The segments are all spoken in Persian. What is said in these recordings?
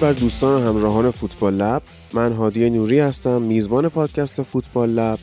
درود بر دوستان و همراهان فوتبال لب. من هادی نوری هستم میزبان پادکست فوتبال لب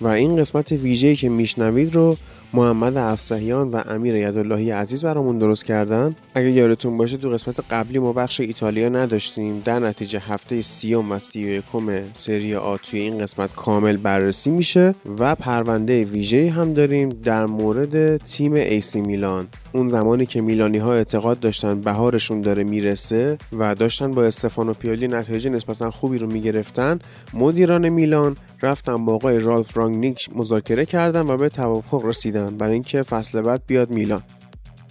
و این قسمت ویژه‌ای که میشنوید رو محمد افسحیان و امیر یداللهی عزیز برامون درست کردن. اگه یادتون باشه تو قسمت قبلی ما بخش ایتالیا نداشتیم. در نتیجه هفته سی‌ام و سی یکم سری آ توی این قسمت کامل بررسی میشه و پرونده ویژه‌ای هم داریم در مورد تیم ایسی میلان. اون زمانی که میلانی ها اعتقاد داشتن بهارشون داره می‌رسه و داشتن با استفانو پیولی نتایج نسبتا خوبی رو می‌گرفتن مدیران میلان رفتن با آقای رالف رانگنیک مذاکره کردن و به توافق رسیدن برای اینکه فصل بعد بیاد میلان.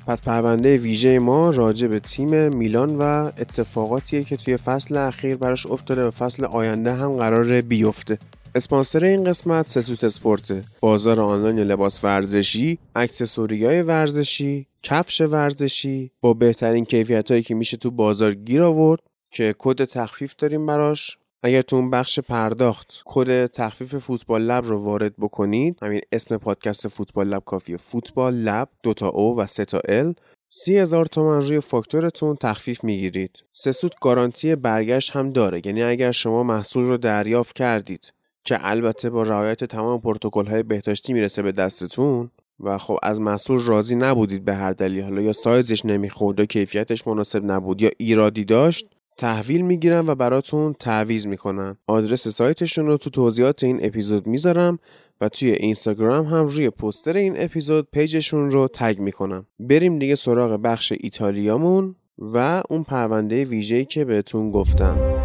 پس پرونده ویژه ما راجع به تیم میلان و اتفاقاتیه که توی فصل اخیر براش افتاده و فصل آینده هم قرار بیفته. اسپانسر این قسمت سسوت اسپورت بازار آنلاین لباس ورزشی اکسسوریای ورزشی کفش ورزشی با بهترین کیفیت هایی که میشه تو بازار گیر آورد که کد تخفیف داریم براش. اگر تو اون بخش پرداخت کد تخفیف Football Lab رو وارد بکنید همین اسم پادکست Football Lab کافیه. Football Lab دوتا O و سه تا L سی هزار تومن روی فاکتورتون تخفیف می‌گیرید. سسوت گارانتی برگشت هم داره. یعنی اگر شما محصول رو دریافت کردید که البته با رعایت تمام پروتکل های بهداشتی می‌رسه به دستتون و خب از محصول راضی نبودید به هر دلیل. حالا یا سایزش نمی‌خورد یا کیفیتش مناسب نبود یا ایرادی داشت تحویل می‌گیرن و براتون تعویض می‌کنن آدرس سایتشون رو تو توضیحات این اپیزود می‌ذارم و توی اینستاگرام هم روی پوستر این اپیزود پیجشون رو تگ می‌کنم. بریم دیگه سراغ بخش ایتالیامون و اون پرونده ویژه‌ای که بهتون گفتم.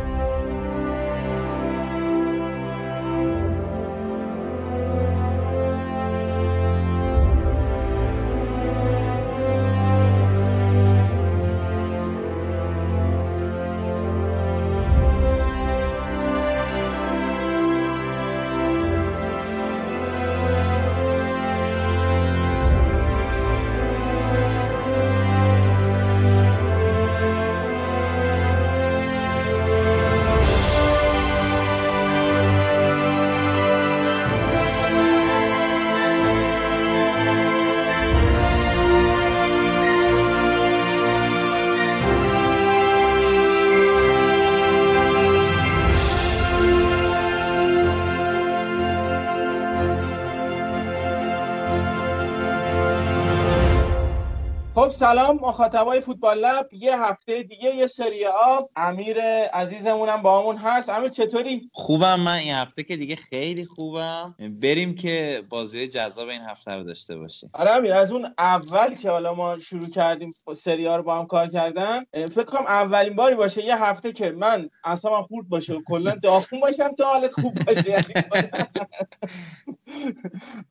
مخاطبای فوتبال لب یه هفته دیگه یه سری آب. امیر عزیزمونم با همون هست. امیر چطوری؟ خوبم. من این هفته که دیگه خیلی خوبم. بریم که بازی جذاب این هفته رو داشته باشیم. آره امیر از اون اول که حالا ما شروع کردیم سری رو با هم کار کردن فکر کنم اولین باری باشه یه هفته که من اصلا خورد باشه و کلا داخون باشم تا حالت خوب باشه. یعنی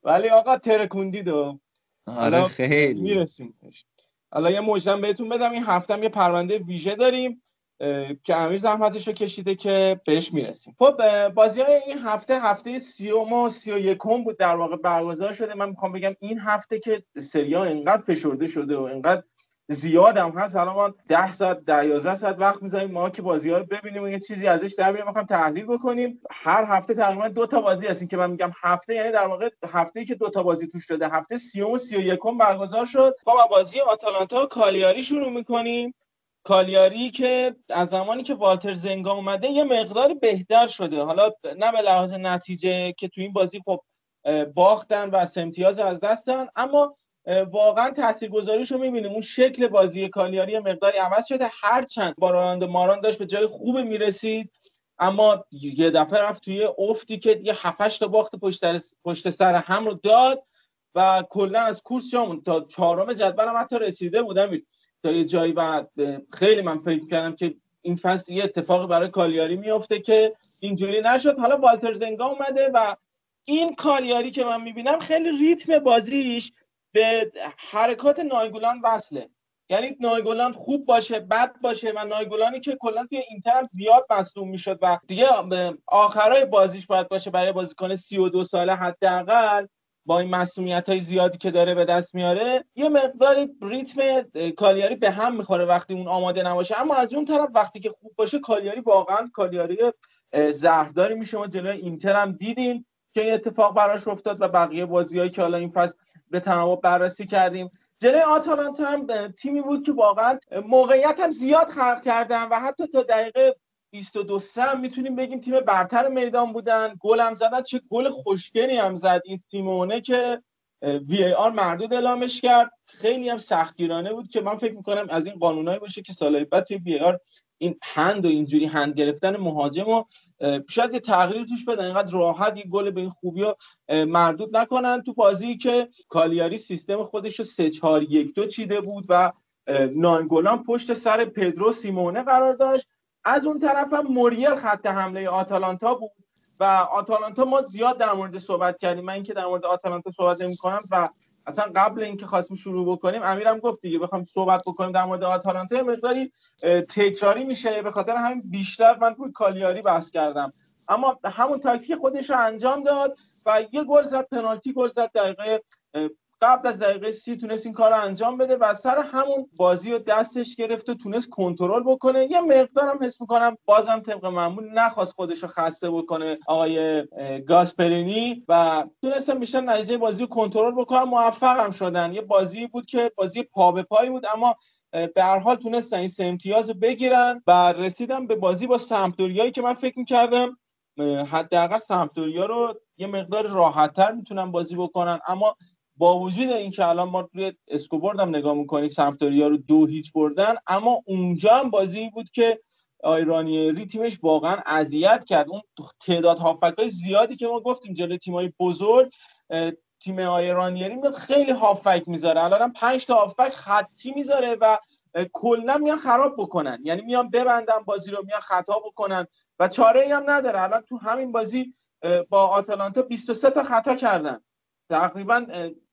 ولی آقا ترکوندید و آره خیلی. می‌رسیم. حالا یه مجدم بهتون بدم این هفته یه پرونده ویژه داریم که امیر زحمتش رو کشیده که بهش می‌رسیم. خب بازی های این هفته هفته سی و سی و بود در واقع برگزار شده. من می‌خوام بگم این هفته که سریا اینقدر فشرده شده و اینقدر زیاد هم هست. حالا ما 10 ساعت 10 11 ساعت وقت می‌ذاریم. ما که بازی ها رو ببینیم و یه چیزی ازش در بیاریم می‌خوام تحلیل بکنیم. هر هفته تقریبا دو تا بازی هست. که من میگم هفته یعنی در واقع هفته که دو تا بازی توش شده. هفته 30 و 31 برگزار شد. با بازی آتالانتا و کالیاری شروع می‌کنیم. کالیاری که از زمانی که والتر زنگا اومده یه مقدار بهتر شده. حالا نه به لحاظ نتیجه که تو این بازی خب باختن و امتیاز از دستن اما واقعا تاثیرگذاریش رو می‌بینیم. اون شکل بازی کالیاری مقداری عوض شده. هرچند با راننده ماران داشت به جای خوب می‌رسید اما یه دفعه رفت توی افتی که یه هفتش تا باخت پشت, پشت سر هم رو داد و کلا از کورس جامون تا چهارم جدول هم حتی رسیده بودم تا یه جایی بعد خیلی من فکر کردم که این فصل یه اتفاقی برای کالیاری میفته که اینجوری نشد. حالا والتر زنگا اومده و این کالیاری که من می‌بینم خیلی ریتم بازیش به حرکات نایگولان وصله. یعنی نایگولان خوب باشه بد باشه و نایگولانی که کلا توی اینتر هم زیاد مصدوم می‌شد و دیگه آخرای بازیش باید باشه برای بازیکن 32 ساله حداقل. با این مسئولیت های زیادی که داره به دست میاره یه مقداری ریتم کالیاری به هم می‌خوره وقتی اون آماده نباشه. اما از اون طرف وقتی که خوب باشه کالیاری واقعا کالیاری زهرداری میشه. ما جلوی اینتر هم دیدیم. که این اتفاق براش افتاد و بقیه بازیهایی که حالا این فصل به تناوب بررسی کردیم. جلوی آتالانتا هم تیمی بود که واقعا موقعیت هم زیاد خلق کردن و حتی تا دقیقه 22 سه می‌تونیم بگیم تیم برتر میدان بودن. گل هم زدن. چه گل خوشگلی هم زد این سیمونه که وی ای آر مردود اعلامش کرد. خیلی هم سختگیرانه بود که من فکر می‌کنم از این قانونایی باشه که سالهای بعد توی وی آر این هند و اینجوری هند گرفتن مهاجم و شاید یه تغییر توش بدن. اینقدر راحت یه گل به این خوبی رو مردود نکنن تو بازی که کالیاری سیستم خودش رو 3 4 1 2 چیده بود و نانگولان پشت سر پدرو سیمونه قرار داشت. از اون طرف هم موریل خط حمله آتالانتا بود و آتالانتا ما زیاد در مورد صحبت کردیم. من اینکه در مورد آتالانتا صحبت نمی کنم و اصلا قبل اینکه خواستیم شروع بکنیم امیرم گفت دیگه بخوام صحبت بکنیم در مورد آتالانتا مقداری تکراری میشه. به خاطر همین بیشتر من روی کالیاری بحث کردم. اما همون تاکتیک خودش رو انجام داد و یه گل زد پنالتی گل زد دقیقه قبل از دقیقه سی تونست این کار رو انجام بده و سر همون بازی رو دستش گرفت و تونست کنترل بکنه. یه مقدارم حس می‌کنم بازم طبق معمول نخواست خودش رو خسته بکنه آقای گاسپرینی و تونستم بیشتر نتیجه بازی رو کنترل بکنم موفقم شدن. یه بازی بود که بازی پا به پایی بود اما به هر حال تونستن این سه امتیاز رو بگیرن و رسیدم به بازی با سمپدوریایی که من فکر می‌کردم. حداقل سمپدوریا رو یه مقدار راحتتر می‌تونن بازی بکنن. اما با وجود اینکه الان ما روی اسکوبورد هم نگاه می‌کنیم سمپدوریا رو دو هیچ بردن اما اونجا هم بازی بود که ری تیمش واقعا اذیت کرد. اون تعداد های زیادی که ما گفتیم جلوی تیمای بزرگ تیم آیرانیری میاد خیلی هافک می‌ذاره. الان 5 تا هافک خطی می‌ذاره و کلا میان خراب بکنن. یعنی میان ببندن بازی رو میان خطا بکنن و چاره ای هم نداره. الان تو همین بازی با آتالانتا 23 تا خطا کردن. تقریبا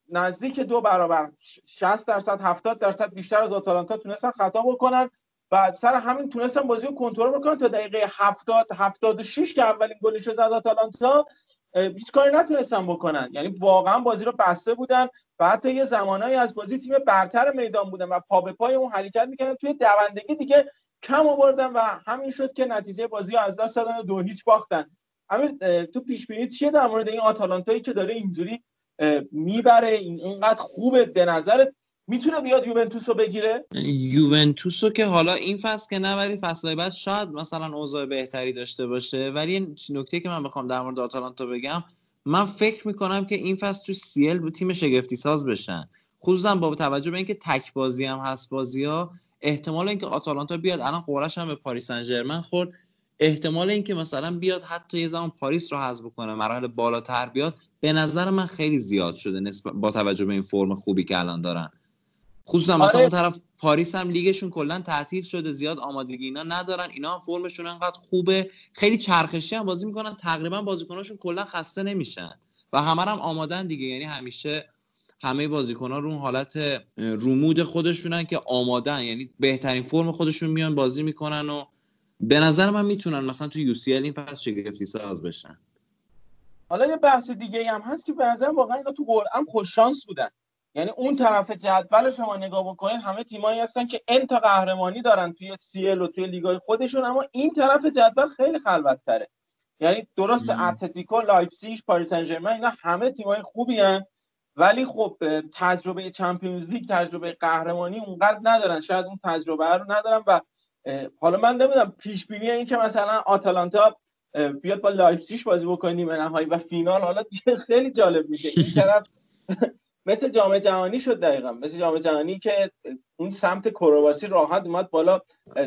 نزدیک دو برابر 60 درصد 70 درصد بیشتر از آتالانتا تونستن خطا بکنن و سر همین تونستن بازی رو کنترل بکنن. تا دقیقه 70 76 که اولین گلش رو زد آتالانتا هیچ کاری نتونستن بکنن. یعنی واقعا بازی رو بسته بودن و حتی یه زمانایی از بازی تیم برتر میدان بودن و پا به پای اون حرکت می‌کردن. توی دوندگی دیگه کم آوردن و همین شد که نتیجه بازی رو از دست دادن و دو هیچ باختن. همین تو پیش بینی چیه در مورد این آتالانتایی که داره اینجوری می‌بره. اینقدر خوبه به نظرت. می‌تونه بیاد یوونتوس رو بگیره؟ یوونتوس رو که حالا این فصل که نه ولی فصل بعد شاید مثلا اوضاع بهتری داشته باشه. ولی نکته که من بخوام در مورد آتالانتا بگم من فکر می‌کنم که این فصل تو سیل به تیم شگفتی ساز بشن. خصوصا با توجه به اینکه تک بازی هم هست بازی ها احتمال اینکه آتالانتا بیاد الان قرش هم به پاریس سن خورد. احتمال اینکه مثلا بیاد حتی یه زمان پاریس رو حذف کنه مراحل بالاتر بیاد. به نظر من خیلی زیاد شده نسبت با توجه به این فرم خوبی که الان دارن. خصوصا آره. مثلا اون طرف پاریس هم لیگشون کلا تعطیل شده زیاد آمادگی اینا ندارن. اینا هم فرمشون انقدر خوبه. خیلی چرخشی هم بازی می‌کنن. تقریبا بازیکناشون کلا خسته نمیشن. و همه هم آمادن دیگه. یعنی همیشه همه بازیکن ها رو اون حالت رومود خودشونن که آمادن. یعنی بهترین فرم خودشون میان بازی می‌کنن و به نظر من می‌تونن مثلا تو یو سی این فصل شگفتی ساز بشن. حالا یه بحث دیگه هم هست که به نظر واقعا اینا تو قرعه خوش شانس بودن. یعنی اون طرف جدول شما نگاه بکنید همه تیمایی هستن که n تا قهرمانی دارن توی CL و توی لیگای خودشون اما این طرف جدول خیلی خلوت تره یعنی درست اتلتیکو لایپزیگ پاریس سن اینا همه تیمای خوبی هن. ولی خب تجربه Champions League تجربه قهرمانی اونقدر ندارن. شاید اون تجربه رو ندارن و حالا من نمی‌دونم پیش بینی این که مثلا آتالانتا بیاد با لایپزیگ بازی بکنه نیمه نهایی و فینال. حالا خیلی جالب میشه. این طرف مثل جام جهانی شد دقیقا. مثل جام جهانی که اون سمت کرواسی راحت اومد بالا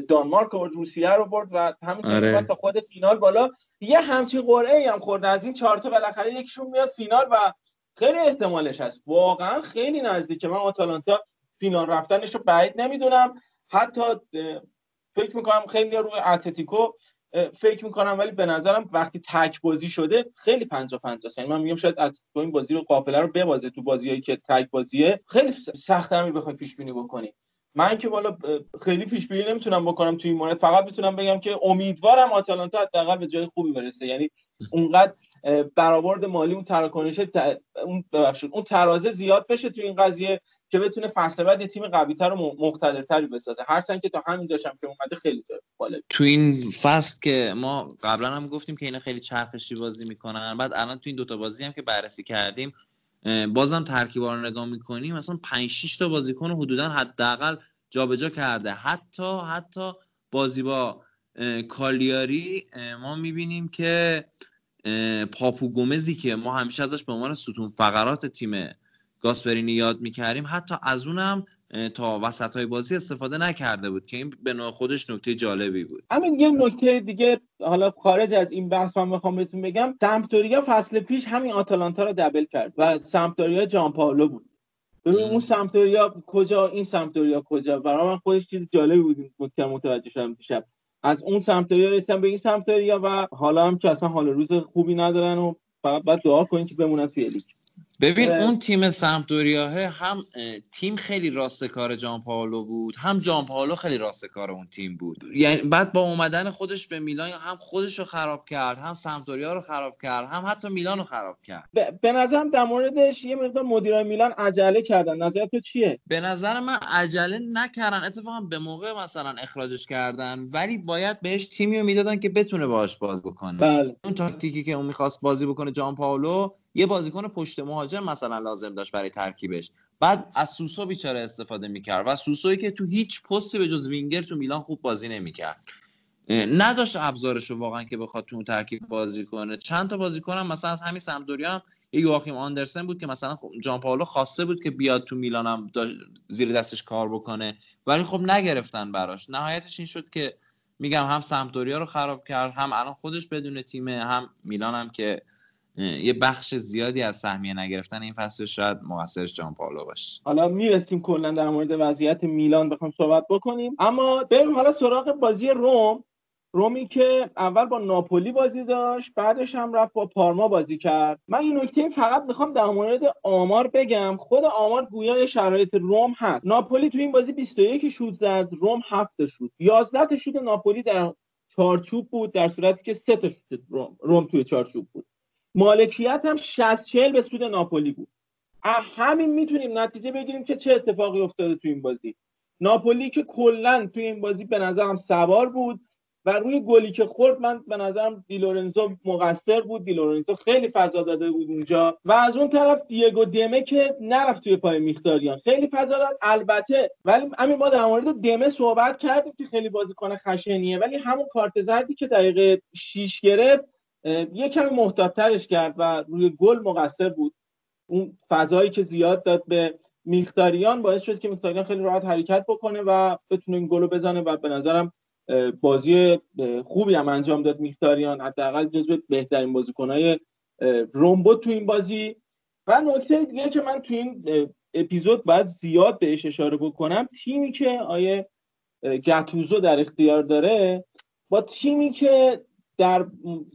دانمارک و روسیه رو برد و همین آره. تا خود فینال بالا. یه همچین قرعه هم خورده. از این چهار تا بالاخره یکیشون میاد فینال و خیلی احتمالش هست. واقعا خیلی نزدیکه. من آتالانتا فینال رفتنش رو بعید نمی‌دونم. حتی فکر می‌کنم خیلی روی اتلتیکو فکر می‌کنم ولی به نظرم وقتی تک بازی شده خیلی 50 50 یعنی من میگم شاید از این بازی رو قافله رو ببازه تو بازیایی که تک بازیه خیلی سخت همین بخوای پیش بینی بکنی. من که بالا خیلی پیش بینی نمی‌تونم بکنم تو این مورد. فقط می‌تونم بگم که امیدوارم آتالانتا حداقل به جای خوبی برسه. یعنی اونقدر برآورد مالی اون تراکنش اون ببخشید اون ترازه زیاد بشه تو این قضیه که بتونه فصل بعد یه تیم قوی‌تر و مقتدرتری بسازه. هر که تا همین داشتم که اومده خیلی بالا تو این فصل که ما قبلا هم گفتیم که اینا خیلی چرخشی بازی می‌کنن بعد الان تو این دوتا بازی هم که بررسی کردیم بازم ترکیبا رو نگاه می‌کنیم مثلا 5 6 تا بازیکن حدودا حداقل جابجا کرده. حتی حتی بازی با کالیاری ما می‌بینیم که پاپو گومزی که ما همیشه ازش به عنوان ستون فقرات تیم گاسپرینی یاد می‌کردیم حتی از اونم تا وسط های بازی استفاده نکرده بود که این به نوع خودش نکته جالبی بود. همین یه نکته دیگه حالا خارج از این بحث من می‌خوام بهتون بگم سمپدوریا فصل پیش همین آتالانتا رو دبل کرد و سمپدوریا جان پاولو بود. ببین اون سمپدوریا کجا این سمپدوریا کجا؟ برای من خودش چیز جالبی بود متوجه شدم دیشب. از اون سمپدوریا رسیدم به این سمپدوریا و حالا هم که اصلا حال روز خوبی ندارن و فقط باید دعا کنیم که بمونن توی لیگ ببین اون تیم سمپدوریاه هم تیم خیلی راستکار جان پاولو بود هم جان پاولو خیلی راستکار اون تیم بود. یعنی بعد با اومدن خودش به میلان هم خودش رو خراب کرد هم سمپدوریا رو خراب کرد هم حتی میلان رو خراب کرد. به نظرم در موردش یه مقدار مدیرای میلان عجله کردن. نظر تو چیه؟ به نظر من عجله نکردن. اتفاقا به موقع مثلا اخراجش کردن ولی باید بهش تیمی رو می‌دادن که بتونه باهاش باز بکنه. بله. اون تاکتیکی که اون می‌خواست بازی بکنه جان پاولو یه بازیکن پشت مهاجم مثلا لازم داشت برای ترکیبش. بعد از سوسو بیچاره استفاده می‌کرد و سوسویی که تو هیچ پستی به جز وینگر تو میلان خوب بازی نمی‌کرد. نداشت ابزارش رو واقعا که بخواد تو اون ترکیب بازی کنه. چند تا بازیکن هم مثلا از همین سمدوریا هم یه یواخیم آندرسن بود که مثلا خب جان پاولو خواسته بود که بیاد تو میلان هم زیر دستش کار بکنه. ولی خب نگرفتن براش. نهایتش این شد که میگم هم سمتوریا رو خراب کرد هم الان خودش بدون تیمه هم میلان هم که یه بخش زیادی از سهمیه نگرفتن این فصل شاید مقصرش جان پاولو باشه. حالا می‌رسیم کلا در مورد وضعیت میلان بخوام صحبت بکنیم. اما بریم حالا سراغ بازی روم. رومی که اول با ناپولی بازی داشت بعدش هم رفت با پارما بازی کرد. من این نکته فقط می‌خوام در مورد آمار بگم. خود آمار گویا شرایط روم هست. ناپولی تو این بازی 21 شوت زد روم 7 شوت. 11 تا شوت ناپولی در چارچوب بود در صورتی که 3 تا شوت روم, روم توی چارچوب بود. مالکیت هم 60 40 به سود ناپولی بود. همین می‌تونیم نتیجه بگیریم که چه اتفاقی افتاده تو این بازی. ناپولی که کلا توی این بازی به نظرم سوار بود و روی گلی که خورد من به نظرم دیلورنزو مقصر بود. دیلورنزو خیلی فضا داده بود اونجا. و از اون طرف دیگو دمه که نرفت توی پای میختاریان خیلی فضا داد. البته ولی همین ما در مورد دمه صحبت کردیم که خیلی بازیکن خشنیه. ولی همون کارت زردی که دقیقه 6 گرفت یه کمی محتاطترش کرد و روی گل مقصر بود. اون فضایی که زیاد داد به میختاریان باعث شد که میختاریان خیلی راحت حرکت بکنه و بتونه این گل بزنه و به نظرم بازی خوبی هم انجام داد میختاریان حداقل جزو بهترین بازیکنهای روم تو این بازی. و نکته دیگه که من تو این اپیزود باید زیاد بهش اشاره بکنم تیمی که آیه گتوزو در اختیار داره با تیمی که در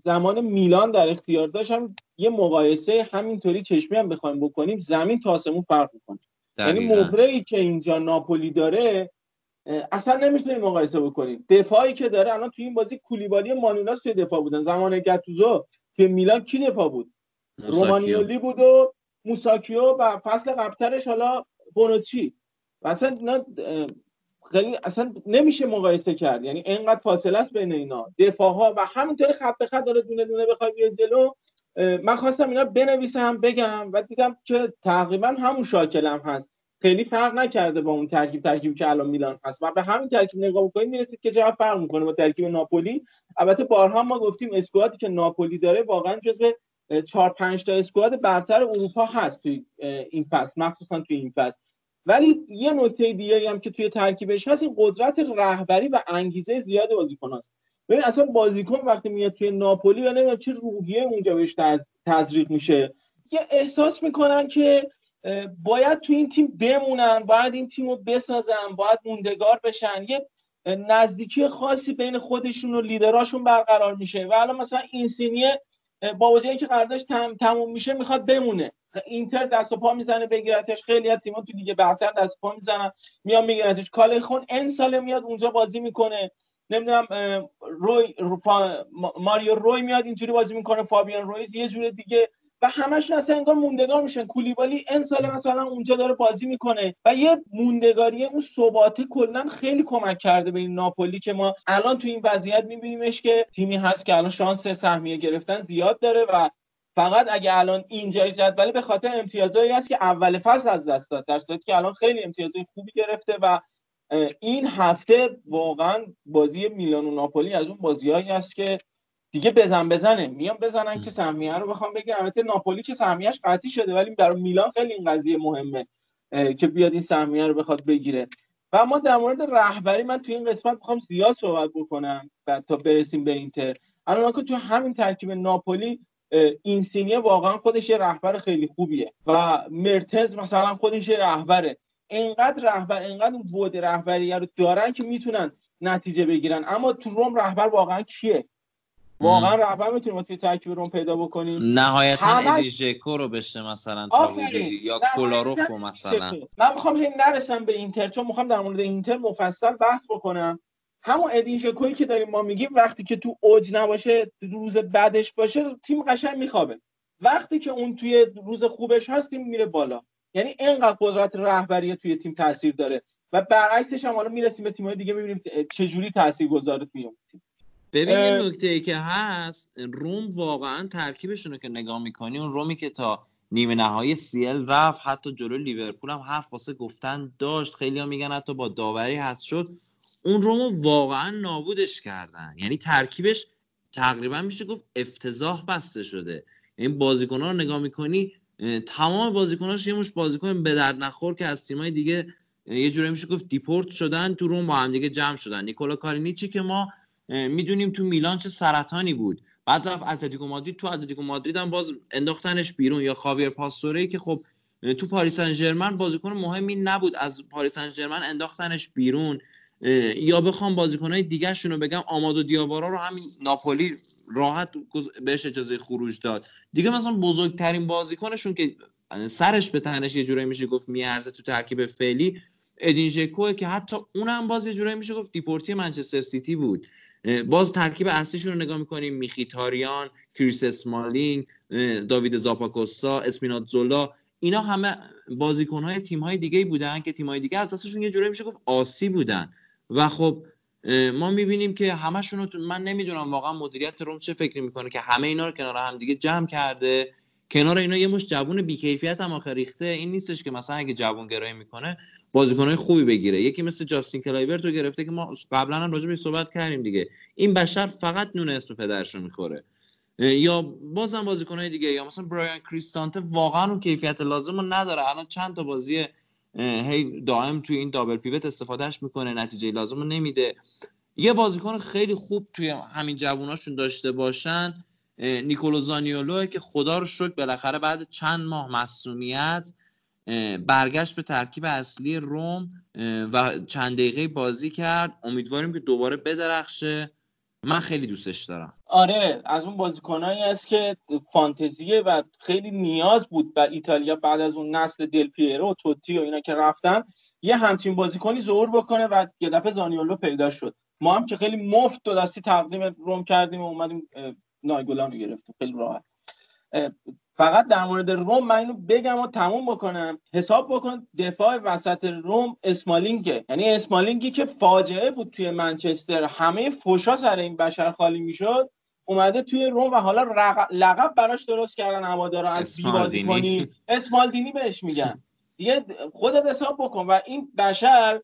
زمان میلان در اختیار داشتم. یه مقایسه همینطوری چشمی هم بخوایم بکنیم. زمین تا آسمون فرق می‌کنه. یعنی مهره که اینجا ناپولی داره اصلا نمی‌تونیم مقایسه بکنیم. دفاعی که داره الان تو این بازی کولیبالی مانولاس توی دفاع بودن. زمان گتوزو که میلان کی دفاع بود؟ رومانیولی بود و موساکیو و فصل قبلترش حالا بونوچی. و اصلا خیلی اصلا نمیشه مقایسه کرد. یعنی اینقدر فاصله است بین اینا. دفاع ها و همینطوری خط به خط داره دونه دونه بخوای بیاد جلو. من خواستم اینا بنویسم بگم و دیدم که تقریبا همون شاکلم هست. خیلی فرق نکرده با اون ترکیب ترکیبی که الان میلان هست. و به همین ترکیب نگاه بکنید می‌رسید که چقدر فرق می‌کنه با ترکیب ناپولی. البته بارها ما گفتیم اسکوادی که ناپولی داره واقعا جزو 4 5 تا اسکواد برتر اروپا هست توی این فصل مخصوصا توی این فصل. ولی یه نکته دیگه هم که توی ترکیبش هست این قدرت رهبری و انگیزه زیاد بازیکن هست ببین اصلا بازیکن وقتی میاد توی ناپولی و نمی‌دونم چه روحیه اونجا بهش تزریق میشه. یه احساس می‌کنن که باید تو این تیم بمونن باید این تیم رو بسازن باید موندگار بشن. یه نزدیکی خاصی بین خودشون و لیدراشون برقرار میشه. و الان مثلا اینسینیه با وجهی که قراردادش تم، تموم میشه می‌خواد بمونه. اینتر دست و پا می‌زنه بگیرتش. خیلی از تیم‌ها تو دیگه برتر دست و پا می‌زنن. میان میگیرتش. خون این سال میاد اونجا بازی می‌کنه. نمی‌دونم روی ماریو روی میاد اینجوری بازی می‌کنه. فابیان روی یه جور دیگه. و همشون اصلا انگار موندگار میشن. کولیبالی این سال مثلا اونجا داره بازی می‌کنه. و یه موندگاری اون ثباته کلا خیلی کمک کرده به این ناپولی که ما الان تو این وضعیت میبینیمش که تیمی هست که الان شانس سهمیه گرفتن زیاد داره و فقط اگه الان اینجای جدوله به خاطر امتیازایی هست که اول فصل از دست داد در صورتی که الان خیلی امتیازهای خوبی گرفته و این هفته واقعا بازی میلان و ناپولی از اون بازیهایی است که دیگه بزن بزنه. میان بزنن که سهمیه رو بخوام بگیرن البته ناپولی که سهمیهش قطعی شده ولی برای میلان خیلی این قضیه مهمه که بیاد این سهمیه رو بخواد بگیره. و اما در مورد رهبری من توی این قسمت می‌خوام زیاد صحبت بکنم تا برسیم به اینتر. الان که تو همین ترکیب ناپولی اینسینیه واقعا خودش یه رهبر خیلی خوبیه. و مرتز مثلا خودش یه رهبره. اینقدر رهبر اینقدر اون بود رهبری رو دارن که می‌تونن نتیجه بگیرن. اما تو روم رهبر واقعا کیه؟ واقعا رهبر می‌تونیم توی ترکیب روم پیدا بکنیم؟ نهایتا الیژکو رو بشه مثلا تا یا کولاروف مثلا. من می‌خوام هی نرسم به اینتر چون می‌خوام در مورد اینتر مفصل بحث بکنم. همون ادیژکویی که داریم ما میگیم وقتی که تو اوج نباشه روز بعدش باشه تیم قشنگ میخوابه. وقتی که اون توی روز خوبش هست تیم میره بالا. یعنی اینقدر قدرت رهبری توی تیم تاثیر داره. و برعکسش هم حالا می‌رسیم به تیم‌های دیگه می‌بینیم چجوری تاثیرگذاره توی اون تیم. ببین یه نکته ای که هست روم واقعا ترکیبشون رو که نگاه می‌کنی اون رومی که تا نیمه نهایی سیل رفت حتی جلو لیورپول هم حرف واسه گفتن داشت. خیلی ها میگن حتی با داوری هست شد. اون رومو واقعا نابودش کردن. یعنی ترکیبش تقریبا میشه گفت افتضاح بسته شده. این یعنی بازیکن ها رو نگاه می‌کنی تمام بازیکناش یه مش بازیکن به درد نخور که از تیمای دیگه یه جوری میشه گفت دیپورت شدن تو روم با هم دیگه جمع شدن. نیکولا کالینیچی که ما می‌دونیم تو میلان چه سرطانی بود. بعد رفت اتلتیکو مادرید تو اتلتیکو مادرید هم باز انداختنش بیرون. یا خاویر پاستوره که خب تو پاریس سن ژرمن بازیکن مهمی نبود. از پاریس سن ژرمن انداختنش بیرون. یا بخوام بازیکنهای دیگه رو بگم آمادو دیاوارا رو همین ناپولی راحت بهش اجازه خروج داد. دیگه مثلا بزرگترین بازیکنشون که سرش به تنش یه جورایی میشه گفت میارزه تو ترکیب فعلی ادین ژکو که حتی اونم باز یه جورایی میشه گفت دیپورتی منچستر سیتی بود. باز ترکیب اصلیشون رو نگاه می‌کنیم میخیتاریان کریس اسمالینگ داوید زاپاکوستا اسپیناتزولا اینا همه بازیکنهای تیم‌های دیگه بودن که تیم‌های دیگه از دستشون یه جوری میشه گفت آسی بودن. و خب ما می‌بینیم که همشون رو من نمی‌دونم واقعا مدیریت روم چه فکری می‌کنه که همه اینا رو کنار هم دیگه جمع کرده. کنار اینا یه مش جوون بیکیفیت هم آخه ریخته. این نیستش که مثلا اگه جوون گرایی می‌کنه بازیکنهای خوبی بگیره. یکی مثل جاستین کلایورتو گرفته که ما قبلا هم راجع صحبت کردیم دیگه. این بشر فقط نون اسم پدرش رو می‌خوره. یا بازم بازیکنهای دیگه یا مثلا برایان کریستانته واقعا اون کیفیت لازم رو نداره. الان چند تا بازی هی دائم توی این دابل پیوت استفادهش می‌کنه نتیجه لازم رو نمیده. یه بازیکن خیلی خوب توی همین جووناشون داشته باشن نیکولو زانیولو که خدا رو شکر بالاخره بعد چند ماه مصومیت برگشت به ترکیب اصلی روم و چند دقیقه بازی کرد. امیدواریم که دوباره بدرخشه. من خیلی دوستش دارم. آره از اون بازیکنایی است که فانتزیه و خیلی نیاز بود و ایتالیا بعد از اون نسل دل پیرو و توتی و اینا که رفتن یه همچین بازیکنی ظهور بکنه و یه دفعه زانیولو پیدا شد. ما هم که خیلی مفت دو دستی تقدیم روم کردیم و اومدیم نایگولان رو گرفتیم. خیلی راحت. فقط در مورد روم من اینو بگم و تموم بکنم. حساب بکن دفاع وسط روم اسمالینگه. یعنی اسمالینگی که فاجعه بود توی منچستر. همه فوشا سر این بشر خالی می‌شد. اومده توی روم و حالا لقب براش درست کردن هوادارا. از بی بازی کنی اسمالدینی بهش میگن. دیگه خودت حساب بکن و این بشر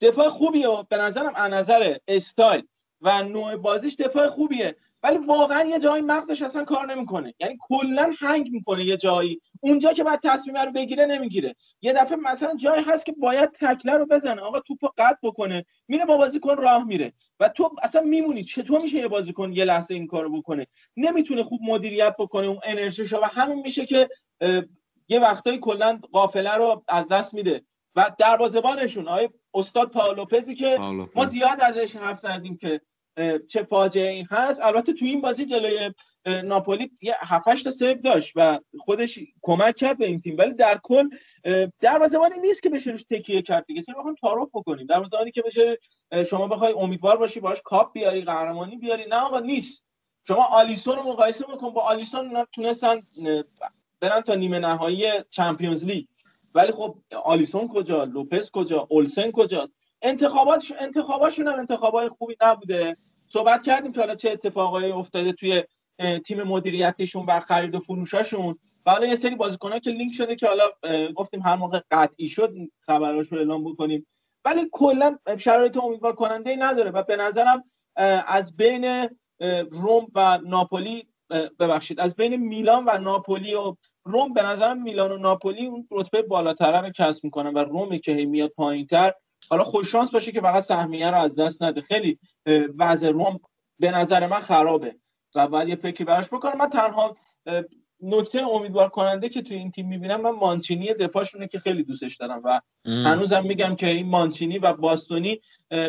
دفاع خوبیه. به نظرم از نظر استایل و نوع بازیش دفاع خوبیه. ولی واقعا یه جایی مغزش اصلا کار نمی‌کنه. یعنی کلا هنگ می‌کنه یه جایی. اونجا که بعد تصمیم رو بگیره نمی‌گیره. یه دفعه مثلا جایی هست که باید تکله رو بزنه. آقا توپو قطع بکنه. میره با بازیکن راه میره. و تو اصلا میمونی. چطور میشه یه بازیکن یه لحظه این کارو بکنه؟ نمی‌تونه خوب مدیریت بکنه اون انرژیشو. و همین میشه که یه وقتایی کلا قافله رو از دست میده. و دروازه‌بانشون. آقای استاد پاولوپزی که ما زیاد ازش حرف زدیم که چه فاجعه این هست. البته تو این بازی جلوی ناپولی یه 7 تا سیو داشت و خودش کمک کرد به این تیم. ولی در کل دروازه‌بانی نیست که بشه روش تکیه کرد دیگه. چرا بخوام تعارف بکنیم؟ دروازه‌بانی که بشه شما بخوای امیدوار باشی باش کاپ بیاری قهرمانی بیاری. نه آقا نیست. شما آلیسون رو مقایسه بکن با آلیسون تونستن برن تا نیمه نهایی Champions League. ولی خب آلیسون کجا؟ لوپز کجا؟ اولسن کجا انتخابات انتخاباشون هم انتخابای خوبی نبوده. صحبت کردیم که حالا چه اتفاقایی افتاده توی تیم مدیریتیشون و خرید و فروشاشون. و حالا یه سری بازیکن‌ها که لینک شده که حالا گفتیم هر موقع قطعی شد خبراش رو اعلام بکنیم. ولی کلا شرایط امیدوار کننده ای نداره و به نظرم از بین روم و ناپولی ببخشید از بین میلان و ناپولی و روم به نظرم میلان و ناپولی اون رتبه بالاتر رو کسب می‌کنن و رومی که میاد پایینتر. حالا خوش شانس باشه که فقط سهمیه رو از دست نده. خیلی وضع روم به نظر من خرابه. و باید یه فکری براش بکنم. من تنها نکته امیدوار کننده که توی این تیم می‌بینم من مانچینی دفاعشونه که خیلی دوستش دارم. و هنوزم میگم که این مانچینی و باستونی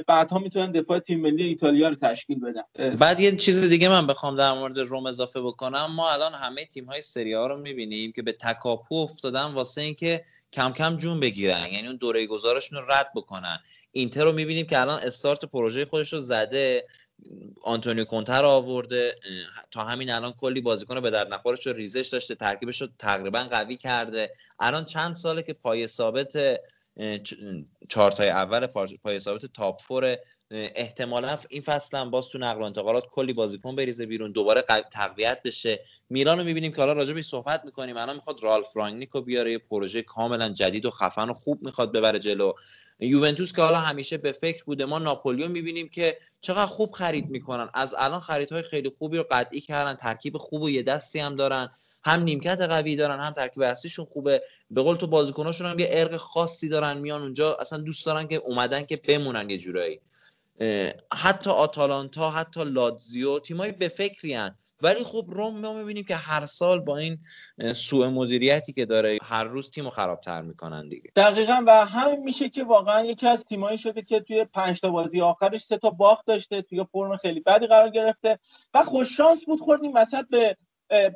بعدها می‌تونن دفاع تیم ملی ایتالیا رو تشکیل بدن. بعد یه چیز دیگه من بخوام در مورد روم اضافه بکنم. ما الان همه تیم های سری ها رو می‌بینیم که به تکاپو افتادن واسه اینکه کم کم جون بگیرن. یعنی اون دوره گذارشون رو رد بکنن. اینتر رو می‌بینیم که الان استارت پروژه خودش رو زده آنتونیو کونته رو آورده. تا همین الان کلی بازیکن به درد نخورش رو ریزش داشته ترکیبش رو تقریبا قوی کرده. الان چند ساله که پای ثابت چارتای اول پای ثابت top four احتمالا این فصل هم باز تو نقل و انتقالات کلی بازیکن بریزه بیرون. دوباره تقویت بشه. میلان رو می‌بینیم که حالا راجع صحبت می‌کنیم. الان می‌خواد رالف رانگنیکو بیاره. یه پروژه کاملا جدید و خفن و خوب می‌خواد ببره جلو. یوونتوس که حالا همیشه به فکر بوده. ما ناپولیو می‌بینیم که چقدر خوب خرید می‌کنن. از الان خریدهای خیلی خوبی رو قطعی کردن. ترکیب خوب و یه دستی هم daren هم نیمکت قوی دارن هم ترکیب اصلیشون خوبه. به قول تو بازیکناشون هم یه ارق خاصی دارن. میان اونجا اصلا دوست دارن که اومدن که بمونن یه جورایی. حتی آتالانتا حتی لاتزیو تیمای به فکری. ولی خب روم ما می‌بینیم که هر سال با این سوء مدیریتی که داره هر روز تیمو خرابتر می‌کنن دیگه. دقیقا و همین میشه که واقعا یکی از تیمایی شده که توی پنج تا بازی آخرش سه تا باخت داشته توی فرم خیلی بدی قرار گرفته و خوش شانس بود خوردیم وسط به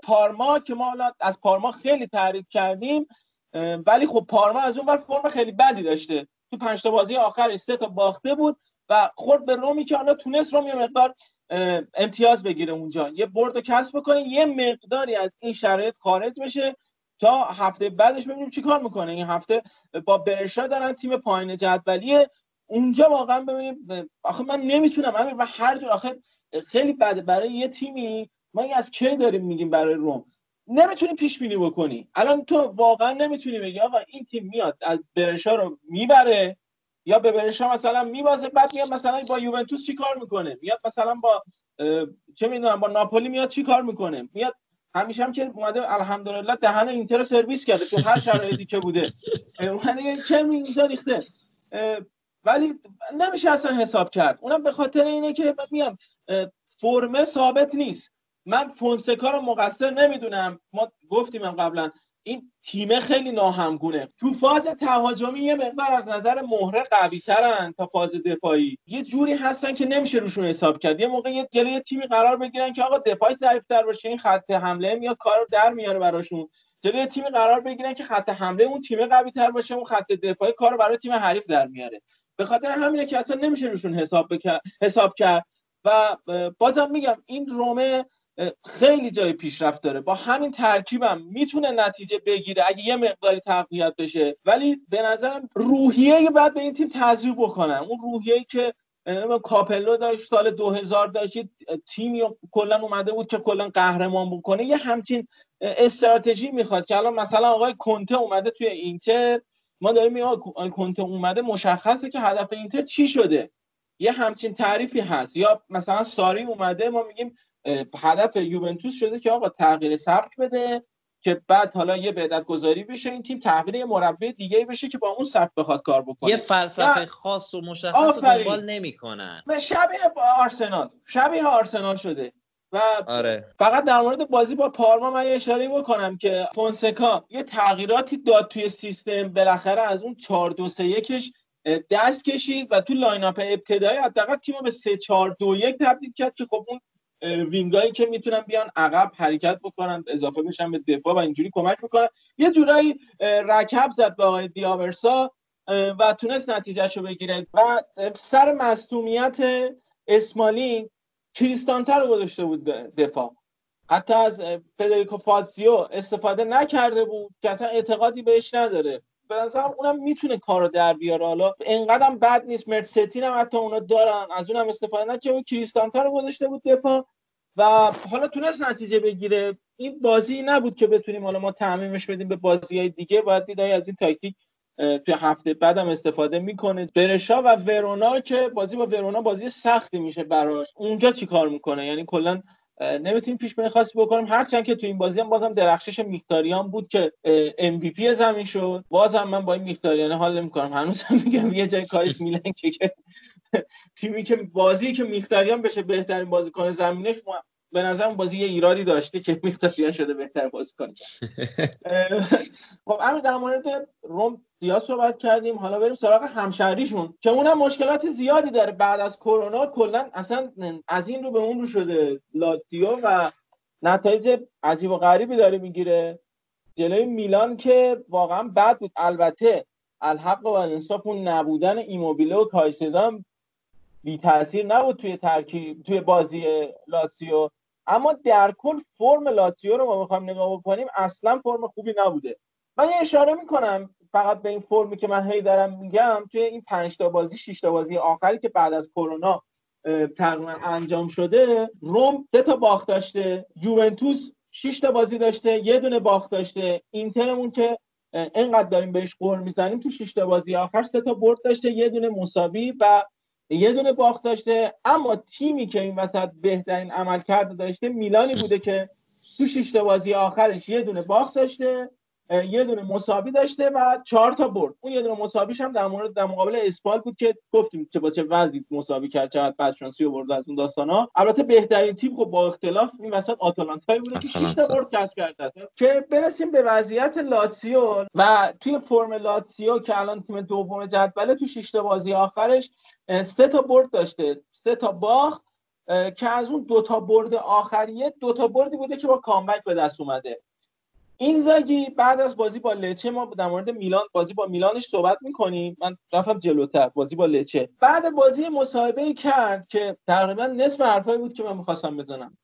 پارما که ما حالا از پارما خیلی تعریف کردیم ولی خب پارما از اون فرم خیلی بدی داشته. تو پنج تا بازی آخرش سه تا باخته بود. و خورد به رومی که حالا تونست روم یه مقدار امتیاز بگیره اونجا. یه برد کسب بکنه یه مقداری از این شرایط خارج بشه تا هفته بعدش ببینیم چیکار می‌کنه. این هفته با برشا دارن تیم پایین جدولیه اونجا واقعا ببینیم آخه من نمی‌تونم امیر و هر جور آخه خیلی بده برای یه تیمی ما این از کی داریم میگیم برای روم؟ نمی‌تونی پیش بینی بکنی. الان تو واقعا نمی‌تونی بگی آقا این تیم میاد از برشا رو می‌بره. یا به برشا مثلا میبازه بعد میاد مثلا با یوونتوس چی کار می‌کنه؟ میاد مثلا با چه می‌دونم با ناپولی میاد چی کار می‌کنه؟ میاد همیشه هم که اومده الحمدلله دهن اینتر رو سرویس کرده تو هر شرایطی که بوده. اومده کمی اینجا ریخته. ولی نمیشه اصلا حساب کرد. اونم به خاطر اینه که میام فرمه ثابت نیست. من فونسکا رو مقصر نمی‌دونم. ما گفتیم قبلا. این تیم خیلی ناهمگونه. تو فاز تهاجمی یه مقدار از نظر مهره قوی ترن تا فاز دفاعی. یه جوری هستن که نمیشه روشون حساب کرد. یه موقع یه جلوی تیمی قرار بگیرن که آقا دفاعی ضعیف‌تر باشه این خط حمله میاد کارو در میاره براشون. جلوی تیمی قرار بگیرن که خط حمله اون تیم قوی تر باشه اون خط دفاعی کارو برای تیم حریف در میاره. به خاطر همینه که اصلا نمیشه روشون حساب حساب کرد. و بازم میگم این رومه خیلی جای پیشرفت داره. با همین ترکیبم می‌تونه نتیجه بگیره اگه یه مقداری تقویت بشه. ولی به نظرم روحیه بعد به این تیم تزریق بکنن. اون روحیه که کاپلو داشت سال 2000 داشت تیمی کلا اومده بود که کلا قهرمان بکنه. یه همچین استراتژی می‌خواد که الان مثلا آقای کنته اومده توی اینتر. ما داریم میگیم کنته اومده مشخصه که هدف اینتر چی شده. یه همچین تعریفی هست. یا مثلا ساری اومده ما میگیم هدف یوونتوس شده که آقا تغییر سبک بده که بعد حالا یه بدت گذاری بشه این تیم تحویل یه مربی دیگه بشه که با اون سبک بخواد کار بکنه. یه فلسفه خاص و مشخص دنبال نمی‌کنن. شبیه آرسنال شبیه آرسنال شده. و آره. فقط در مورد بازی با پارما من یه اشاره بکنم که فونسکا یه تغییراتی داد توی سیستم بالاخره از اون 4 2 3 1 دست کشید و تو lineup ابتدایی حداقل تیمو به 3 4 2 1 تبدیل کرد که خب اون wing ایی که می‌تونن بیان عقب حرکت بکنن اضافه بشن به دفاع و اینجوری کمک می‌کنن. یه جورایی رکب زد به آقای دیاورسا و تونست نتیجهشو بگیره. و سر مصومیت اسمالی کریستانتر رو گذاشته بود دفاع. حتی از فدریکو فاسیو استفاده نکرده بود که اصلا اعتقادی بهش نداره. به نظرم اونم می‌تونه کارو در بیاره. حالا انقدرم بد نیست. مرتستین هم حتی اونا دارن. از اونم استفاده نکرده کریستانتا رو گذاشته بود دفاع. و حالا تونست نتیجه بگیره. این بازی نبود که بتونیم حالا ما تعمیمش بدیم به بازی های دیگه. باید دیدای از این تاکتیک توی هفته بعدم استفاده می‌کنه. برشا و ورونا که بازی با ورونا بازی سختی میشه براش. اونجا چی کار می‌کنه؟ یعنی کلا نمی‌تونیم پیش بینی خاصی بکنیم. هرچند که تو این بازی هم بازم درخشش میختاریان بود که ام پی زمین شد. بازم من با این میختاریان حال نمی‌کنم. هنوز هم میگم یه جای کارش میلنگ که تیمی که بازی که میختاریان بشه بهترین بازیکن زمینش به نظرم بازی یه ایرادی داشته که میختاریان شده بهتر بازیکن خب امیر در مورد روم زیاد صحبت کردیم. حالا بریم سراغ همشهریشون که اونم مشکلات زیادی داره. بعد از کرونا کلا اصلا از این رو به اون رو شده. لاتیو و نتایج عجیب و غریبی داره می‌گیره. جلوی میلان که واقعا بد بود. البته الحق و انصاف اون نبودن ایموبیله و کایسدان بی تاثیر نبود توی ترکیب توی بازی لاتسیو اما در کل فرم لاتسیو رو ما می‌خوایم نگاه بکنیم اصلا فرم خوبی نبوده. من یه اشاره می‌کنم فقط به این فرمی که من هی دارم میگم توی این پنج تا بازی شش تا بازی آخری که بعد از کرونا تقریبا انجام شده روم سه تا باخت داشته یوونتوس 6 تا بازی داشته یه دونه باخت داشته اینترمون که اینقدر داریم بهش قور می‌زنیم تو 6 تا بازی آخر سه تا برد داشته یه دونه مساوی و یه دونه باخت داشته اما تیمی که این وسط بهترین عمل کرده داشته میلانی بوده که تو 6 تا بازی آخرش یه دونه باخت داشته. یه دونه مساوی داشته و چهار تا برد. اون یه دونه مساویش هم در مورد در مقابل اسپال بود که گفتیم که با چه وضعی مساوی کرد چقدر بعد شانسی آورد از اون داستانا. البته بهترین تیم خب با اختلاف این وسط آتالانتا بوده که 6 تا برد کسب کرده که برسیم به وضعیت لاتسیو و توی فرم لاتسیو که الان تیم دوم جدوله تو 6 تا بازی آخرش سه تا برد داشته. سه تا باخت که از اون دو تا برد آخریه دو تا بردی بوده که با کامبک به دست اومده. این زاگی بعد از بازی با لچه ما در مورد میلان بازی با میلانش صحبت می‌کنیم. من رفتم جلوتر بازی با لچه. بعد بازی مصاحبه کرد که تقریبا نصف حرفایی بود که من می‌خواستم بزنم.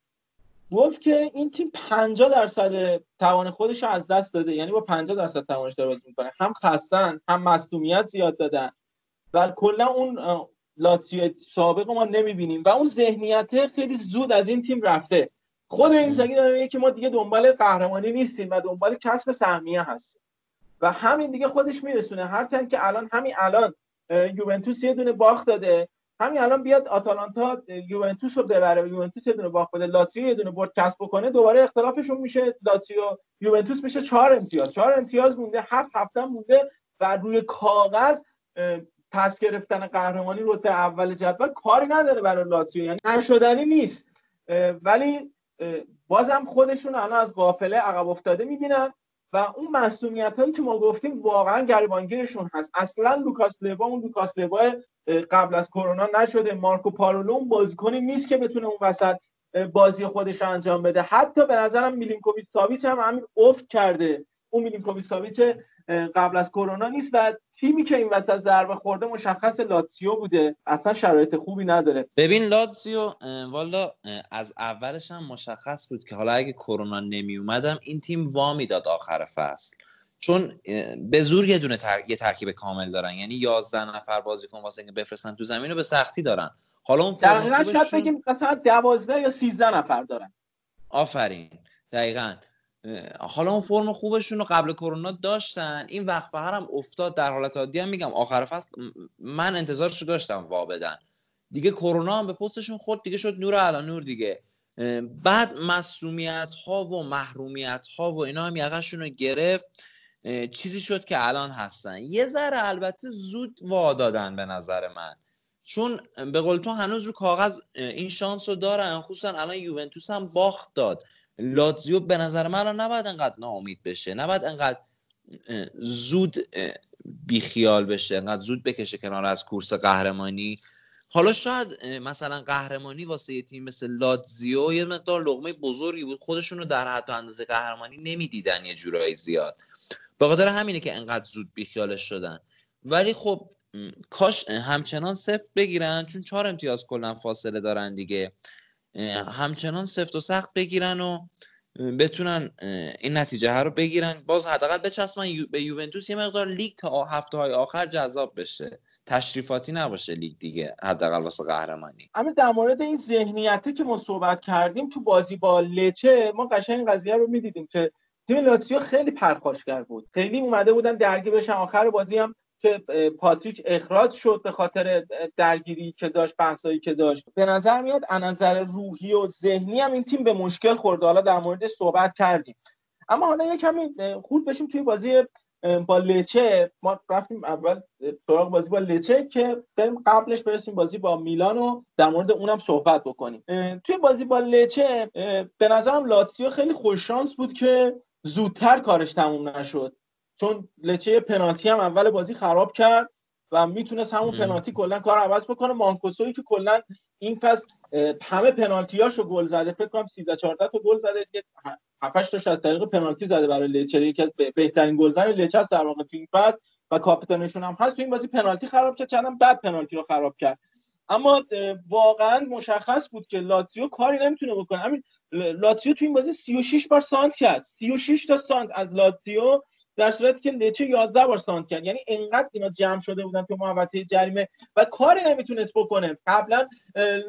گفت که این تیم 50 درصد توان خودش از دست داده. یعنی با 50 درصد توانش داره بازی می‌کنه. هم خستن هم مصدومیت زیاد دادن. و کلا اون لاتسیو سابق ما نمی‌بینیم. و اون ذهنیت خیلی زود از این تیم رفته. خود این زاگی داره میگه که ما دیگه دنبال قهرمانی نیستیم و دنبال کسب سهمیه هستیم. و همین دیگه خودش میرسونه. هر که الان همین الان یوونتوس یه دونه باخت داده. همین الان بیاد آتالانتا یوونتوس رو ببره یوونتوس یه دونه باخت بده. لاتزیو یه دونه برد کسب بکنه دوباره اختلافشون میشه. لاتزیو یوونتوس میشه چهار امتیاز. چهار امتیاز مونده. هفت هفته مونده و روی کاغذ پس گرفتن قهرمانی رتبه اول جدول کاری نداره برای لاتزیو. یعنی نشدنی نیست. ولی بازم خودشون الان از قافله عقب افتاده می‌بینن و اون مسئولیت هایی که ما گفتیم واقعا گریبانگیرشون هست. اصلا لوکاس لیوا اون لوکاس لیوا قبل از کرونا نشده. مارکو پارولو اون بازیکنی نیست که بتونه اون وسط بازی خودش انجام بده. حتی به نظرم میلینکوویچ ساویچ هم همین افت کرده. اون میلینکوویچ ساویچ قبل از کرونا نیست و تیمی که این وسط ضربه خورده مشخص لاتسیو بوده. اصلا شرایط خوبی نداره. ببین لاتسیو والا از اولش هم مشخص بود که حالا اگه کرونا نمی اومدم این تیم وامی داد آخر فصل. چون به زور یه دونه تر... یه ترکیب کامل دارن. یعنی 11 نفر بازیکن واسه اینکه بفرستن تو زمین رو به سختی دارن. حالا اون دقیقاً شاید بگیم مثلا 12 یا 13 نفر دارن. آفرین. دقیقاً. حالا اون فرم خوبشون رو قبل کرونا داشتن. این وقت هم افتاد در حالت عادی هم میگم. آخر فصل من انتظارش رو داشتم وا بدن. دیگه کرونا هم به پستشون خود دیگه شد نور علا نور دیگه. بعد مسئولیت ها و محرومیت ها و اینا هم یقشون رو گرفت. چیزی شد که الان هستن. یه ذره البته زود وا دادن به نظر من. چون به قول تو هنوز رو کاغذ این شانس رو دارن. خصوصا الان یوونتوس هم باخت داد. لاتزیو به نظر من الان نباید انقدر ناامید بشه. نباید انقدر زود بیخیال بشه انقدر زود بکشه کنار از کورس قهرمانی. حالا شاید مثلا قهرمانی واسه یه تیم مثل لاتزیو یه مقدار لغمه بزرگی بود. خودشون رو در حد اندازه قهرمانی نمی‌دیدن یه جورایی زیاد. به خاطر همینه که انقدر زود بیخیالش شدن. ولی خب کاش همچنان سفت بگیرن چون چهار امتیاز کلا فاصله دارن دیگه. همچنان سفت و سخت بگیرن و بتونن این نتیجه ها رو بگیرن. باز حداقل بچسبن به یوونتوس یه مقدار لیگ تا هفته های آخر جذاب بشه. تشریفاتی نباشه لیگ دیگه حداقل واسه قهرمانی. اما در مورد این ذهنیتی که ما صحبت کردیم تو بازی با لچه ما قشنگ قضیه رو می‌دیدیم که تیم لاتسیو خیلی پرخاشگر بود. خیلی اومده بودن درگیر بشن. آخر بازی هم که پاتریک اخراج شد به خاطر درگیری که داشت بحثایی که داشت. به نظر میاد از نظر روحی و ذهنی هم این تیم به مشکل خورده. حالا در مورد صحبت کردیم. اما حالا یه کمی خود بشیم توی بازی با لچه. ما رفتیم اول سراغ بازی با لچه که بریم قبلش برسیم بازی با میلان و در مورد اونم صحبت بکنیم. توی بازی با لچه به نظرم لاتسیو خیلی خوششانس بود که زودتر کارش تموم نشد. چون لچه پنالتی هم اول بازی خراب کرد و می‌تونست همون پنالتی کلا کار عوض بکنه. مانکوسوی که کلا این فصل همه پنالتیاشو گل زده. فکر کنم 13 14 تا گل زده. 7 تاش از طریق پنالتی زده برای لچر یکی از بهترین گلزن لچر در واقع تو این فصل و کاپیتانشون هم هست. تو این بازی پنالتی خراب کرد چندم بعد پنالتی رو خراب کرد. اما واقعا مشخص بود که لاتزیو کاری نمی‌تونه بکنه. همین لاتزیو تو این بازی 36 بار سانت کرد. 36 تا سانت از لاتزیو در صورتی که لچه 11 بار سانتر کرد. یعنی انقدر اینا جمع شده بودن تو محوطه جریمه و کاری نمی‌تونست بکنه. قبلا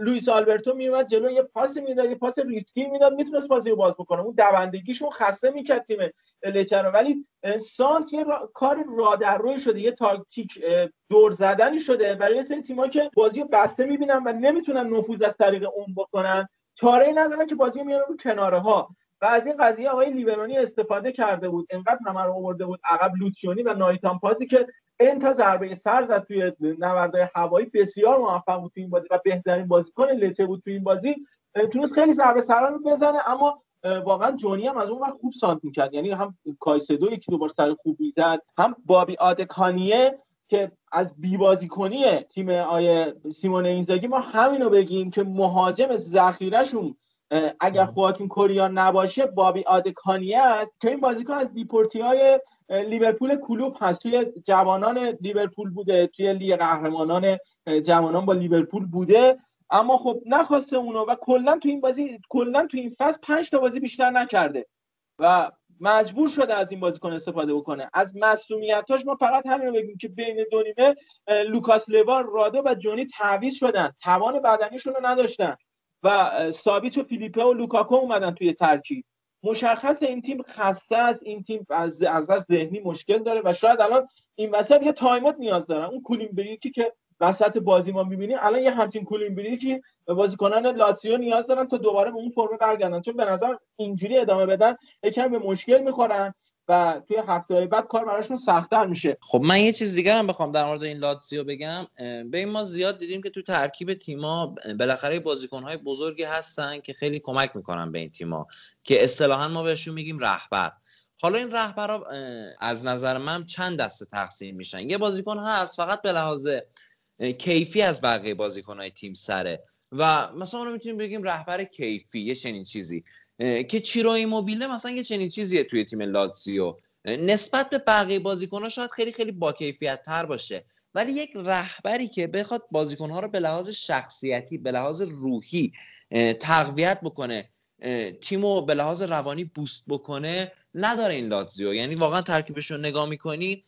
لوئیس آلبرتو میومد جلو یه پاس می‌داد یه پاس ریسکی می‌داد می‌تونست بازی رو باز بکنه. اون دوندگیشون خسته می‌کرد تیم لچه رو ولی سانتر یه را... کار رادر شده یه تاکتیک دور زدنی شده برای یه سری که بازی رو بسته می‌بینن و نمی‌تونن نفوذ از طریق اون بکنن. چاره ای ندارن که بازی میارن رو کناره ها و از این قضیه آقای لیبرانی استفاده کرده بود. انقدر نمر آورده بود. عقب لوتیونی و نایتان پاسی که انتا ضربه سر زد توی نبردهای هوایی. بسیار موفق بود توی این بازی و بهترین بازیکن لچه بود توی این بازی. تونست خیلی ضربه سرا رو بزنه اما واقعا جونی هم از اون وقت خوب سانت می‌کرد. یعنی هم کایسدو یکی دو بار سر خوب می‌زد هم بابی آدکانیه که از بی کنی تیم آیه سیمون اینزاگی ما همینو بگیم که مهاجم ذخیرهشون اگر خواکین کوره‌آ نباشه بابی آدکانیه است. که این بازیکن از دیپورتی های لیورپول کلوپ هست. توی جوانان لیورپول بوده توی لیگ قهرمانان جوانان با لیورپول بوده. اما خب نخواسته اونو و کلا تو این بازی کلا تو این فصل پنج تا بازی بیشتر نکرده. و مجبور شده از این بازیکن استفاده بکنه. از مسئولیتاش ما فقط همین رو بگیم که بین دو نیمه لوکاس لیوا رادو و جونی تعویض شدن. توان بدنیشون رو نداشتن. و سابیچ و فیلیپه و لوکاکو اومدن توی ترکیب. مشخص این تیم خسته از این تیم از از ذهنی مشکل داره و شاید الان این وسط یه timeout نیاز دارن. اون cooling break ی که وسط بازی ما می‌بینیم الان یه همچین cooling break ی بازیکنان لاتسیو نیاز دارن تا دوباره به اون فرم برگردن. چون به نظر اینجوری ادامه بدن یکم به مشکل می‌خورن. و توی هفته بعد کار براشون سختتر میشه. خب من یه چیز دیگر هم بخوام در مورد این لاتزیو بگم. به این ما زیاد دیدیم که تو ترکیب تیما بالاخره بازیکنهای بزرگی هستن که خیلی کمک می‌کنن به این تیما که اصطلاحا ما بهشون میگیم رهبر. حالا این رهبرا از نظر من چند دسته تقسیم میشن. یه بازیکن هست فقط به لحاظ کیفی از بقیه بازیکنهای تیم سره. و مثلا اونو می‌تونیم بگیم رهبر کیفی یه چنین چیزی. که چیرو ایموبیله مثلا یه چنین چیزیه توی تیم لاتزیو. نسبت به بقیه بازیکن‌ها شاید خیلی خیلی با کیفیت تر باشه. ولی یک رهبری که بخواد بازیکن‌ها رو به لحاظ شخصیتی به لحاظ روحی تقویت بکنه تیمو به لحاظ روانی بوست بکنه نداره این لاتزیو. یعنی واقعا ترکیبش رو نگاه می‌کنی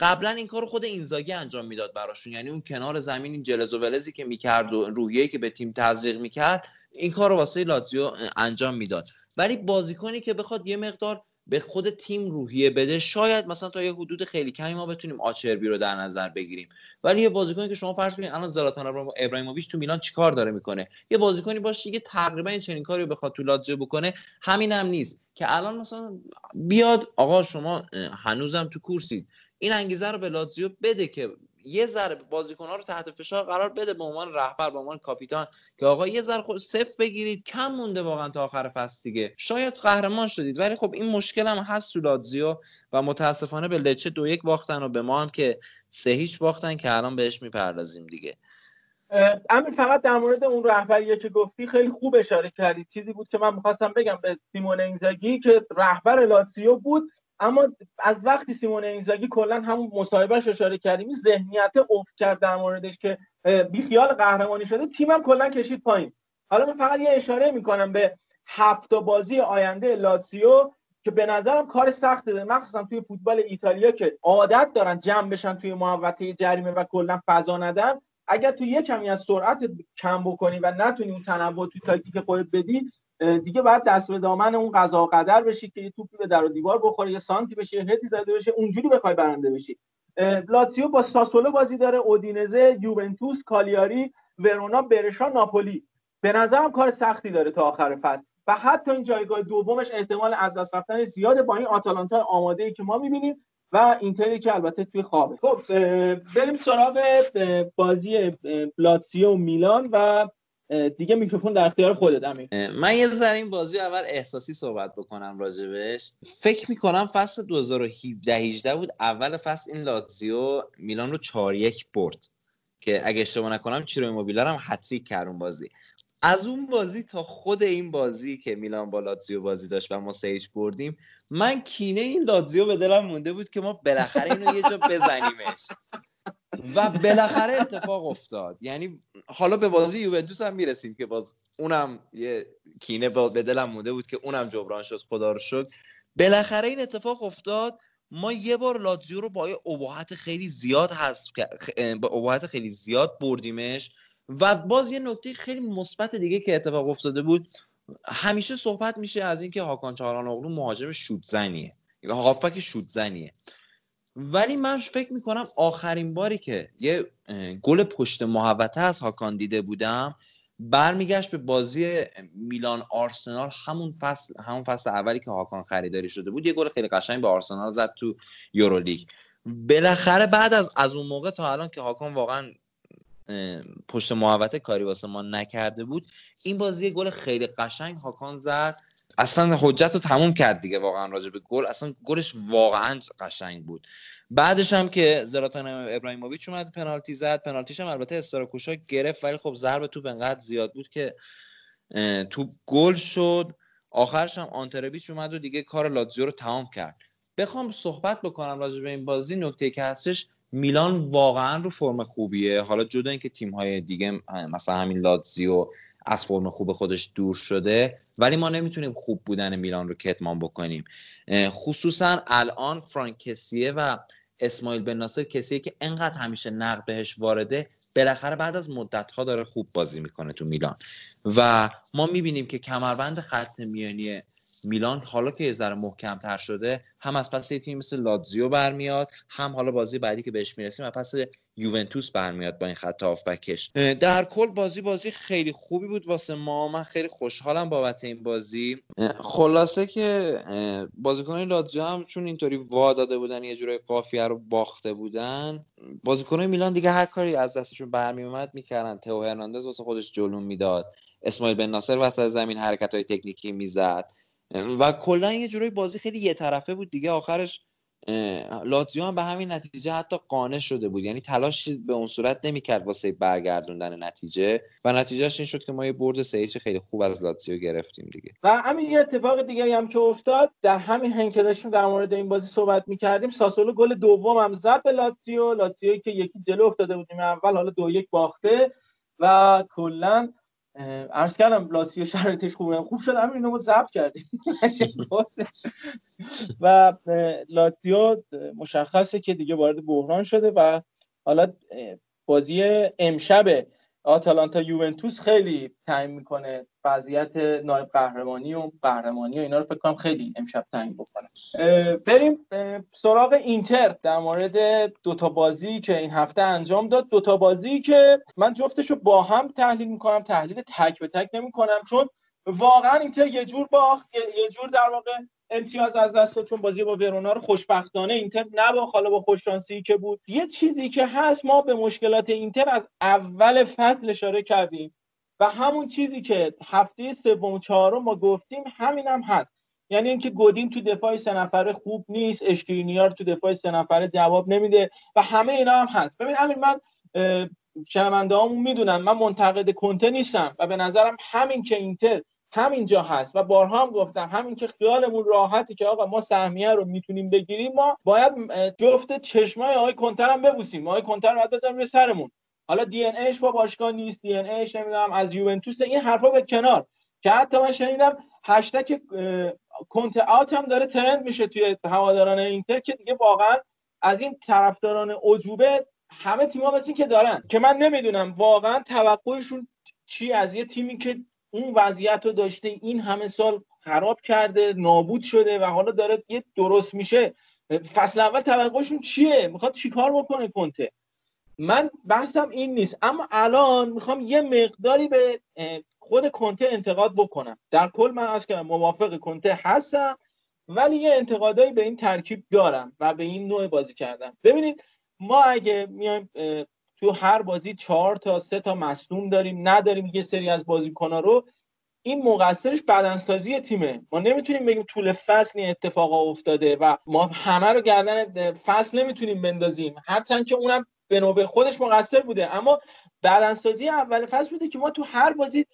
قبلا این کار خود اینزاگی انجام می‌داد براشون. یعنی اون کنار زمین این جلز و ولزی که می‌کرد و روحیه‌ای که به تیم تزریق می‌کرد این کار رو واسه لاتزیو انجام می‌داد. ولی بازیکنی که بخواد یه مقدار به خود تیم روحیه بده شاید مثلا تا یه حدود خیلی کمی ما بتونیم آچربی رو در نظر بگیریم. ولی یه بازیکنی که شما فرض کنید الان زلاتان ابراهیموویچ تو میلان چیکار داره می‌کنه؟ یه بازیکنی باشه که تقریبا این چنین کاری رو بخواد تو لاتزیو بکنه همین هم نیست. که الان مثلا بیاد آقا شما هنوزم تو کورسید. این انگیزه رو به لاتزیو بده که یه ذره بازیکن ها رو تحت فشار قرار بده به عنوان رهبر به عنوان کاپیتان. که آقا یه ذره خود صفر بگیرید کم مونده واقعا تا آخر فصل دیگه. شاید قهرمان شدید ولی خب این مشکل هم هست تو لاتزیو و متاسفانه به لچه دو یک باختن و به ما هم که سه هیچ باختن که الان بهش می‌پردازیم دیگه. امیر فقط در مورد اون رهبریه که گفتی خیلی خوب اشاره کردی. چیزی بود که من می‌خواستم بگم به سیمون اینزاگی که رهبر لاتسیو بود. اما از وقتی سیمون اینزاگی کلا همون مصاحبهش اشاره کردیم ذهنیت افت کرد در موردش که بیخیال قهرمانی شده تیمم کلا کشید پایین. حالا من فقط یه اشاره می‌کنم به هفت بازی آینده لاتسیو که به نظرم کار سخته. داره مخصوصا توی فوتبال ایتالیا که عادت دارن جمع بشن توی محوطه جریمه و کلا فضا ندن. اگر تو یه کمی از سرعت کم بکنی و نتونی اون تنوع توی تاکتیک خودت بدی دیگه بعد دست به دامن اون قضا و قدر بشی که یه توپی به در و دیوار بخوره یه سانتی بشه هدی زده بشه اونجوری بخوای برنده بشی. لاتسیو با ساسولو بازی داره اودینزه یوونتوس کالیاری ورونا برشا ناپولی. به نظرم کار سختی داره تا آخر فصل. و حتی این جایگاه دومش احتمال از دست رفتن زیاده با این آتالانتا آماده ای که ما می‌بینیم و اینتری که البته توی خوابه. خب بریم سراغ بازی لاتسیو و میلان و دیگه میکروفون در اختیار خودت امیر. من یه ذره این بازی اول احساسی صحبت بکنم راجبش. فکر می‌کنم فصل 2017 18 بود. اول فصل این لاتزیو میلان رو 4 1 برد. که اگه اشتباه نکنم چیرو ایموبیلر هم هتریک کرد اون بازی. از اون بازی تا خود این بازی که میلان با لاتزیو بازی داشت و ما سیج بردیم من کینه این لاتزیو به دلم مونده بود که ما بالاخره اینو یه جا بزنیمش. و بالاخره اتفاق افتاد. یعنی حالا به بازی یوونتوس هم می‌رسیم که باز اونم یه کینه به دلم مونده بود که اونم جبران شد خدا رو شد بالاخره این اتفاق افتاد. ما یه بار لاتزیو رو با یه ابهت خیلی زیاد هست با ابهت خیلی زیاد بردیمش و باز یه نکته خیلی مثبت دیگه که اتفاق افتاده بود. همیشه صحبت میشه از اینکه هاکان چهارانوغلو مهاجم شوت زنیه هافبک شوت زنیه ولی من فکر می‌کنم آخرین باری که یه گل پشت محوطه از هاکان دیده بودم برمیگشت به بازی میلان آرسنال همون فصل همون فصل اولی که هاکان خریداری شده بود یه گل خیلی قشنگ به آرسنال زد تو یورولیگ. بالاخره بعد از از اون موقع تا الان که هاکان واقعا پشت محوطه کاری واسه ما نکرده بود این بازی گل خیلی قشنگ هاکان زد. اصلا حجت رو تموم کرد دیگه واقعا راجع به گل. اصلا گلش واقعا قشنگ بود. بعدش هم که زلاتان ابراهیموویچ اومد پنالتی زد. پنالتیش هم البته استراکوشا گرفت ولی خب ضرب توپ انقدر زیاد بود که تو گل شد. آخرش هم آنتربیچ اومد و دیگه کار لاتزیو رو تمام کرد. بخوام صحبت بکنم راجع به این بازی. نکته که هستش میلان واقعا رو فرم خوبیه. حالا جدا اینکه تیم های دیگه مثلا همین لاتزیو از فرم خوب خودش دور شده. ولی ما نمی‌تونیم خوب بودن میلان رو کتمان بکنیم. خصوصا الان فرانکسیه و اسماعیل بن ناصر کسیه که انقدر همیشه نقد بهش وارده بالاخره بعد از مدت ها داره خوب بازی می‌کنه تو میلان. و ما می‌بینیم که کمربند خط میانی میلان حالا که یه ذره محکم تر شده هم از پس یه تیم مثل لاتزیو برمیاد هم حالا بازی بعدی که بهش می‌رسیم از پس یوونتوس برمیاد با این خط بکش در کل بازی بازی خیلی خوبی بود واسه ما. من خیلی خوشحالم بابت این بازی. خلاصه که بازیکن لاتزیو هم چون اینطوری وا داده بودن یه جورای قافیه رو باخته بودن بازیکن میلان دیگه هر کاری از دستشون برمی اومد می‌کردن. تو هرناندز واسه خودش جلو می‌داد. اسماعیل بن ناصر وسط زمین حرکت های تکنیکی می‌زد. و کلا یه جورایی بازی خیلی یه طرفه بود دیگه. آخرش لاتزیو هم به همین نتیجه حتی قانع شده بود. یعنی تلاش به اون صورت نمی‌کرد واسه برگردوندن نتیجه. و نتیجهش این شد که ما یه برد سه خیلی خوب از لاتزیو گرفتیم دیگه. و همین یه اتفاق دیگه هم که افتاد. در همین هنگ که داشتیم در مورد این بازی صحبت می‌کردیم ساسولو گل دوم هم زد به لاتزیو. لاتزیو که یکی جلو افتاده بودیم اول حالا دو یک باخته و کلا عرض کردم لاتسیو شرایطش خوبه. خوب شد همین اینو ضبط کردیم. و لاتسیو مشخصه که دیگه وارد بحران شده و حالا بازی امشب آتالانتا یوونتوس خیلی تعیین می‌کنه وضعیت نایب قهرمانی و قهرمانی و اینا رو فکر کنم خیلی امشب تعیین بکنه. بریم سراغ اینتر در مورد دوتا بازی که این هفته انجام داد. دوتا بازی که من جفتش رو با هم تحلیل می‌کنم تحلیل تک به تک نمی‌کنم چون واقعا اینتر یه جور باخت یه جور در واقع امتیاز از دست چون بازی با ورونا رو خوشبختانه اینتر نباخت حالا با خوششانسی که بود. یه چیزی که هست ما به مشکلات اینتر از اول فصل اشاره کردیم. و همون چیزی که هفته سوم چهارم ما گفتیم همین هم هست. یعنی اینکه گودین تو دفاع سه نفره خوب نیست. اشکرینیار تو دفاع سه نفره جواب نمیده. و همه اینا هم هست. ببین همین من شنونده همون می‌دونم من منتقد کنته نیستم. و به نظرم همین که اینتر همینجا هست. و بارها هم گفتم همین که خیالمون راحتی که آقا ما سهمیه رو می‌تونیم بگیریم ما باید جفت چشمای آقای کنتر هم ببوسیم. آقای کنتر رو بذاریم سرمون. حالا دی ان ایش با باشگاه نیست دی ان ایش نمی‌دونم از یوونتوس این حرفا به کنار. که حتی من شنیدم هشتگ کنت آت هم داره ترند میشه توی هواداران اینتر که دیگه واقعا از این طرفداران عجوبه همه تیم‌ها مثل که دارن. که من نمی‌دونم واقعا توقعشون چی از یه تیمی که اون وضعیت رو داشته این همه سال خراب کرده نابود شده و حالا داره یه درست میشه. فصل اول توقعشون چیه؟ می‌خواد چیکار بکنه کنته؟ من بحثم این نیست. اما الان می‌خوام یه مقداری به خود کنته انتقاد بکنم. در کل من از که موافق کنته هستم ولی یه انتقادایی به این ترکیب دارم و به این نوع بازی کردم. ببینید ما اگه میایم تو هر بازی چهار تا سه تا مصدوم داریم نداریم یه سری از بازیکن‌ها رو. این مقصرش بدنسازی تیمه. ما نمی‌تونیم بگیم طول فصل این اتفاق افتاده و ما همه رو گردن فصل نمی‌تونیم بندازیم. هرچند که اونم به نوبه خودش مقصر بوده. اما بدنسازی اول فصل بوده که ما تو هر بازی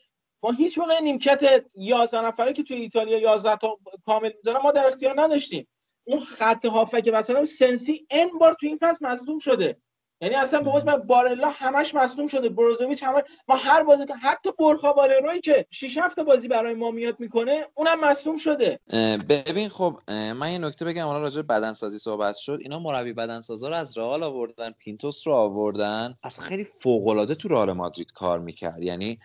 ما هیچ موقع نیمکت 11 نفره که تو ایتالیا 11 تا کامل می‌ذارن ما در اختیار نداشتیم. اون خط هافک مثلا سنسی ان بار تو این فصل مصدوم شده. یعنی اصلا به قول بارلا همش مصدوم شده بروزوویچ همه ما هر بازی که حتی برخا بالروی که 6 7 بازی برای ما میاد می‌کنه اونم مصدوم شده. ببین خب من یه نکته بگم حالا راجع به بدنسازی صحبت شد. اینا مربی بدنسازا رو از رئال آوردن پینتوس رو آوردن. از خیلی فوق العاده تو رئال مادرید کار می‌کرد. یعنی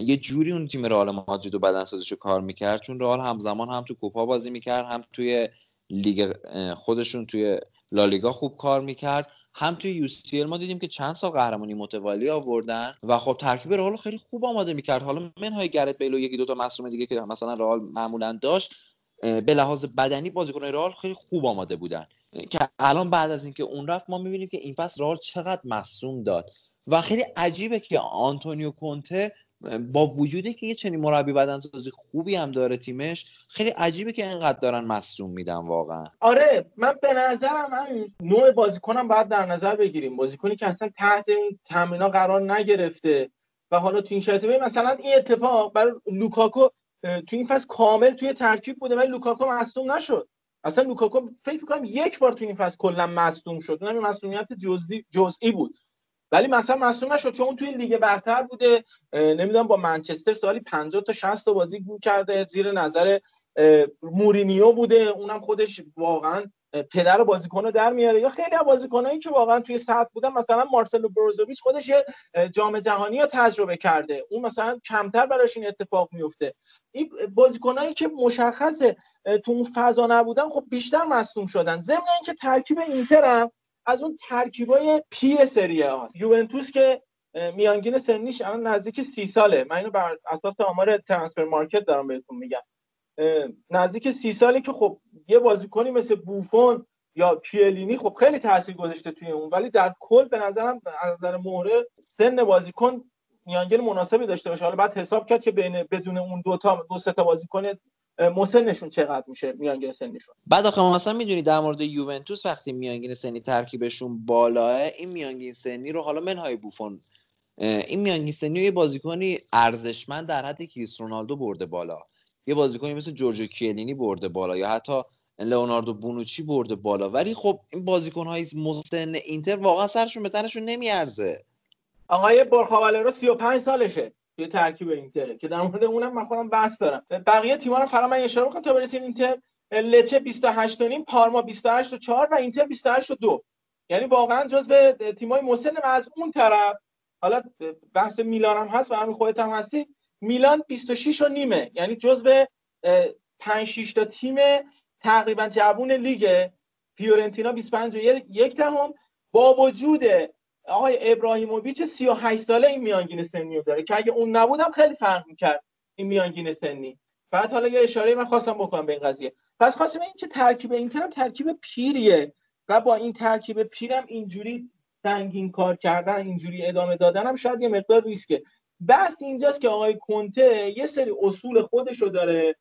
یه جوری اون تیم رئال مادرید و بدنسازیش رو کار می‌کرد. چون رئال همزمان هم تو کوپا بازی می‌کرد هم توی لیگ خودشون توی لالیگا خوب کار می‌کرد. هم توی یو ما دیدیم که چند سال قهرمانی متوالی آوردن و خب ترکیب رئال خیلی خوب آماده می‌کرد. حالا منهای گرت بیلو یکی دو تا مصوم دیگه که مثلا رئال معمولا داشت به لحاظ بدنی بازیکن رئال خیلی خوب آماده بودن. که الان بعد از اینکه اون رفت ما می‌بینیم که این فصل رئال چقدر مصوم داد. و خیلی عجیبه که آنتونیو کونته با وجودی که یه چنین مربی بدنسازی خوبی هم داره تیمش خیلی عجیبه که اینقدر دارن مصدوم میدن واقعا. آره من به نظرم همین نوع بازیکنم باید در نظر بگیریم. بازیکنی که اصلا تحت این تمرینا قرار نگرفته و حالا تو این شرایط مثلا این اتفاق برای لوکاکو تو این فصل کامل توی ترکیب بوده ولی لوکاکو مصدوم نشد. اصلا لوکاکو فکر می‌کنم یک بار تو این فصل کلا مصدوم شد. اونم مصدومیت جزئی بود. ولی مثلا مصدوم نشد چون توی لیگ برتر بوده نمی‌دونم با منچستر سالی 50 تا 60 تا بازی کرده زیر نظر مورینیو بوده اونم خودش واقعا پدر بازیکن در میاره. یا خیلی از بازیکنایی که واقعا توی سطح بودن مثلا مارسلو بروزوویچ خودش یه جام جهانی رو تجربه کرده. اون مثلا کمتر براش این اتفاق میفته این بازیکنایی که مشخصه تو اون فضا نبودن خب بیشتر مصدوم شدن. ضمن اینکه ترکیب اینتر هم از اون ترکیبای پیر سری ها. یوونتوس که میانگین سنیش الان نزدیک سی ساله. من اینو بر اساس آمار ترانسفر مارکت دارم بهتون میگم. نزدیک سی ساله که خب یه بازیکنی مثل بوفون یا پیلینی خب خیلی تاثیر گذاشته توی اون. ولی در کل به نظرم از نظر مهره سن بازیکن میانگین مناسبی داشته باشه. حالا بعد حساب کرد که بین بدون اون دو تا دو سه تا بازیکن مسنشون چقدر میشه میانگین سنیشون؟ بعد آخه مثلا می‌دونی در مورد یوونتوس وقتی میانگین سنی ترکیبشون بالاه این میانگین سنی رو حالا منهای بوفون این میانگین سنی یه بازیکنی ارزشمند در حد کریس رونالدو برده بالا. یه بازیکنی مثل جورجو کیلینی برده بالا یا حتی لئوناردو بونوچی برده بالا. ولی خب این بازیکن های مسن اینتر واقعا سرشون به تنشون نمیارزه. آقای برخاوالرو 35 سالشه. توی ترکیب اینتر که در مورد اونم من خودم بحث دارم. بقیه تیم‌ها رو فقط من اشاره می‌کنم تا برسیم اینتر لچه 28 و نیم پارما 28 و 4 و اینتر 28 و 2 یعنی واقعا جزو تیم‌های مسن از اون طرف حالا بحث میلان هم هست و همین خودت هم هستی میلان 26 و نیمه. یعنی جزو 5 6 تا تیم تقریبا جوون لیگ فیورنتینا 25 و یک دهم. با وجود آقای ابراهیموویچ 38 ساله این میانگین سنی رو داره که اگه اون نبودم خیلی فرق می‌کرد این میانگین سنی. بعد حالا یه اشاره من خواستم بکنم به این قضیه. پس خواستم این که ترکیب اینتر ترکیب پیریه و با این ترکیب پیرم اینجوری سنگین کار کردن اینجوری ادامه دادن هم شاید یه مقدار ریسکه. بس اینجاست که آقای کنته یه سری اصول خودش رو داره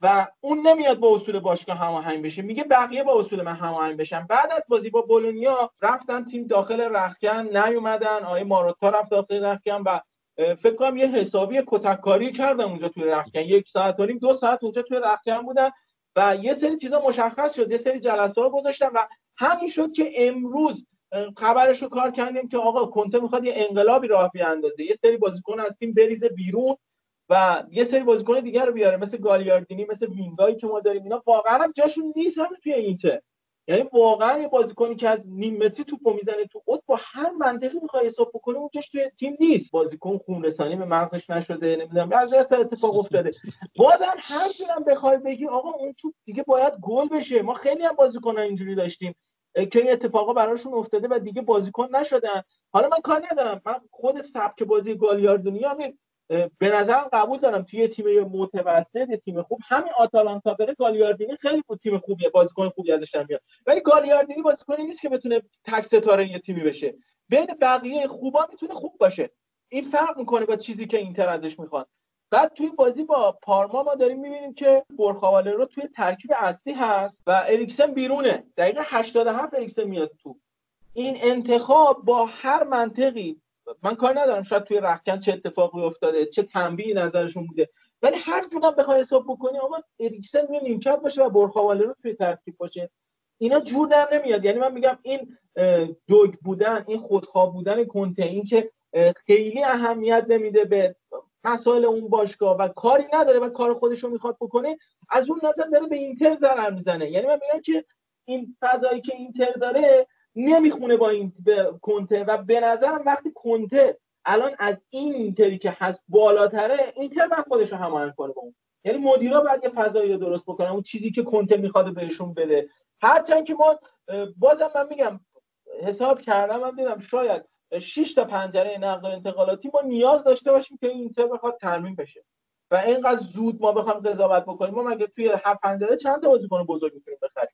و اون نمیاد با اصول باشگاه هماهنگ بشه. میگه بقیه با اصول من هماهنگ بشن. بعد از بازی با بولونیا رفتن تیم داخل رخکن نیومدن. آقای ماروتا رفت داخل رخکن و فکر کنم یه حسابی کتککاری کردن اونجا توی رخکن. یک ساعت و نیم دو ساعت اونجا توی رخکن بودن و یه سری چیزا مشخص شد. یه سری جلسه ها گذاشتن و همین شد که امروز خبرش رو کار کردیم که آقا کنته می‌خواد یه انقلابی راه بیاندازه. یه سری بازیکن از تیم بریزه بیرون. و یه سری بازیکن دیگر رو بیاره مثل گالیاردینی مثل وینگایی که ما داریم. اینا واقعا جاشون نیست هم توی اینتر یعنی واقعا یه بازیکنی که از نیم متری توپو می‌زنه تو اوت با هر منطقی می‌خوای حساب بکنه اونجاش توی تیم نیست. بازیکن خون رسانی به مغزش نشده نمی‌دونم از اتفاق افتاده. بازم هر جورم بخوای بگی آقا اون توپ دیگه باید گل بشه. ما خیلی هم بازیکن اینجوری داشتیم. که این اتفاقا براشون افتاده و دیگه بازیکن نشدن. حالا من کار ندارم. من خود سبک بازی گالیاردونی به نظرم قبول دارم توی تیم متوسط تیم خوب. همین آتالانتا بره گالیاردینی خیلی بود تیم خوبیه. بازیکن خوبی ازش میاد. ولی گالیاردینی بازیکنی نیست که بتونه تک ستاره یه تیمی بشه. بین بقیه خوبا می‌تونه خوب باشه. این فرق می‌کنه با چیزی که اینتر ازش می‌خواد بعد توی بازی با پارما ما داریم می‌بینیم که برخواله رو توی ترکیب اصلی هست و اریکسن بیرونه. دقیقه 87 اریکسن میاد تو. این انتخاب با هر منطقی من کار ندارم شاید توی رخکن چه اتفاقی افتاده چه تنبیهی نظرشون بوده. ولی هر جورم بخوای حساب بکنی آقا اریکسن می نیمکت باشه و برخواله رو توی ترکیب باشه. اینا جور در نمیاد. یعنی من میگم این دوگ بودن این خودخواه بودن کنته این که خیلی اهمیت نمیده به مسائل اون باشگاه و کاری نداره و کار خودش رو می‌خواد بکنه از اون نظر داره به اینتر ضرر می‌زنه. یعنی من میگم که این فضایی که اینتر داره نمی‌خونه با این کنته. و به نظرم وقتی کنته الان از این اینتری که هست بالاتره اینتر باید خودش رو هماهنگ کنه با اون یعنی مدیرا باید یه فضایی رو درست بکنن. اون چیزی که کنته می‌خواد بهشون بده. هرچند که ما بازم من میگم حساب کردم من دیدم شاید 6 تا پنجره نقل و انتقالاتی ما نیاز داشته باشیم که اینتر بخواد ترمیم بشه. و اینقدر زود ما بخوام قضاوت بکنیم. ما مگه توی هفت پنجره چند تا بازیکن بزرگ می‌تونیم بخریم؟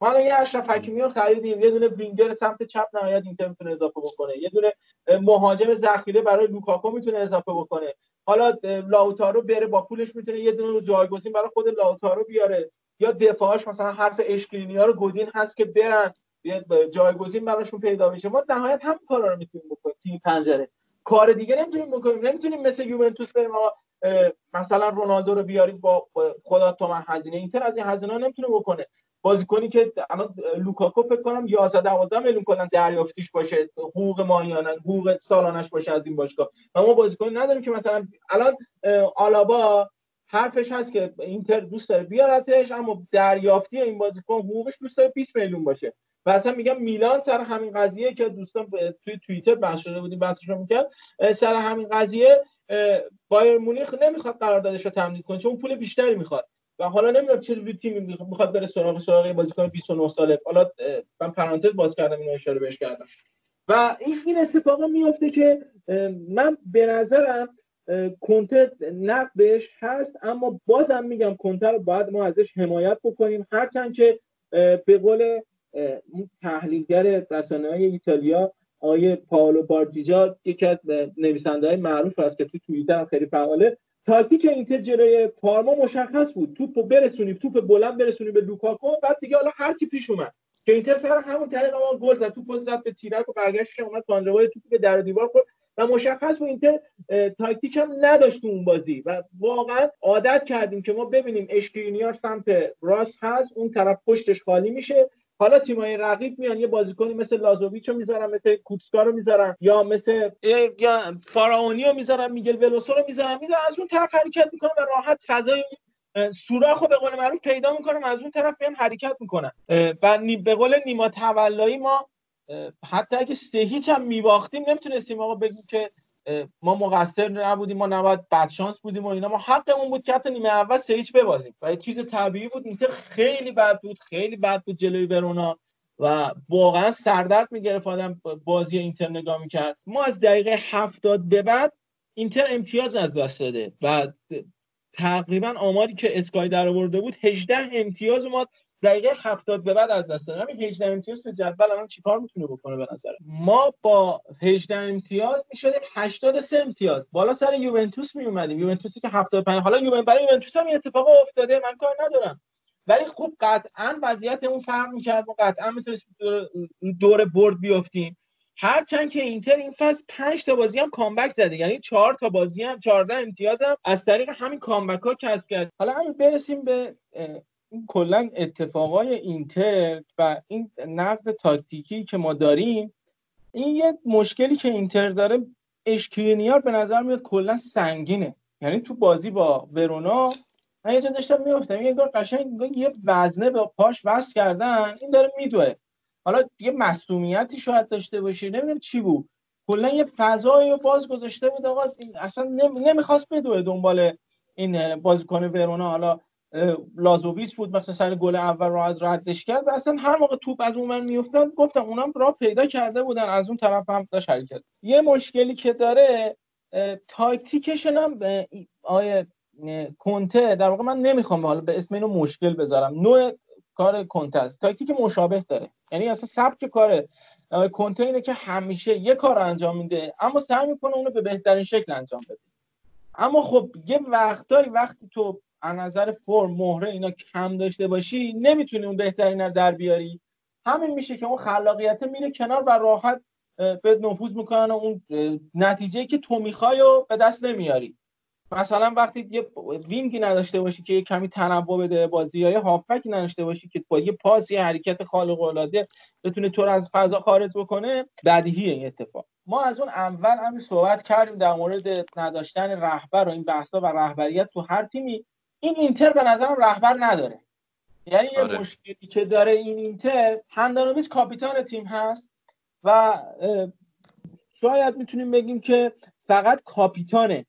ما یه اشرف حکیمی رو خریدیم یه دونه وینگر سمت چپ نهایت اینتر می‌تونه اضافه بکنه. یه دونه مهاجم ذخیره برای لوکاکو می‌تونه اضافه بکنه. حالا لاوتارو بره با پولش می‌تونه یه دونه جایگزین برای خود لاوتارو بیاره. یا دفاعش مثلا حرف اشکرینی ها رو گودین هست که برن جایگزین براشون پیدا بشه. ما نهایت هم کارا رو می‌تونیم بکنیم تیم پنجره. کار دیگه نمی‌تونیم بکنیم. نمی‌تونیم مثل یوونتوس بریم ما مثلا رونالدو رو بیاریم با خدا تومن هزینه. اینتر از این هزینه نمی‌تونه بکنه. بازیکنی که الان لوکاکو فکر کنم 11 12 میلیون کلا دریافتیش باشه. حقوق ماهیانه حقوق سالانش باشه از این باشگاه. و ما بازیکنی نداریم که مثلا الان آلابا حرفش هست که اینتر دوست داره بیارتش اما دریافتی این بازیکن حقوقش دوست داره 20 میلیون باشه. و اصلا میگم میلان سر همین قضیه که دوستان توی توییتر بحث شده بودیم بحثش رو می‌کرد سر همین قضیه بایر مونیخ نمی‌خواد قراردادش رو تمدید کنه چون پول بیشتری می‌خواد. و حالا نمی‌دونم چه روی تیم می‌خواد بره سراغ سراغ بازیکن 29 ساله. حالا من پرانتز باز کردم اینو اشاره بهش کردم. و این این اتفاق میفته که من به نظرم کنته نقدش هست اما بازم میگم کنته رو باید ما ازش حمایت بکنیم. هرچند که به قول تحلیلگر رسانه های ایتالیا آیه پاولو بارتیجا یکی از نویسنده های معروف است که تو توییتر خیلی فعاله. تاکتیک اینتر جلوی پارما مشخص بود. توپو برسونیم توپ بلند برسونیم به لوکاکو بعد دیگه حالا هر چی پیش اومد. که اینتر سر همون طریق ما گل زد توپو زد به تیرک و برگشت اومد کاندروای توپ به در و دیوار خورد. و مشخص بود اینتر تاکتیک هم نداشت اون بازی. و واقعا عادت کردیم که ما ببینیم اشکرینیار سمت راست هست اون طرف پشتش خالی میشه. حالا تیمای رقیب میان یه بازیکنی مثل لازوویچو می‌ذارن مثل کوتسکا رو می‌ذارن یا مثل یا فاراونی رو می‌ذارن میگل ولوسو رو می‌ذارن. می‌ذارن از اون طرف حرکت می‌کنن و راحت فضای سوراخ رو به قول معروف پیدا می‌کنن از اون طرف میان حرکت می‌کنن. و به قول نیما تولایی ما حتی اگه سه هیچ هم میباختیم نمی‌تونستیم آقا بگیم که ما مقصر نبودیم ما نباید بدشانس بودیم و اینا. ما حقمون بود که حتی نیمه اول سه هیچ ببازیم. و چیز طبیعی بود اینتر خیلی بد بود خیلی بد بود جلوی ورونا و واقعا سردرد می‌گرفت آدم بازی اینتر نگاه می‌کرد. ما از دقیقه هفتاد به بعد اینتر امتیاز از دست داده. و تقریبا آماری که اسکای در آورده بود 18 امتیاز اومد. دقیقه 70 به بعد از دست همین 18 امتیاز تو جدول الان چیکار می‌تونه بکنه به نظر ما با 18 امتیاز می‌شدیم 83 امتیاز. بالا سر یوونتوس می اومدیم یوونتوسی که 75 حالا یوونتوس برای یوونتوس هم اتفاق افتاده. من کار ندارم. ولی خب قطعا وضعیت اون فرق می‌کرد ما قطعا می‌تونستیم دور, دور برد بیافتیم. هرچند که اینتر این فصل 5 تا بازی هم کامبک زده. یعنی 4 تا بازی هم 14 امتیاز هم از طریق همین کامبک ها کسب کرد. حالا همین برسیم به این کلا اتفاقای اینتر و این نقد تاکتیکی که ما داریم این یه مشکلی که اینتر داره اشکرینیار به نظر میاد کلا سنگینه. یعنی تو بازی با ورونا من یه جا داشتم میفتم یه گار قشنگ یه وزنه به پاش وصل کردن این داره میدوه. حالا یه مصونیتی شاید داشته باشی نمی‌دونم چی بود. کلا یه فضایی باز گذاشته بود آقا اصلا نمی‌خواست بدوه دنبال این بازیکن ورونا. حالا لازوویچ بود مثلا سر گل اول راحت ردش کرد و اصلا هر موقع توپ از اون میافتاد گفتم اونم راه پیدا کرده بودن از اون طرف هم داشت حرکت یه مشکلی که داره تاکتیکشون هم آیه کنته در واقع من نمی‌خوام حالا به اسم اینو مشکل بذارم. نوع کار کنته است. تاکتیک مشابه داره. یعنی اصلا سبک کار کنته اینه که همیشه یه کار انجام میده اما سعی می‌کنه اونو به بهترین شکل انجام بده. اما خب یه وقتایی وقتی تو از نظر فرم مهره اینا کم داشته باشی نمی‌تونی اون بهترین رو در بیاری. همین میشه که اون خلاقیت میره کنار و راحت به نفوذ می‌کنن و اون نتیجه که تو می‌خوای و به دست نمیاری. مثلا وقتی یه وینگی نداشته باشی که یه کمی تنوع بده بازی یا یه نداشته باشی که با یه پاس یه حرکت خالق العاده بتونه تو از فضا خارج بکنه بدیهیه این اتفاق. ما از اون اول همین صحبت کردیم در مورد نداشتن رهبر و این بحثا و رهبریت تو هر تیمی. این اینتر به نظرم رهبر نداره. یعنی یه آره. مشکلی که داره این اینتر هندانویچ کاپیتان تیم هست و شاید می‌تونیم بگیم که فقط کاپیتانه.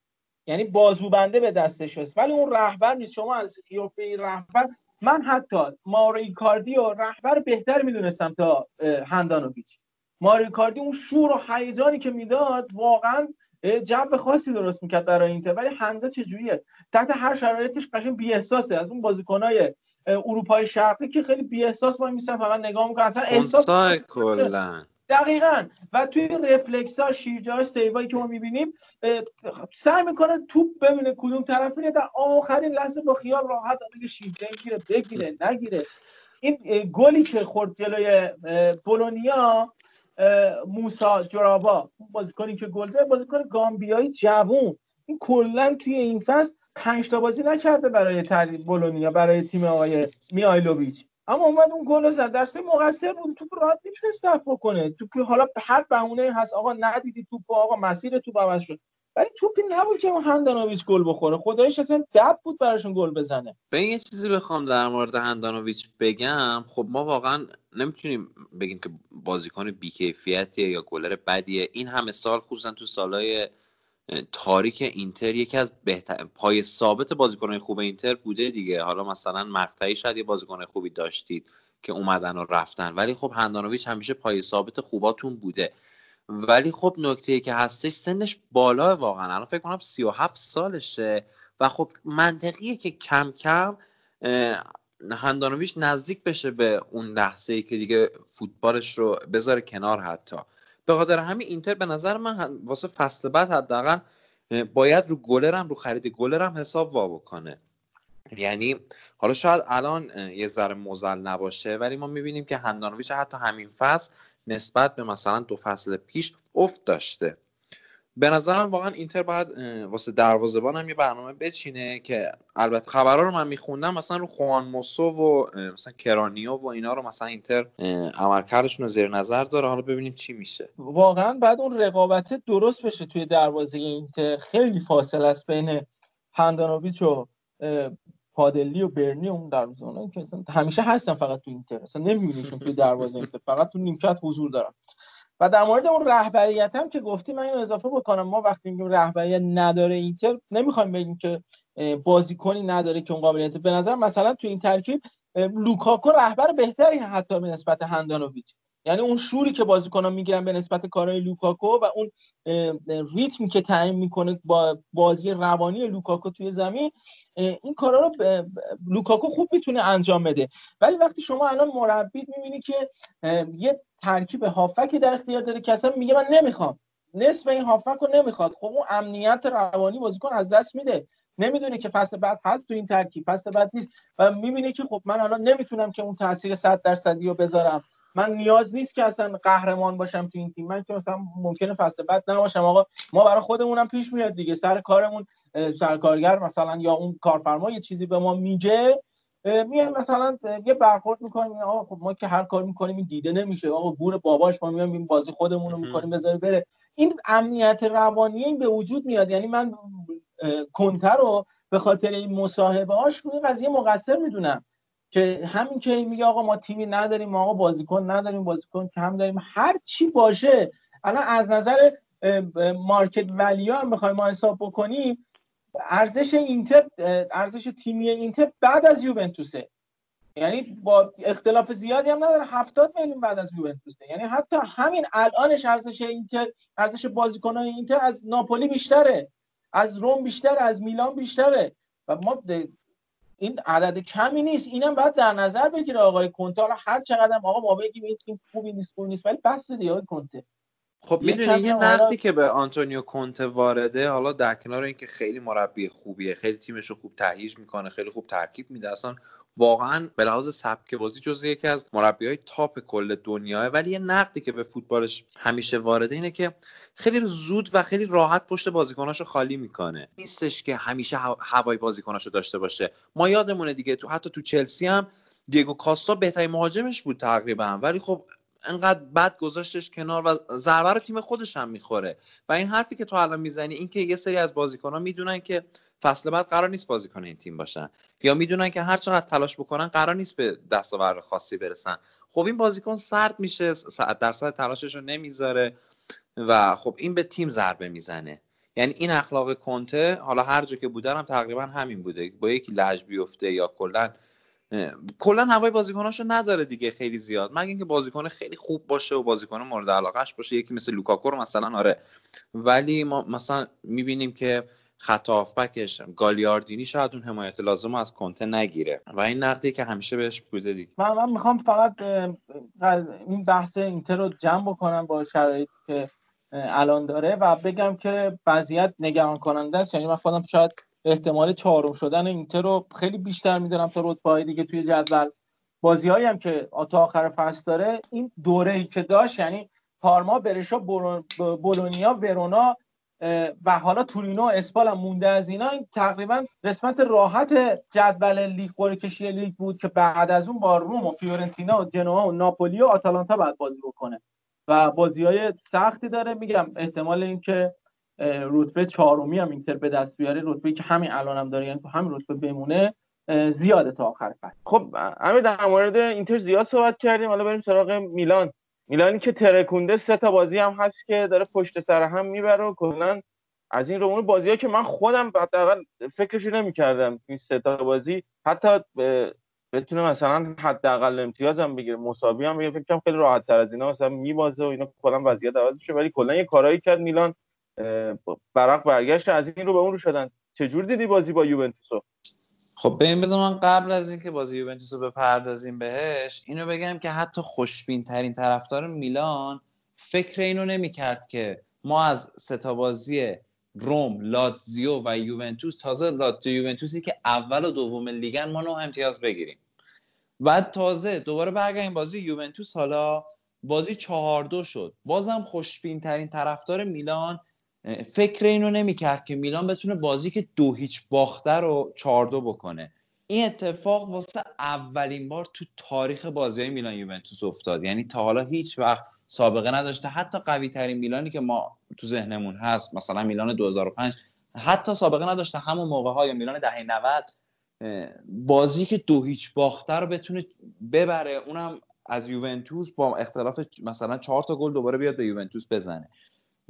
یعنی بازوبنده به دستش هست. ولی اون رهبر نیست. شما از قیافه رهبر من حتی ماری کاردی و رهبر بهتر می‌دونستم تا هندانویچ. ماری کاردی اون شور و هیجانی که می‌داد واقعا جو خاصی درست می‌کرد برای اینتر ولی هندا چجوریه؟ تحت هر شرایطش قشنگ بی احساسه از اون بازیکنای اروپای شرقی که خیلی بی احساس وای میسن فقط نگاه می‌کنن اصلا احساس کلا. دقیقا. و توی رفلکس ها شیرجه استیوایی که ما می‌بینیم سعی می‌کنه توپ ببینه کدوم طرف میره در آخرین لحظه با خیال راحت دیگه شیرجه می‌گیره بگیره نگیره. این گلی که خورد جلوی بولونیا موسا جرابا بازیکنی که گل زد بازیکن گامبیایی جوون. این کلا توی این فصل پنج تا بازی نکرده برای تری بولونیا برای تیم آقای میایلوویچ. اما اومد اون گل زد. درسته مقصر بود توپ راحت می‌تونست دفع کنه. توپ حالا هر بهونه هست. آقا ندیدی توپ آقا مسیر توپ عوض شد. ولی توپی نبود که اون هندانویچ گل بخوره. خدایش اصلا دب بود براشون گل بزنه. به یه چیزی بخوام در مورد هندانویچ بگم. خب ما واقعا نمی‌تونیم بگیم که بازیکن بیکیفیتیه یا گلر بدیه. این همه سال خصوصا تو سالهای تاریک اینتر یکی از بهتر پای ثابت بازیکنهای خوب اینتر بوده دیگه. حالا مثلا مقطعی شاید یه بازیکن خوبی داشتید که اومدن و رفتن. ولی خب هندانویچ همیشه پای ثابت خوباتون بوده. ولی خب نکته ای که هستش سنش بالا واقعا. الان فکر کنم 37 سالشه و خب منطقیه که کم کم هندانویچ نزدیک بشه به اون لحظه ای که دیگه فوتبالش رو بذاره کنار حتی. به خاطر همین اینتر به نظر من واسه فصل بعد حداقل باید رو گلرم رو خرید گلرم حساب وا بکنه. یعنی حالا شاید الان یه ذره موزل نباشه ولی ما می‌بینیم که هندانویچ حتی همین فصل نسبت به مثلا دو فصل پیش افت داشته. به نظرم واقعا اینتر باید واسه دروازه‌بان هم یه برنامه بچینه که البته خبرها رو من میخوندم مثلا رو خوان موسو و مثلا کرانیو و اینا رو مثلا اینتر عملکردشون رو زیر نظر داره. حالا ببینیم چی میشه. واقعا بعد اون رقابت درست بشه توی دروازه اینتر. خیلی فاصله است بین هندانویچ و پادلی و برنی اون دروازه‌بان که همیشه هستن فقط تو اینتر. اصلا نمیبینیشون توی دروازه اینتر. فقط تو نیمکت حضور دارن. و در مورد اون رهبریت هم که گفتی من اینو اضافه بکنم. ما وقتی میگیم رهبریت نداره اینتر نمی‌خوایم بگیم که بازیکنی نداره که اون قابلیت. به نظر مثلا تو این ترکیب لوکاکو رهبر بهتری حتی به نسبت هندانویچ یعنی اون شوری که بازیکنان می‌گیرن به نسبت کارهای لوکاکو و اون ریتمی که تعیین می‌کنه با بازی روانی لوکاکو توی زمین این کارا رو لوکاکو خوب می‌تونه انجام بده. ولی وقتی شما الان مربی می‌بینی که یه ترکیب هافبکی در اختیار داره که اصلا میگه من نمی‌خوام. نصف این هافک رو نمی‌خواد. خب اون امنیت روانی بازیکن از دست میده. نمی‌دونه که فصل بعد هست تو این ترکیب فصل بعد نیست. و می‌بینه که خب من الان نمی‌تونم که اون تاثیر 100 درصدی رو بذارم. من نیاز نیست که اصلا قهرمان باشم تو این تیم. من که مثلا ممکنه فصل بعد نباشم. آقا ما برای خودمونم پیش میاد دیگه. سر کارمون سرکارگر مثلا یا اون کارفرما یه چیزی به ما میگه میایم مثلا یه برخورد می‌کنیم. آقا خب ما که هر کار می‌کنیم این دیده نمیشه. آقا گور باباش ما میایم این بازی خودمون رو می‌کنیم بذاره بره. این امنیت روانی این به وجود میاد. یعنی من کنتر رو به خاطر این مصاحبه هاش روی قضیه مقصر می‌دونم. که همین که میگه آقا ما تیمی نداریم ما آقا بازیکن نداریم بازیکن کم داریم هر چی باشه. الان از نظر مارکت ولیو هم بخوایم ما حساب بکنیم ارزش اینتر ارزش تیمی اینتر بعد از یوونتوسه. یعنی با اختلاف زیادی هم نداره 70 میلیون بعد از یوونتوسه. یعنی حتی همین الانش ارزش اینتر ارزش بازیکنان اینتر از ناپولی بیشتره از روم بیشتره از میلان بیشتره. و ما این عدد کمی نیست. اینم باید در نظر بگیره آقای کنته هر چقدر آقا ما بگیم این تیم خوبی نیست خوبی نیست ولی بس دیگه آقای کنته خب می‌دونی یه نقدی که به آنتونیو کونته وارده حالا در کنار اینکه خیلی مربی خوبیه خیلی تیمش رو خوب تهییج می‌کنه خیلی خوب ترکیب میده اصلا واقعا به لحاظ سبک بازی جزو یکی از مربی های تاپ کل دنیاه. ولی یه نقدی که به فوتبالش همیشه وارده اینه که خیلی زود و خیلی راحت پشت بازیکناشو خالی می‌کنه. نیستش که همیشه هوای بازیکناشو داشته باشه. ما یادمونه دیگه تو حتی تو چلسی هم دیگو کاستا بهترین مهاجمش بود تقریبا. ولی خب انقدر بد گذاشتش کنار و ضربه رو تیم خودش هم می‌خوره. و این حرفی که تو الان می‌زنی این که یه سری از بازیکنان می‌دونن که فصل بعد قرار نیست بازیکن این تیم باشن. یا می‌دونن که هر چقدر تلاش بکنن قرار نیست به دستاورد خاصی برسن. خب این بازیکن سرد میشه درصد تلاشش رو نمی‌ذاره و خب این به تیم ضربه می‌زنه. یعنی این اخلاق کنته حالا هر جا که بوده هم تقریبا همین بوده. با یکی لج بیفته یا کلا کلا هوای بازیکناشو نداره دیگه خیلی زیاد. مگه اینکه بازیکن خیلی خوب باشه و بازیکن مورد علاقهش باشه یکی مثل لوکاکو رو مثلا آره. ولی ما مثلا می‌بینیم که خط آفبکش گالیاردینی شاید اون حمایت لازم از کنته نگیره. و این نقدی که همیشه بهش بوده دیگه. من, من می‌خوام فقط این بحث اینتر رو جمع بکنم با شرایطی که الان داره و بگم که وضعیت نگران کننده است. یعنی من خودم شاید احتمال چهارم شدن اینتر رو خیلی بیشتر می‌دونم تا رتبه دیگه توی جدول. بازی هم که تا آخر فصل داره این دوره ای که داشت یعنی پارما برشا بولونیا ورونا و حالا تورینو اسپال هم مونده از اینا. این تقریبا قسمت راحت جدول لیگ قرعه کشی لیگ بود که بعد از اون با روم و فیورنتینا و جنوا و ناپولی و آتالانتا بعد بازی بکنه. و بازی های سختی داره. میگم احتمال اینکه رتبه چهارمی هم اینتر به دست بیاره. رتبه که همین الان هم داره یعنی تو همین رتبه بمونه زیاده تا آخر فصل. خب همین در مورد اینتر زیاد صحبت کردیم. حالا بریم سراغ میلان. میلانی که ترکونده سه تا بازی هم هست که داره پشت سر هم می‌بره و کلا از این رو اون بازی ها که من خودم حداقل فکرش نمی‌کردم این سه تا بازی حتی بتونه مثلا حداقل امتیازم بگیره مساوی هم بگیره. فکر خیلی راحت تر از اینا مثلا میبازه و اینا کلا وضعیت عوض میشه. ولی کلا یه کارایی کرد میلان. برق برگشت از این رو به اون رو شدن. چجور دیدی بازی با یوونتوس خب این بذار من قبل از اینکه بازی یوونتوس رو بپردازیم بهش اینو بگم که حتی خوشبین ترین طرفدار میلان فکر اینو نمی‌کرد که ما از ستا بازی روم، لاتزیو و یوونتوس تازه لاتزیو یوونتوسی که اول و دوم لیگن ما نه امتیاز بگیریم. بعد تازه دوباره برگردیم بازی یوونتوس حالا بازی چهار دو شد. بازم خوشبین ترین طرفدار میلان فکر اینو نمی‌کرد که میلان بتونه بازی که دو هیچ باخته رو چهار دو بکنه. این اتفاق واسه اولین بار تو تاریخ بازی میلان یوونتوس افتاد. یعنی تا حالا هیچ وقت سابقه نداشته. حتی قوی ترین میلانی که ما تو ذهنمون هست مثلا میلان 2005 حتی سابقه نداشته. همون موقع های میلان دهه 90 بازی که دو هیچ باخته رو بتونه ببره. اونم از یوونتوس با اختلاف مثلا چهار تا گل دوباره بیاد به یوونتوس بزنه.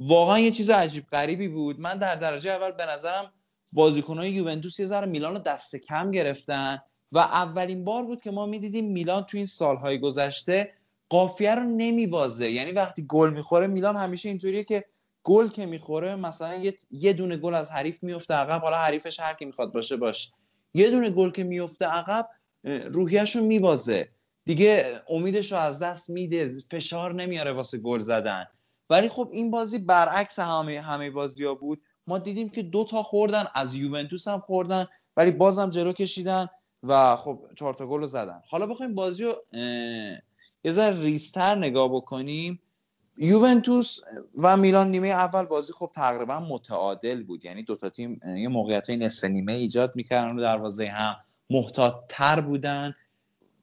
واقعا یه چیز عجیب غریبی بود. من در درجه اول به نظرم بازیکنهای یوونتوس یه ذره میلان رو دست کم گرفتن و اولین بار بود که ما می‌دیدیم میلان تو این سالهای گذشته قافیه رو نمیبازه. یعنی وقتی گل می‌خوره میلان همیشه اینطوریه که گل که می‌خوره مثلا یه, دونه گل از حریف میفته عقب حالا حریفش هر کی می‌خواد باشه باش. یه دونه گل که میفته عقب روحیش رو میبازه. دیگه امیدش رو از دست میده فشار نمیاره واسه گل زدن. ولی خب این بازی برعکس همه همه بازی ها بود. ما دیدیم که دو تا خوردن از یوونتوس هم خوردن ولی بازم جلو کشیدن و خب چهار تا گل زدن. حالا بخوایم بازی رو یه ذره ریستر نگاه بکنیم. یوونتوس و میلان نیمه اول بازی خب تقریبا متعادل بود. یعنی دوتا تیم یه موقعیت های نصف نیمه ایجاد می‌کردن رو دروازه هم محتاط تر بودن.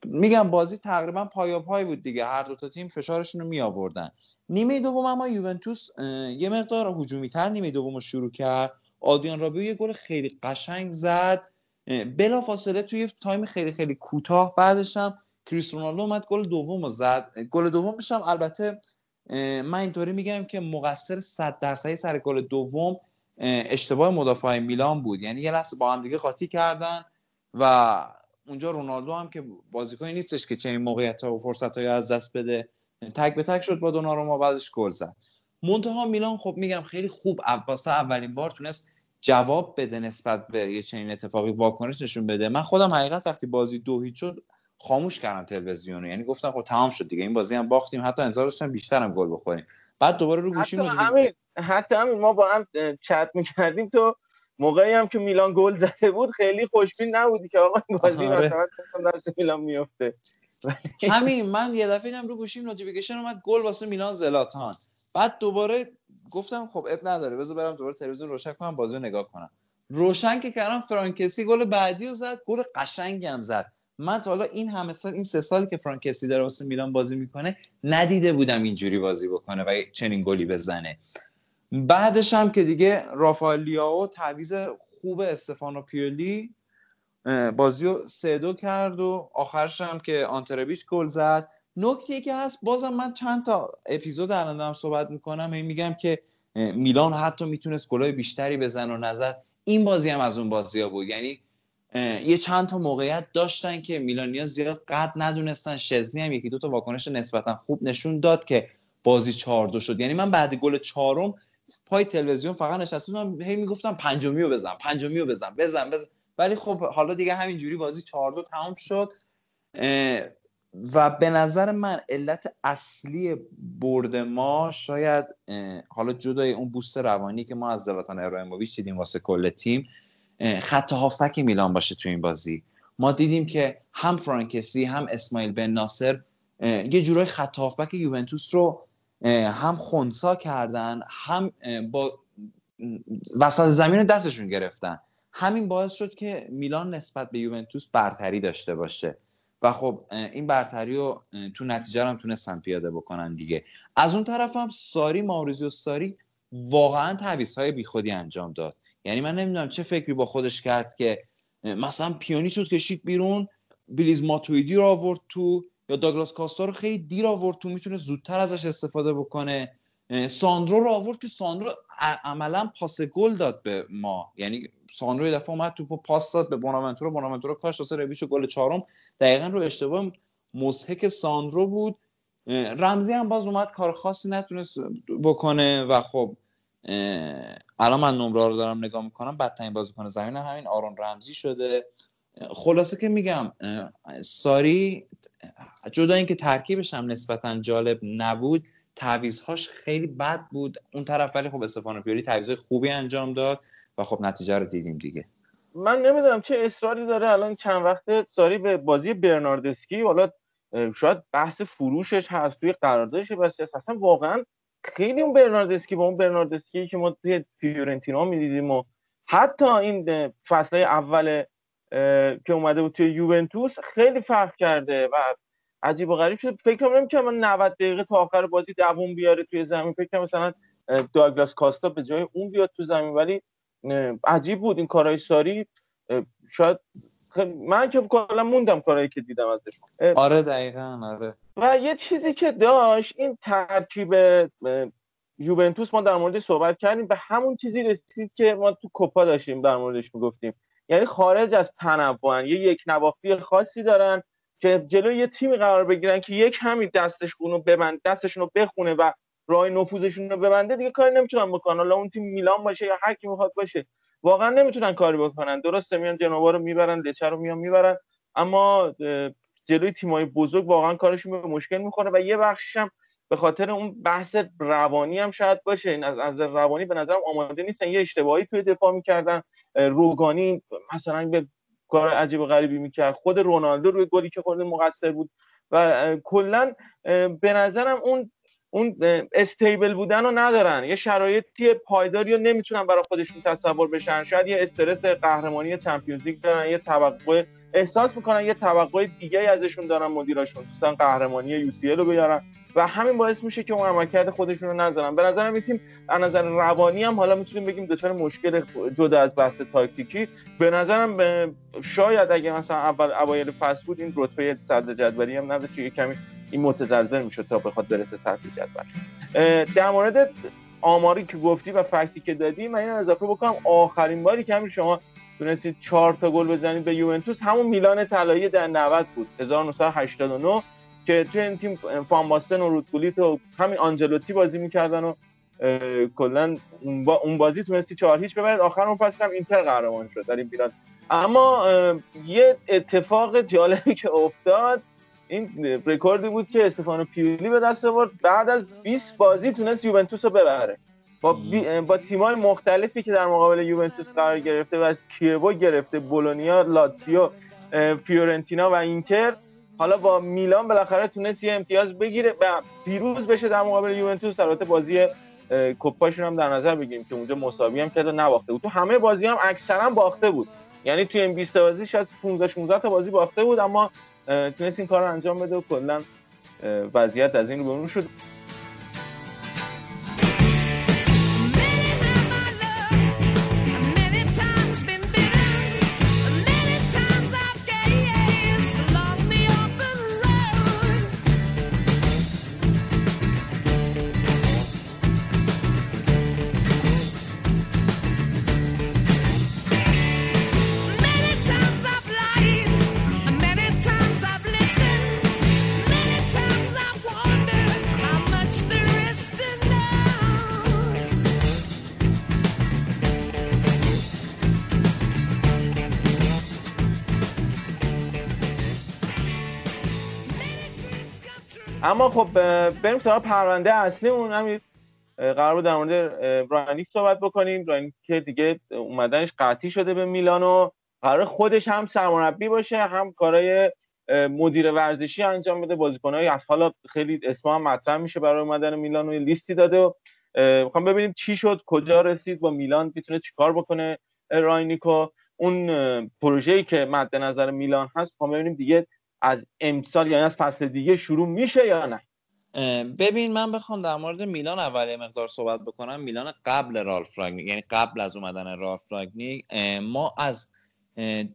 میگم بازی تقریبا پای بود دیگه. هر دو تا تیم فشارشون رو می آوردن نیمه دوم اما یوونتوس یه مقدار هجومی تر نیمه دوم رو شروع کرد. آدیان رابیو یه گل خیلی قشنگ زد. بلا فاصله توی time خیلی خیلی کوتاه بعدش هم کریس رونالدو اومد گل دوم رو زد. گل دومش هم البته من اینطوری میگم که مقصر 100 درصدی سر گل دوم اشتباه مدافع میلان بود. یعنی یه لحظه با هم دیگه قاطی کردن و اونجا رونالدو هم که بازیکنی نیستش که چنین موقعیت ها و فرصت های از دست بده. تک به تک شد با دوناروما بعدش گل زد. منتها میلان خب میگم خیلی خوب واسه اولین بار تونست جواب بده نسبت به یه چنین اتفاقی واکنش نشون بده. من خودم حقیقت وقتی بازی دو هیچ شد خاموش کردم تلویزیون یعنی گفتم خب تمام شد دیگه این بازی هم باختیم. حتی انتظار داشتم بیشتر هم گل بخوریم. بعد دوباره رو گوشیم حتی همین حتی همین ما با هم چت می‌کردیم تو موقعی هم که میلان گل زده بود خیلی خوشبین نبودی که آقا این بازی آره. مثلا دست میلان میفته همین من یه دفعه هم رو گوشیم notification اومد گل واسه میلان زلاتان. بعد دوباره گفتم خب اب نداره بذار برم دوباره تلویزیون روشن کنم بازی رو نگاه کنم. روشن که کردم فرانکسی گل بعدی رو زد گل قشنگی هم زد. من تا حالا این همه سال این سه سالی که فرانکسی داره واسه میلان بازی می‌کنه ندیده بودم اینجوری بازی بکنه و چنین گلی بزنه. بعدش هم که دیگه رافائل لیاو تعویض خوب استفانو پیولی بازی رو سه دو کرد و آخرش هم که آنتربیچ گل زد. نکته که هست بازم من چند تا اپیزود الان دارم صحبت می‌کنم. این میگم که میلان حتی می‌تونست گلای بیشتری بزن و نزد. این بازی هم از اون بازی ها بود. یعنی یه چند تا موقعیت داشتن که میلانیا زیاد قد ندونستن. شزنی هم یکی دو تا واکنش نسبتا خوب نشون داد که بازی چهار دو شد. یعنی من بعد گل چهارم پای تلویزیون فقط نشسته بودم هی می‌گفتم پنجمی رو بزن پنجمی رو بزن بزن بزن. ولی خب حالا دیگه همینجوری بازی چهار دو تمام شد. و به نظر من علت اصلی برد ما شاید حالا جدای اون بوست روانی که ما از زلاتان ابراهیموویچ دیدیم واسه کل تیم خط هافک میلان باشه تو این بازی. ما دیدیم که هم فرانکسی هم اسماعیل بن ناصر یه جورای خط هافبک یوونتوس رو هم خونسا کردن هم با وسط زمین دستشون گرفتن. همین باعث شد که میلان نسبت به یوونتوس برتری داشته باشه. و خب این برتری رو تو نتیجه هم تونستن پیاده بکنن دیگه. از اون طرف هم ساری ماوریزیو ساری واقعا تعویض های بیخودی انجام داد. یعنی من نمی‌دونم چه فکری با خودش کرد که مثلا پیونی شد کشید بیرون بلیز ماتویدی رو آورد تو یا داگلاس کاستا رو خیلی دیر آورد تو می‌تونه زودتر ازش استفاده بکنه. ساندرو رو آورد که ساندرو عملا پاس گل داد به ما. یعنی ساندرو دفعه اومد توپو پاس داد به بوناونتورو بوناونتورو کاش واسه رویچو گل چهارم. دقیقا رو اشتباه مزهک ساندرو بود. رمزی هم باز اومد. کار خاصی نتونست بکنه و خب الان من نمره رو دارم نگاه می‌کنم. بدترین بازیکن زمین همین آرون رمزی شده. خلاصه که میگم ساری جدا اینکه ترکیبش هم نسبتا جالب نبود. تعویزهاش خیلی بد بود. اون طرف ولی خب استفانو پیولی تعویض خوبی انجام داد و خب نتیجه رو دیدیم دیگه. من نمی‌دونم چه اصراری داره. الان چند وقته ساری به بازی برناردسکی حالا شاید بحث فروشش هست توی قراردادش بس اصلا واقعا خیلی اون برناردسکی با اون برناردسکی که ما توی فیورنتینا می‌دیدیم و حتی این فصل اول که اومده بود توی یوونتوس خیلی فرق کرده و عجیب و غریب شد. فکر نمی‌کنم من 90 دقیقه تا آخر بازی دووم بیاره توی زمین. فکر مثلا داگلاس کاستا به جای اون بیاد تو زمین. ولی عجیب بود این کارهای ساری. شاید من که کلا موندم کارهایی که دیدم ازش. آره دقیقا آره. و یه چیزی که داشت این ترکیب یوونتوس ما در موردش صحبت کردیم. به همون چیزی رسید که ما تو کوپا داشتیم در موردش می‌گفتیم. یعنی خارج از تنوع یه یک نواختی خاصی دارن. که جلوی یه تیمی قرار بگیرن که یک همین دستشون رو ببند دستشون رو بخونه و راه نفوذشون رو ببنده دیگه کاری نمی‌تونن بکنن. حالا اون تیم میلان باشه یا هر کی می‌خواد باشه واقعا نمی‌تونن کاری بکنن. درسته میان جنوا رو می‌برن لچه رو میان می‌برن اما جلوی تیمای بزرگ واقعا کارشون به مشکل می‌خوره و یه بخشش هم به خاطر اون بحث روانی هم شاید باشه. این از از روانی به نظرم آماده نیستن. یه اشتباهی توی دفاع می‌کردن. روگانی مثلا به کار عجیب و غریبی می‌کرد. خود رونالدو روی گلی که خورده مقصر بود. و کلا به نظرم اون اون استیبل بودن رو ندارن. یه شرایطی پایداری رو نمی‌تونن برای خودشون تصور بشن. شاید یه استرس قهرمانی چمپیونز لیگ دارن یه توقع احساس می‌کنن یه توقع دیگه ازشون دارن مدیراشون دوستان قهرمانی یو سی رو بیارن و همین باعث میشه که اون عملکرد خودشون رو نذارن. به نظرم تیم از نظر روانی هم حالا می‌تونیم بگیم دچار مشکل جدا از بحث تاکتیکی. به نظرم شاید اگه مثلا اول اوایل فصل بود این رتبه صدر جدولی هم نداشت یه کمی این متزلزل می‌شد تا بخواد برسه سطح جدول. در مورد آماری که گفتی و فکتی که دادی من این اضافه بکنم. آخرین باری که همین شما تونستید چهار تا گل بزنید به یوونتوس. همون میلان طلایی در 90 بود 1989 که توی این تیم فان باستن و رودگولیت و همین آنجلوتی بازی می‌کردن و کلا اون بازی تونستی چهار هیچ ببرید. آخر اون فصل هم اینتر قهرمان شد در این میلان. اما یه اتفاق جالبی که افتاد این رکوردی بود که استفانو پیولی به دست آورد. بعد از 20 بازی تونست یوونتوس رو ببره. با, بی... با تیمای مختلفی که در مقابل یوونتوس قرار گرفته و از کیوو گرفته بولونیا لاتسیو فیورنتینا و اینتر. حالا با میلان بالاخره تونست یه امتیاز بگیره و پیروز بشه در مقابل یوونتوس. البته بازی کوپاشون هم در نظر بگیریم که اونجا مساوی هم کرد و نباخته بود. تو همه بازی هم اکثرا باخته بود. یعنی توی این 20 بازی شاید 15 16 تا بازی باخته بود اما تونست این کار رو انجام بده و کلا وضعیت از این رو به شد. اما خب بریم سراغ پرونده اصلی اون همین قرار بود در مورد رانیک صحبت بکنیم. رانیک که دیگه اومدنش قطعی شده به میلان و قرار خودش هم سرمربی باشه هم کارهای مدیر ورزشی انجام بده. بازیکنایی از حالا خیلی اسم هم مطرح میشه برای اومدن میلان و لیستی داده و می‌خوام ببینیم چی شد کجا رسید با میلان می‌تونه چیکار بکنه راینیکو اون پروژه‌ای که مد نظر میلان هست می‌خوام ببینیم دیگه از امسال یعنی از فصل دیگه شروع میشه یا نه؟ ببین من بخوام در مورد میلان اول مقدار صحبت بکنم. میلان قبل رالف رانگنیک یعنی قبل از اومدن رالف رانگنیک ما از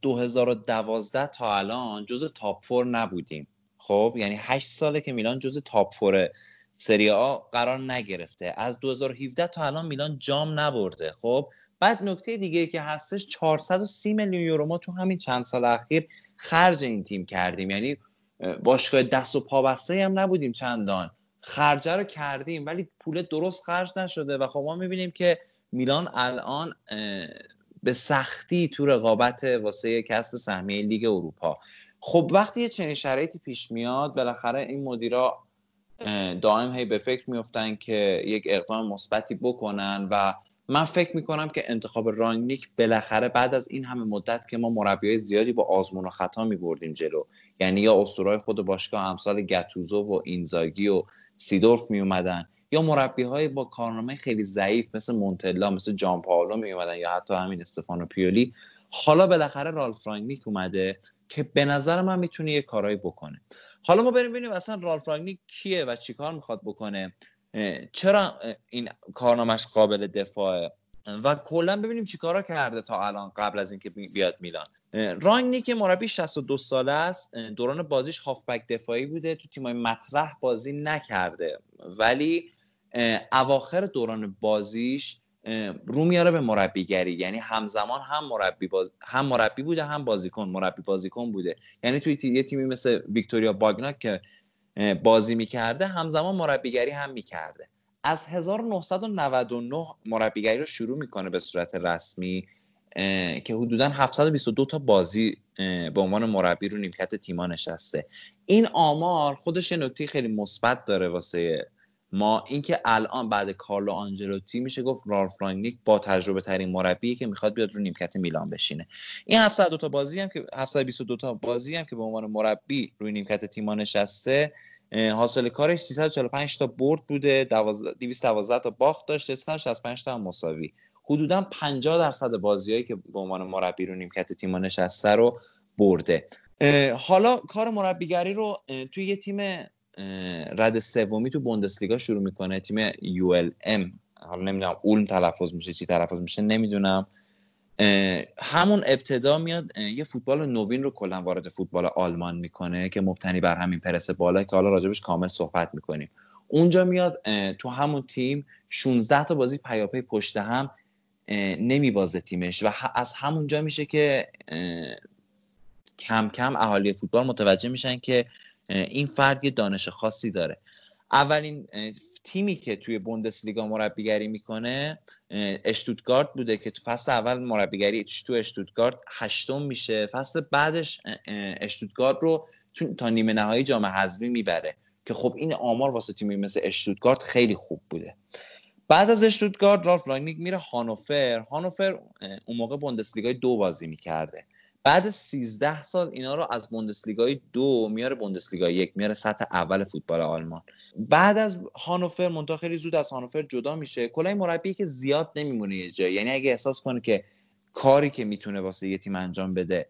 2012 تا الان جز top four نبودیم. خب یعنی 8 ساله که میلان جز top four سری آ قرار نگرفته. از 2017 تا الان میلان جام نبرده. خب بعد نکته دیگه که هستش 430 میلیون یورو ما تو همین چند سال اخیر خرج این تیم کردیم. یعنی باشگاه دست و پابسته هم نبودیم چندان. خرجه رو کردیم ولی پول درست خرج نشده و خب ما می‌بینیم که میلان الان به سختی تو رقابت واسه کسب سهمیه لیگ اروپا. خب وقتی یه چنین شرایطی پیش میاد بالاخره این مدیرا دائم هی به فکر میفتن که یک اقدام مثبتی بکنن و من فکر می‌کنم که انتخاب رانگنیک بالاخره بعد از این همه مدت که ما مربیای زیادی با آزمون و خطا میبردیم جلو. یعنی یا اسطورهای خود باشگاه امثال گتوزو و اینزاگی و سیدورف می اومدن یا مربی های با کارنامه خیلی ضعیف مثل مونتلا مثل جان پاولو می اومدن یا حتی همین استفانو پیولی. حالا بالاخره رالف رانگنیک اومده که به نظر من می‌تونه یه کارایی بکنه. حالا ما بریم ببینیم اصلا رالف رانگنیک کیه و چیکار می‌خواد بکنه. چرا این کارنامهش قابل دفاعه؟ و کلا ببینیم چیکارا کرده تا الان قبل از اینکه بیاد میلان. رانگنی که مربی 62 ساله است دوران بازیش هافبک دفاعی بوده تو تیمای مطرح بازی نکرده. ولی اواخر دوران بازیش رو میاره به مربیگری. یعنی همزمان هم مربی باز... هم مربی بوده هم بازیکن. مربی بازیکن بوده. یعنی توی یه تیمی مثل ویکتوریا باگناک که بازی می‌کرده همزمان مربیگری هم می‌کرده. از 1999 مربیگری رو شروع می‌کنه به صورت رسمی که حدودا 722 تا بازی به عنوان مربی رو نیمکت تیما نشسته. این آمار خودش یه نکته خیلی مثبت داره واسه ما. اینکه الان بعد کارلو آنجلوتی میشه گفت رالف رانگنیک با تجربه ترین مربی که می‌خواد بیاد رو نیمکت میلان بشینه. این 702 تا بازی هم که 722 تا بازی هم که به عنوان مربی روی نیمکت تیما نشسته حاصل کارش 345 تا برد بوده 212 تا باخت داشته 365 تا هم مساوی. حدودا 50 درصد بازیایی که به عنوان مربی رو نیمکت تیم نشسته رو برده. حالا کار مربیگری رو توی یه تیم رد سومی تو بوندسلیگا شروع می‌کنه تیم یو ال ام. حالا نمی‌دونم اولم تلفظ میشه چی تلفظ میشه نمی‌دونم. همون ابتدا میاد یه فوتبال نوین رو کلا وارد فوتبال آلمان می‌کنه که مبتنی بر همین پرس بالا که حالا راجبش کامل صحبت می‌کنیم. اونجا میاد تو همون تیم 16 تا بازی پیاپی پشت هم نمیبازه تیمش و از همونجا میشه که کم کم اهالی فوتبال متوجه میشن که این فرد یه دانش خاصی داره. اولین تیمی که توی بوندسلیگا مربیگری می‌کنه اشتوتگارت بوده که تو فصل اول مربیگری تو اشتوتگارت هشتم میشه فصل بعدش اشتوتگارت رو تا نیمه نهایی جام حذفی می‌بره که خب این آمار واسه تیمی مثل اشتوتگارت خیلی خوب بوده. بعد از اشتوتگارت رالف رانگنیک میره هانوفر. هانوفر اون موقع بوندسلیگای دو بازی می‌کرده. بعد 13 سال اینا رو از بوندسلیگای دو میاره بوندسلیگای یک میاره سطح اول فوتبال آلمان. بعد از هانوفر منتها خیلی زود از هانوفر جدا میشه. کلا این مربی که زیاد نمیمونه یه جایی. یعنی اگه احساس کنه که کاری که می‌تونه واسه یه تیم انجام بده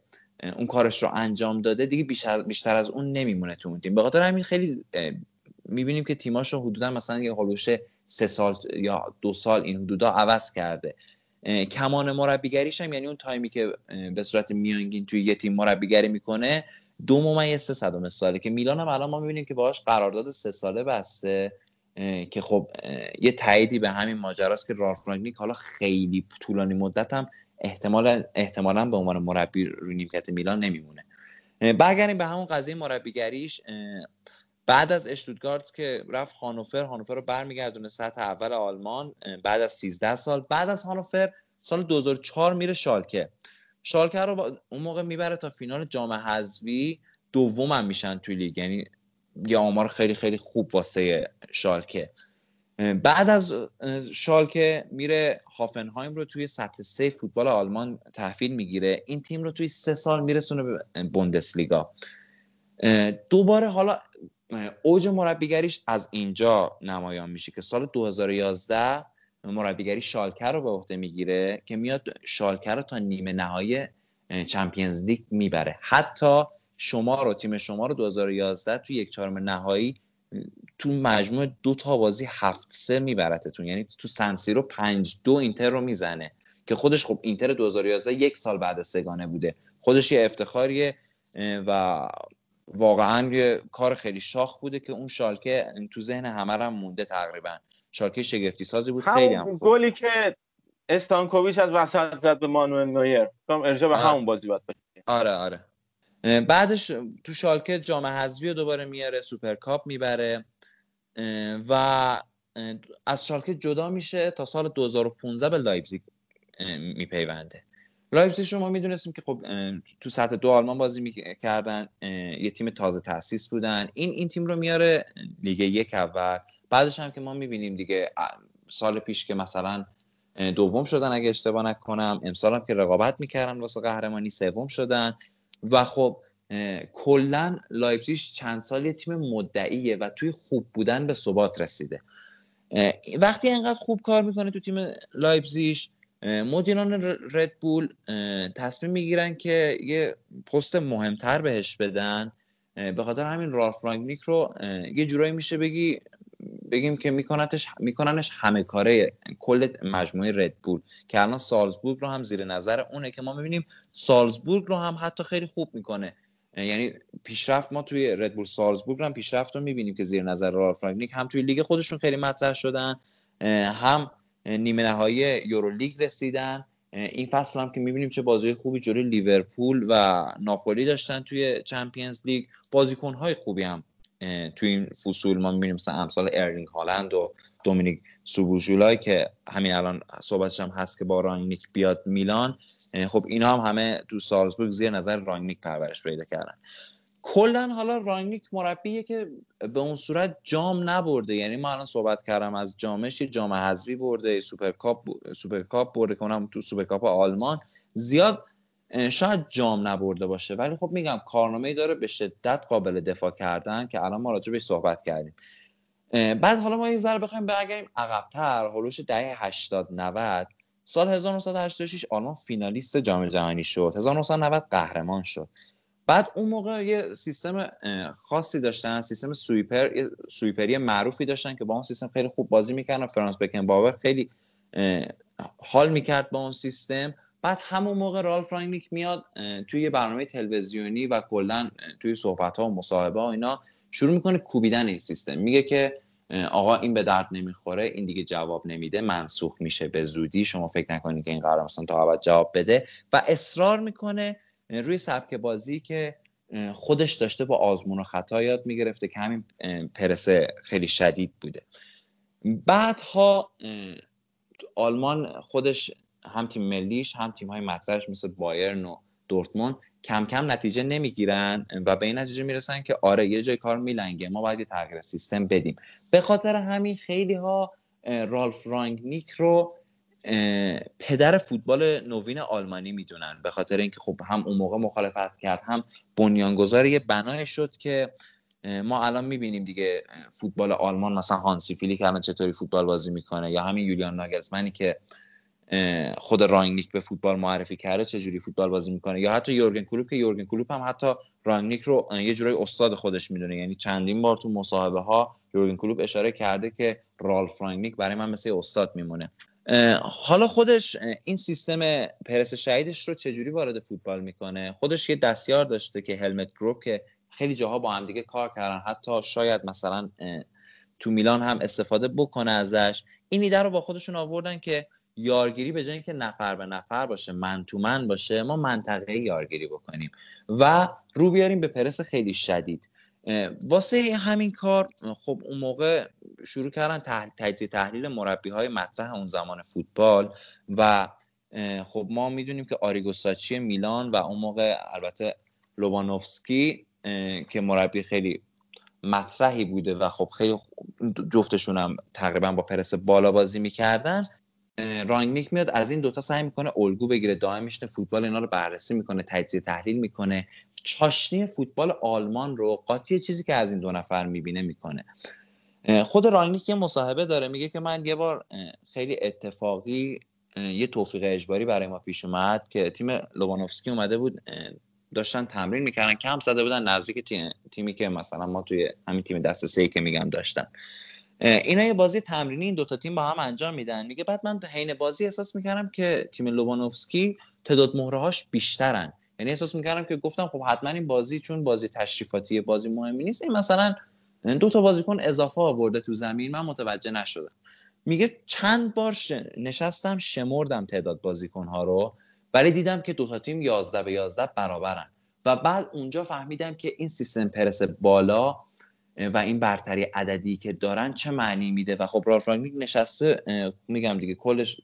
اون کارش رو انجام داده دیگه بیشتر, بیشتر از اون نمیمونه تو اون تیم. به خاطر همین خیلی می‌بینیم که تیماشو حدودا مثلا یه هولوش سه سال یا دو سال این حدودا عوض کرده. کمان مربیگریش هم یعنی اون تایمی که به صورت میانگین توی یه تیم مربیگری می‌کنه دو ممیز سه صدم ساله که میلان هم الان ما می‌بینیم که باهاش قرارداد سه ساله بسته که خب یه تاییدی به همین ماجراست که رالف رانگنیک حالا خیلی طولانی مدت هم احتمال احتمالا به عنوان مربی روی نیمکت میلان نمیمونه. برگردیم به همون قضیه مربیگریش. بعد از اشتوتگارت که رفت هانوفر هانوفر رو برمیگردونه سطح اول آلمان بعد از 13 سال. بعد از هانوفر سال 2004 میره شالکه. شالکه رو اون موقع می‌بره تا فینال جام حذفی دوم هم میشن توی لیگ. یعنی یه آمار خیلی خیلی خوب واسه شالکه. بعد از شالکه میره هافنهایم رو توی سطح سه فوتبال آلمان تحویل می‌گیره. این تیم رو توی سه سال میرسونه به بوندسلیگا. دوباره حالا اوج مربیگریش از اینجا نمایان میشه که سال 2011 مربیگری شالکه رو به عهده می‌گیره که میاد شالکه رو تا نیمه نهایی چمپیونز لیگ می‌بره. حتی شما رو تیم شما رو 2011 تو یک چهارم نهایی تو مجموع دو تا بازی هفت سه میبرتتون. یعنی تو سنسی رو پنج دو اینتر رو می‌زنه که خودش خب اینتر 2011 یک سال بعد سگانه بوده. خودش یه افتخاریه و واقعا یه کار خیلی شاخ بوده که اون شالکه تو ذهن همه هم مونده تقریبا. شالکه شگفتی سازی بود خیلی هم گلی که استانکوویچ از وسط زد به مانوئل نویر. کام ارجا به همون بازی باید آره آره. بعدش تو شالکه جام حذفی رو دوباره میاره سوپرکاپ می‌بره. و از شالکه جدا میشه تا سال 2015 به لایپزیگ میپیونده. لایپزیگ شما می‌دونستین که خب تو سطح دو آلمان بازی می‌کردن یه تیم تازه تاسیس بودن. این این تیم رو میاره لیگ یک اول. بعدش هم که ما می‌بینیم دیگه سال پیش که مثلا دوم شدن اگه اشتباه نکنم. امسال هم که رقابت می‌کردن واسه قهرمانی سوم شدن. و خب کلا لایپزیگ چند سال یه تیم مدعیه و توی خوب بودن به ثبات رسیده. وقتی انقدر خوب کار می‌کنه تو تیم لایپزیگ مدیران ردبول تصمیم می‌گیرن که یه پست مهمتر بهش بدن. به خاطر همین رالف رانگنیک رو یه جورایی میشه بگی بگیم که میکنتش میکننش همه کاره کل مجموعه ردبول که الان سالزبورگ رو هم زیر نظر اونه که ما می‌بینیم سالزبورگ رو هم حتی خیلی خوب می‌کنه. یعنی پیشرفت ما توی ردبول سالزبورگ هم پیشرفت رو می‌بینیم که زیر نظر رالف رانگنیک هم توی لیگ خودشون خیلی مطرح شدن. هم نیمه نهایی یورولیگ رسیدن. این فصل هم که می‌بینیم چه بازی خوبی جلوی لیورپول و ناپولی داشتن توی Champions League. بازیکنهای خوبی هم توی این فصول ما می‌بینیم مثلا امثال ارلینگ هالند و دومینیک سوبوژولای که همین الان صحبتش هم هست که با رانگنیک بیاد میلان. خب اینا هم همه تو سالزبورگ زیر نظر رانگنیک پرورش پیدا کردن. کلا حالا رانگنیک مربیه که به اون صورت جام نبرده. یعنی ما الان صحبت کردم از جامش جام حذفی برده سوپرکاپ سوپرکاپ برده کنم تو سوپرکاپ آلمان. زیاد شاید جام نبرده باشه. ولی خب میگم کارنامه داره به شدت قابل دفاع کردن که الان ما راجع بهش صحبت کردیم. بعد حالا ما یه ذره بخوایم برگردیم عقبتر. هلوش دهه 80 90 سال 1986 آلمان فینالیست جام جهانی شد. 1990 قهرمان شد. بعد اون موقع یه سیستم خاصی داشتن سیستم سویپر سویپری معروفی داشتن که با اون سیستم خیلی خوب بازی می‌کردن. فرانس بکن باور خیلی حال می‌کرد با اون سیستم. بعد همون موقع رالف رانگنیک میاد توی برنامه تلویزیونی و کلا توی صحبت ها و مصاحبه ها اینا شروع می‌کنه کوبیدن این سیستم. میگه که آقا این به درد نمی‌خوره این دیگه جواب نمیده منسوخ میشه به زودی. شما فکر نکنید که این قرار مثلا تا ابد جواب بده. و اصرار می‌کنه روی سبک بازی که خودش داشته با آزمون و خطا یاد می‌گرفته که همین پرس خیلی شدید بوده. بعدها آلمان خودش هم تیم ملیش هم تیم های مطرحش مثل بایرن و دورتموند کم کم نتیجه نمی‌گیرن و به این نتیجه می‌رسن که آره یه جای کار میلنگه ما باید یه تغییر سیستم بدیم. به خاطر همین خیلی ها رالف رانگنیک رو پدر فوتبال نوین آلمانی می‌دونن. به خاطر اینکه خب هم اون موقع مخالفت کرد هم بنیانگذار یه بنای شد که ما الان می‌بینیم دیگه فوتبال آلمان مثلا هانسی فیلی که الان چطوری فوتبال بازی می‌کنه یا همین یولیان ناگلزمنی که خود رانگنیک به فوتبال معرفی کرده چه جوری فوتبال بازی می‌کنه؟ یا حتی یورگن کلوپ که یورگن کلوپ هم حتی رانگنیک رو یه جورایی استاد خودش می‌دونه. یعنی چندین بار تو مصاحبه ها یورگن کلوپ اشاره کرده که رالف رانگنیک برای من مثل استاد میمونه. حالا خودش این سیستم پرس شهیدش رو چجوری وارد فوتبال می‌کنه؟ خودش یه دستیار داشته که هلمت گروپ که خیلی جاها با هم دیگه کار کردن. حتی شاید مثلا تو میلان هم استفاده بکنه ازش. این ایده رو با خودشون آوردن که یارگیری به جای اینکه نفر به نفر باشه من تو من باشه ما منطقه یارگیری بکنیم. و رو بیاریم به پرس خیلی شدید. واسه همین کار خب اون موقع شروع کردن تجزیه تحلیل مربی های مطرح اون زمان فوتبال و خب ما می‌دونیم که آریگوساچی میلان و اون موقع البته لوبانوفسکی که مربی خیلی مطرحی بوده و خب خیلی جفتشون هم تقریبا با پرس بالا بازی می‌کردن رانگنیک میاد از این دوتا سعی می‌کنه الگو بگیره دائم میشنه فوتبال اینا رو بررسی می‌کنه تجزیه تحلیل می‌کنه. چاشنی فوتبال آلمان رو قاطی چیزی که از این دو نفر می‌بینه می‌کنه. خود رانگنیک یه مصاحبه داره میگه که من یه بار خیلی اتفاقی یه توفیق اجباری برای ما پیش اومد که تیم لوبانوفسکی اومده بود داشتن تمرین می‌کردن کم زده بودن نزدیک تیمی که مثلا ما توی همین تیم دست سه که میگم داشتن. اینا یه بازی تمرینی این دوتا تیم با هم انجام میدن. میگه بعد من حین بازی احساس می‌کردم که تیم لوبانوفسکی تعداد مهرهاش بیشترن. یعنی احساس می‌کردم که گفتم خب حتما این بازی چون بازی تشریفاتی بازی مهمی نیست این مثلا دو تا بازیکن اضافه آورده تو زمین من متوجه نشدم. میگه چند بار نشستم شمردم تعداد بازیکن ها رو ولی دیدم که دو تا تیم 11 به 11 برابرن. و بعد اونجا فهمیدم که این سیستم پرس بالا و این برتری عددی که دارن چه معنی میده؟ و خب رالف رانگنیک نشسته میگم دیگه کلش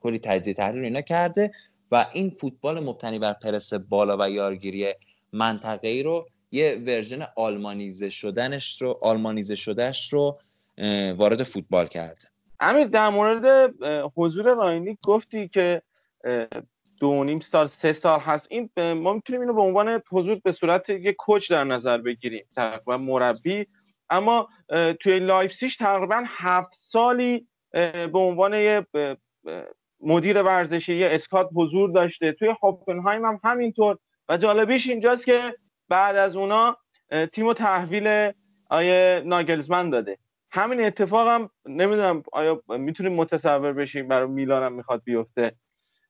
کلی تجزیه تحلیل اینا کرده و این فوتبال مبتنی بر پرس بالا و یارگیری منطقه ای رو یه version آلمانیزه شدنش رو آلمانیزه شدهش رو وارد فوتبال کرده. امیر در مورد حضور راینیک گفتی که دو نیم سال سه سال هست. این ما می‌تونیم اینو به عنوان حضور به صورت یک coach در نظر بگیریم تقریبا مربی. اما توی لایپسیش تقریبا هفت سالی به عنوان مدیر ورزشی یه scout حضور داشته. توی هوفنهایم هم همینطور. و جالبیش اینجاست که بعد از اونا تیم و تحویل آیه ناگلزمن داده. همین اتفاق هم نمی‌دونم آیا می‌تونیم متصور بشیم برای میلان هم می‌خواد بیفته.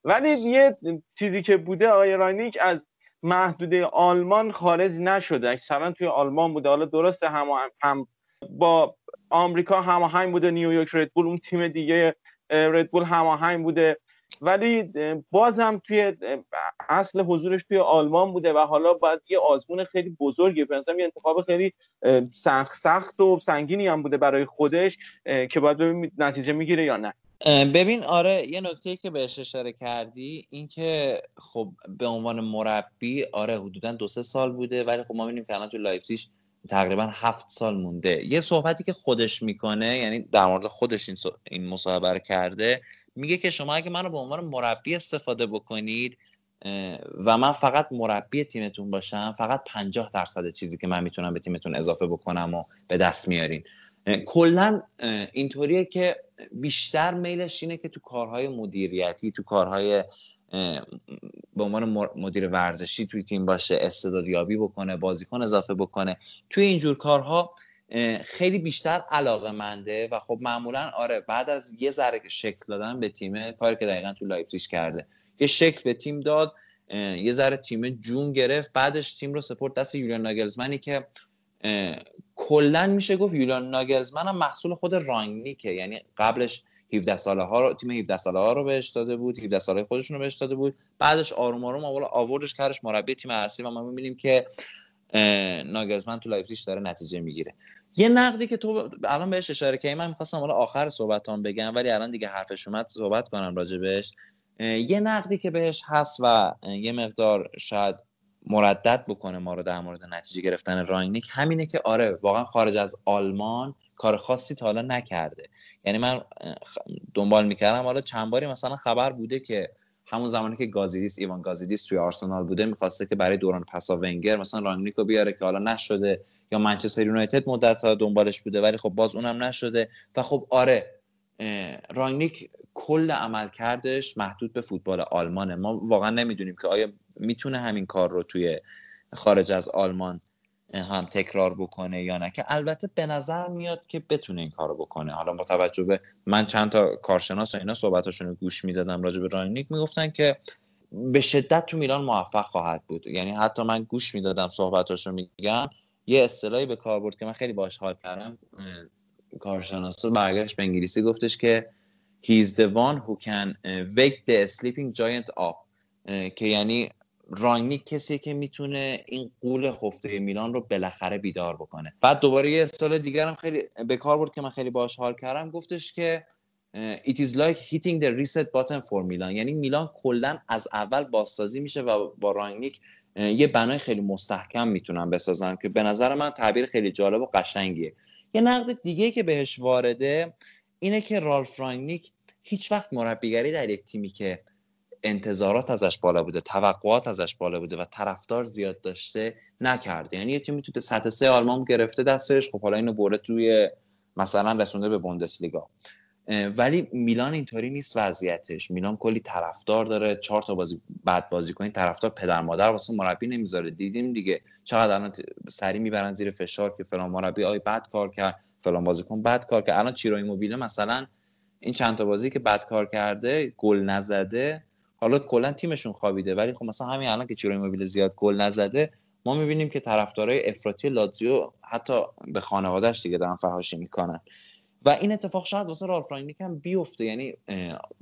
ولی یه چیزی که بوده آقای از محدوده آلمان خارج نشده. اکثرا توی آلمان بوده. حالا درسته هم, هم با آمریکا هماهنگ بوده. نیویورک ردبول اون تیم دیگه ردبول هماهنگ بوده. ولی بازم توی اصل حضورش توی آلمان بوده و حالا باید یه آزمون خیلی بزرگی. مثلا یه انتخاب خیلی سخت سخت و سنگینی هم بوده برای خودش که باید ببین نتیجه می‌گیره یا نه. ببین آره یه نکته که بهش اشاره کردی اینکه خب به عنوان مربی آره حدودا دو سه سال بوده ولی خب ما می‌بینیم که الان تو لایپزیگ تقریبا هفت سال مونده. یه صحبتی که خودش می‌کنه یعنی در مورد خودش این, این مصاحبه رو کرده میگه که شما اگه منو به عنوان مربی استفاده بکنید و من فقط مربی تیمتون باشم فقط پنجاه درصد چیزی که من می‌تونم به تیمتون اضافه بکنم و به دست میارین. کلا اینطوریه که بیشتر میلش اینه که تو کارهای مدیریتی تو کارهای به عنوان مدیر ورزشی توی تیم باشه استعدادیابی بکنه بازیکن اضافه بکنه. توی اینجور کارها خیلی بیشتر علاقه منده و خب معمولا آره بعد از یه ذره شکل دادن به تیمه کاری که دقیقا تو لایپزیگ کرده. یه شکل به تیم داد یه ذره تیم جون گرفت بعدش تیم رو سپرد دست یولیان ناگلزمنی که کلا میشه گفت یولیان ناگلزمن هم محصول خود رانگنیکه. یعنی قبلش 17 ساله ها رو تیم 17 ساله ها رو بهش داده بود 17 ساله خودشون رو بهش داده بود. بعدش آروم آروم اول آوردش کارش مربی تیم اصلی و ما می‌بینیم که ناگلزمن تو لایپزیگ داره نتیجه می‌گیره. یه نقدی که تو الان بهش اشاره کردی من می‌خواستم حالا آخر صحبتام بگم ولی الان دیگه حرفش اومد صحبت کنم راجبش یه نقدی که بهش هست و یه مقدار شاید مردد بکنه ما رو در مورد نتیجه گرفتن راینیک همینه که آره واقعا خارج از آلمان کار خاصی تا حالا نکرده. یعنی من دنبال می‌کردم حالا چند باری مثلا خبر بوده که همون زمانی که گازیدیس ایوان گازیدیس توی آرسنال بوده می‌خواسته که برای دوران پسا ونگر مثلا رانگنیکو بیاره که حالا نشده یا منچستر یونایتد مدت ها دنبالش بوده ولی خب باز اونم نشده. و خب آره رانگنیک کل عمل کردش محدود به فوتبال آلمانه. ما واقعا نمی‌دونیم که آیا می‌تونه همین کار رو توی خارج از آلمان هم تکرار بکنه یا نه؟ که البته به نظر میاد که بتونه این کارو بکنه. حالا با توجه به من چند تا کارشناس و اینا صحبتاشون رو گوش می‌دادم راجع به راینیک می‌گفتن که به شدت تو میلان موفق خواهد بود. یعنی حتی من گوش می‌دادم صحبتاشو میگن یه اصطلاحی به کار برد که من خیلی باش حال کردم. کارشناس برگشت به انگلیسی گفتش که he's the one who can wake the sleeping giant up. که یعنی رانگنیک کسی که می‌تونه این قول خفته میلان رو بالاخره بیدار بکنه. بعد دوباره یه سال دیگر هم خیلی به کار برد که من خیلی باش حال کردم. گفتش که it is like hitting the reset button for میلان. یعنی میلان کلا از اول بازسازی میشه و با رانگنیک یه بنای خیلی مستحکم می‌تونن بسازن که به نظر من تعبیر خیلی جالب و قشنگیه. یه نقد دیگه که بهش وارده اینه که رالف رانگنیک هیچ وقت مربیگری در یک تیمی که انتظارات ازش بالا بوده توقعات ازش بالا بوده و طرفدار زیاد داشته نکرده. یعنی یه تیمی تو سطح سه آلمان گرفته دستش خب حالا اینو برده توی مثلا رسونده به بوندسلیگا. ولی میلان اینطوری نیست وضعیتش. میلان کلی طرفدار داره چهار تا بازی بعد بازی کنین طرفدار پدر مادر واسه مربی نمی‌ذاره. دیدیم دیگه چقدر الان سری می‌برن زیر فشار که فلان مربی آی بد کار کرد فلان بازیکن بد کار کرد. الان چیرو موبیله مثلا این چند تا بازی که بد کار کرده گل نزده حالا کلا تیمشون خوابیده ولی خب مثلا همین الان که چیرو موبیل زیاد گل نزده ما می‌بینیم که طرفدارای افراطی لاتزیو حتی به خانوادهش دیگه دارن فحاشی می‌کنن. و این اتفاق شاید واسه رالف رانگنیک هم بیفته یعنی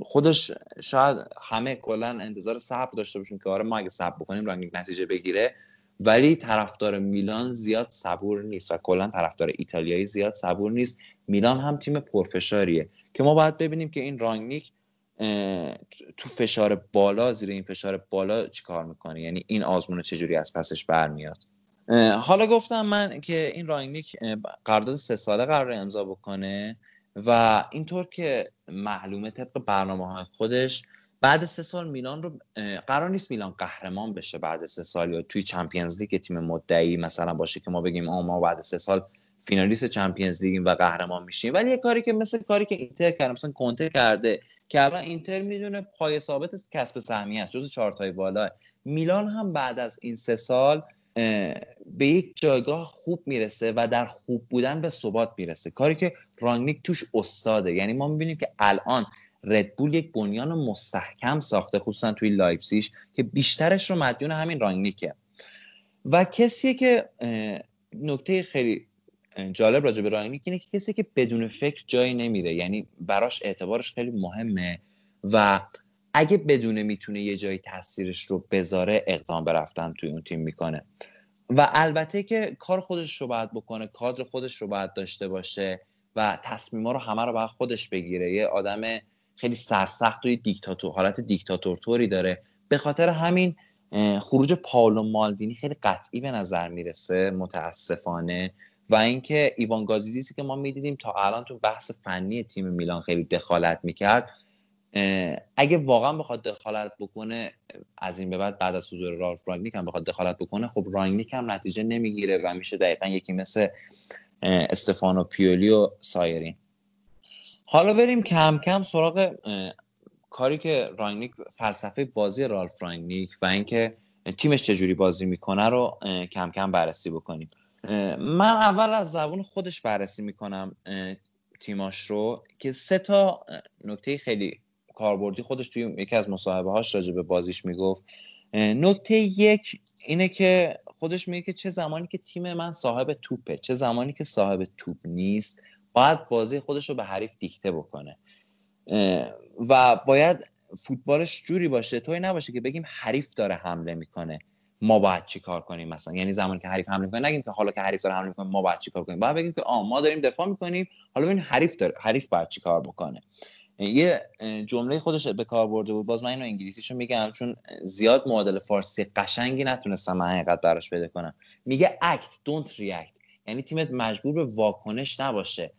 خودش شاید همه کلا انتظار صبر داشته باشیم که آره ما اگه صبر بکنیم رانگنیک نتیجه بگیره. ولی طرفدار میلان زیاد صبور نیست و کلا طرفدار ایتالیایی زیاد صبور نیست. میلان هم تیم پرفشاریه که ما باید ببینیم که این رانگنیک تو فشار بالا زیر این فشار بالا چیکار می‌کنه یعنی این آزمون چجوری از پسش برمیاد؟ حالا گفتم من که این رانگنیک قرارداد سه ساله قرار امضا بکنه و اینطور که معلومه طبق برنامه های خودش بعد سه سال میلان رو قرار نیست میلان قهرمان بشه بعد سه سال یا توی چمپیونز لیگ تیم مدعی مثلا باشه که ما بگیم آ ما بعد سه سال فینالیست چمپیونز لیگ و قهرمان میشیم. ولی یه کاری که مثل کاری که اینتر کرده مثلا کنته کرده که الان اینتر می‌دونه پای ثابت کسب سهمیه است جز چهارتای بالا میلان هم بعد از این سه سال به یک جایگاه خوب می‌رسه و در خوب بودن به ثبات می‌رسه. کاری که رانگنیک توش استاده. یعنی ما می‌بینیم که الان ردبول یک بنیان مستحکم ساخته خصوصا توی لایپسیش که بیشترش رو مدیون همین رانگنیکه. و کسی که نکته خیلی جالب راجع به رانگنیک اینه که کسی که بدون فکر جایی نمیره یعنی براش اعتبارش خیلی مهمه و اگه بدونه می‌تونه یه جایی تاثیرش رو بذاره اقدام برفتن توی اون تیم می‌کنه. و البته که کار خودش رو باید بکنه کادر خودش رو باید داشته باشه و تصمیما رو همه رو باید خودش بگیره. یه آدم خیلی سرسخت و دیکتاتور حالت دیکتاتور طوری داره. به خاطر همین خروج پاولو مالدینی خیلی قطعی به نظر می‌رسه متاسفانه. و اینکه ایوان گازیدیسی که ما می‌دیدیم تا الان تو بحث فنی تیم میلان خیلی دخالت می‌کرد اگه واقعا بخواد دخالت بکنه از این به بعد بعد از حضور رالف رانگنیک هم بخواد دخالت بکنه خب رانگنیک هم نتیجه نمی‌گیره و میشه دقیقا یکی مثل استفانو پیولی و سایرین. حالا بریم کم کم سراغ کاری که راینیک فلسفه بازی رالف راینیک و اینکه تیمش چجوری بازی می‌کنه رو کم کم بررسی بکنیم. من اول از زبون خودش بررسی می‌کنم تیماش رو که سه تا نکته خیلی کاربردی خودش توی یکی از مصاحبه هاش راجع به بازیش می‌گفت. نکته یک اینه که خودش میگه که چه زمانی که تیم من صاحب توپه چه زمانی که صاحب توپ نیست باید بازی خودش رو به حریف دیکته بکنه. و باید فوتبالش جوری باشه توی نباشه که بگیم حریف داره حمله می‌کنه. ما باید چی کار کنیم مثلا؟ یعنی زمانی که حریف حمله می‌کنه نگیم که حالا که حریف داره حمله می‌کنه ما باید چی کار کنیم؟ باید بگیم که آ ما داریم دفاع می‌کنیم حالا ببین حریف داره حریف باید چی کار بکنه؟ یه جمله خودش به کار برده بود باز من اینو انگلیسیشو میگم چون زیاد معادل فارسی قشنگی نتونستم من حقیقت براش بده کنم. میگه اکت دونت ریاکت یعنی تیمت مجبور به واکنش نباشه.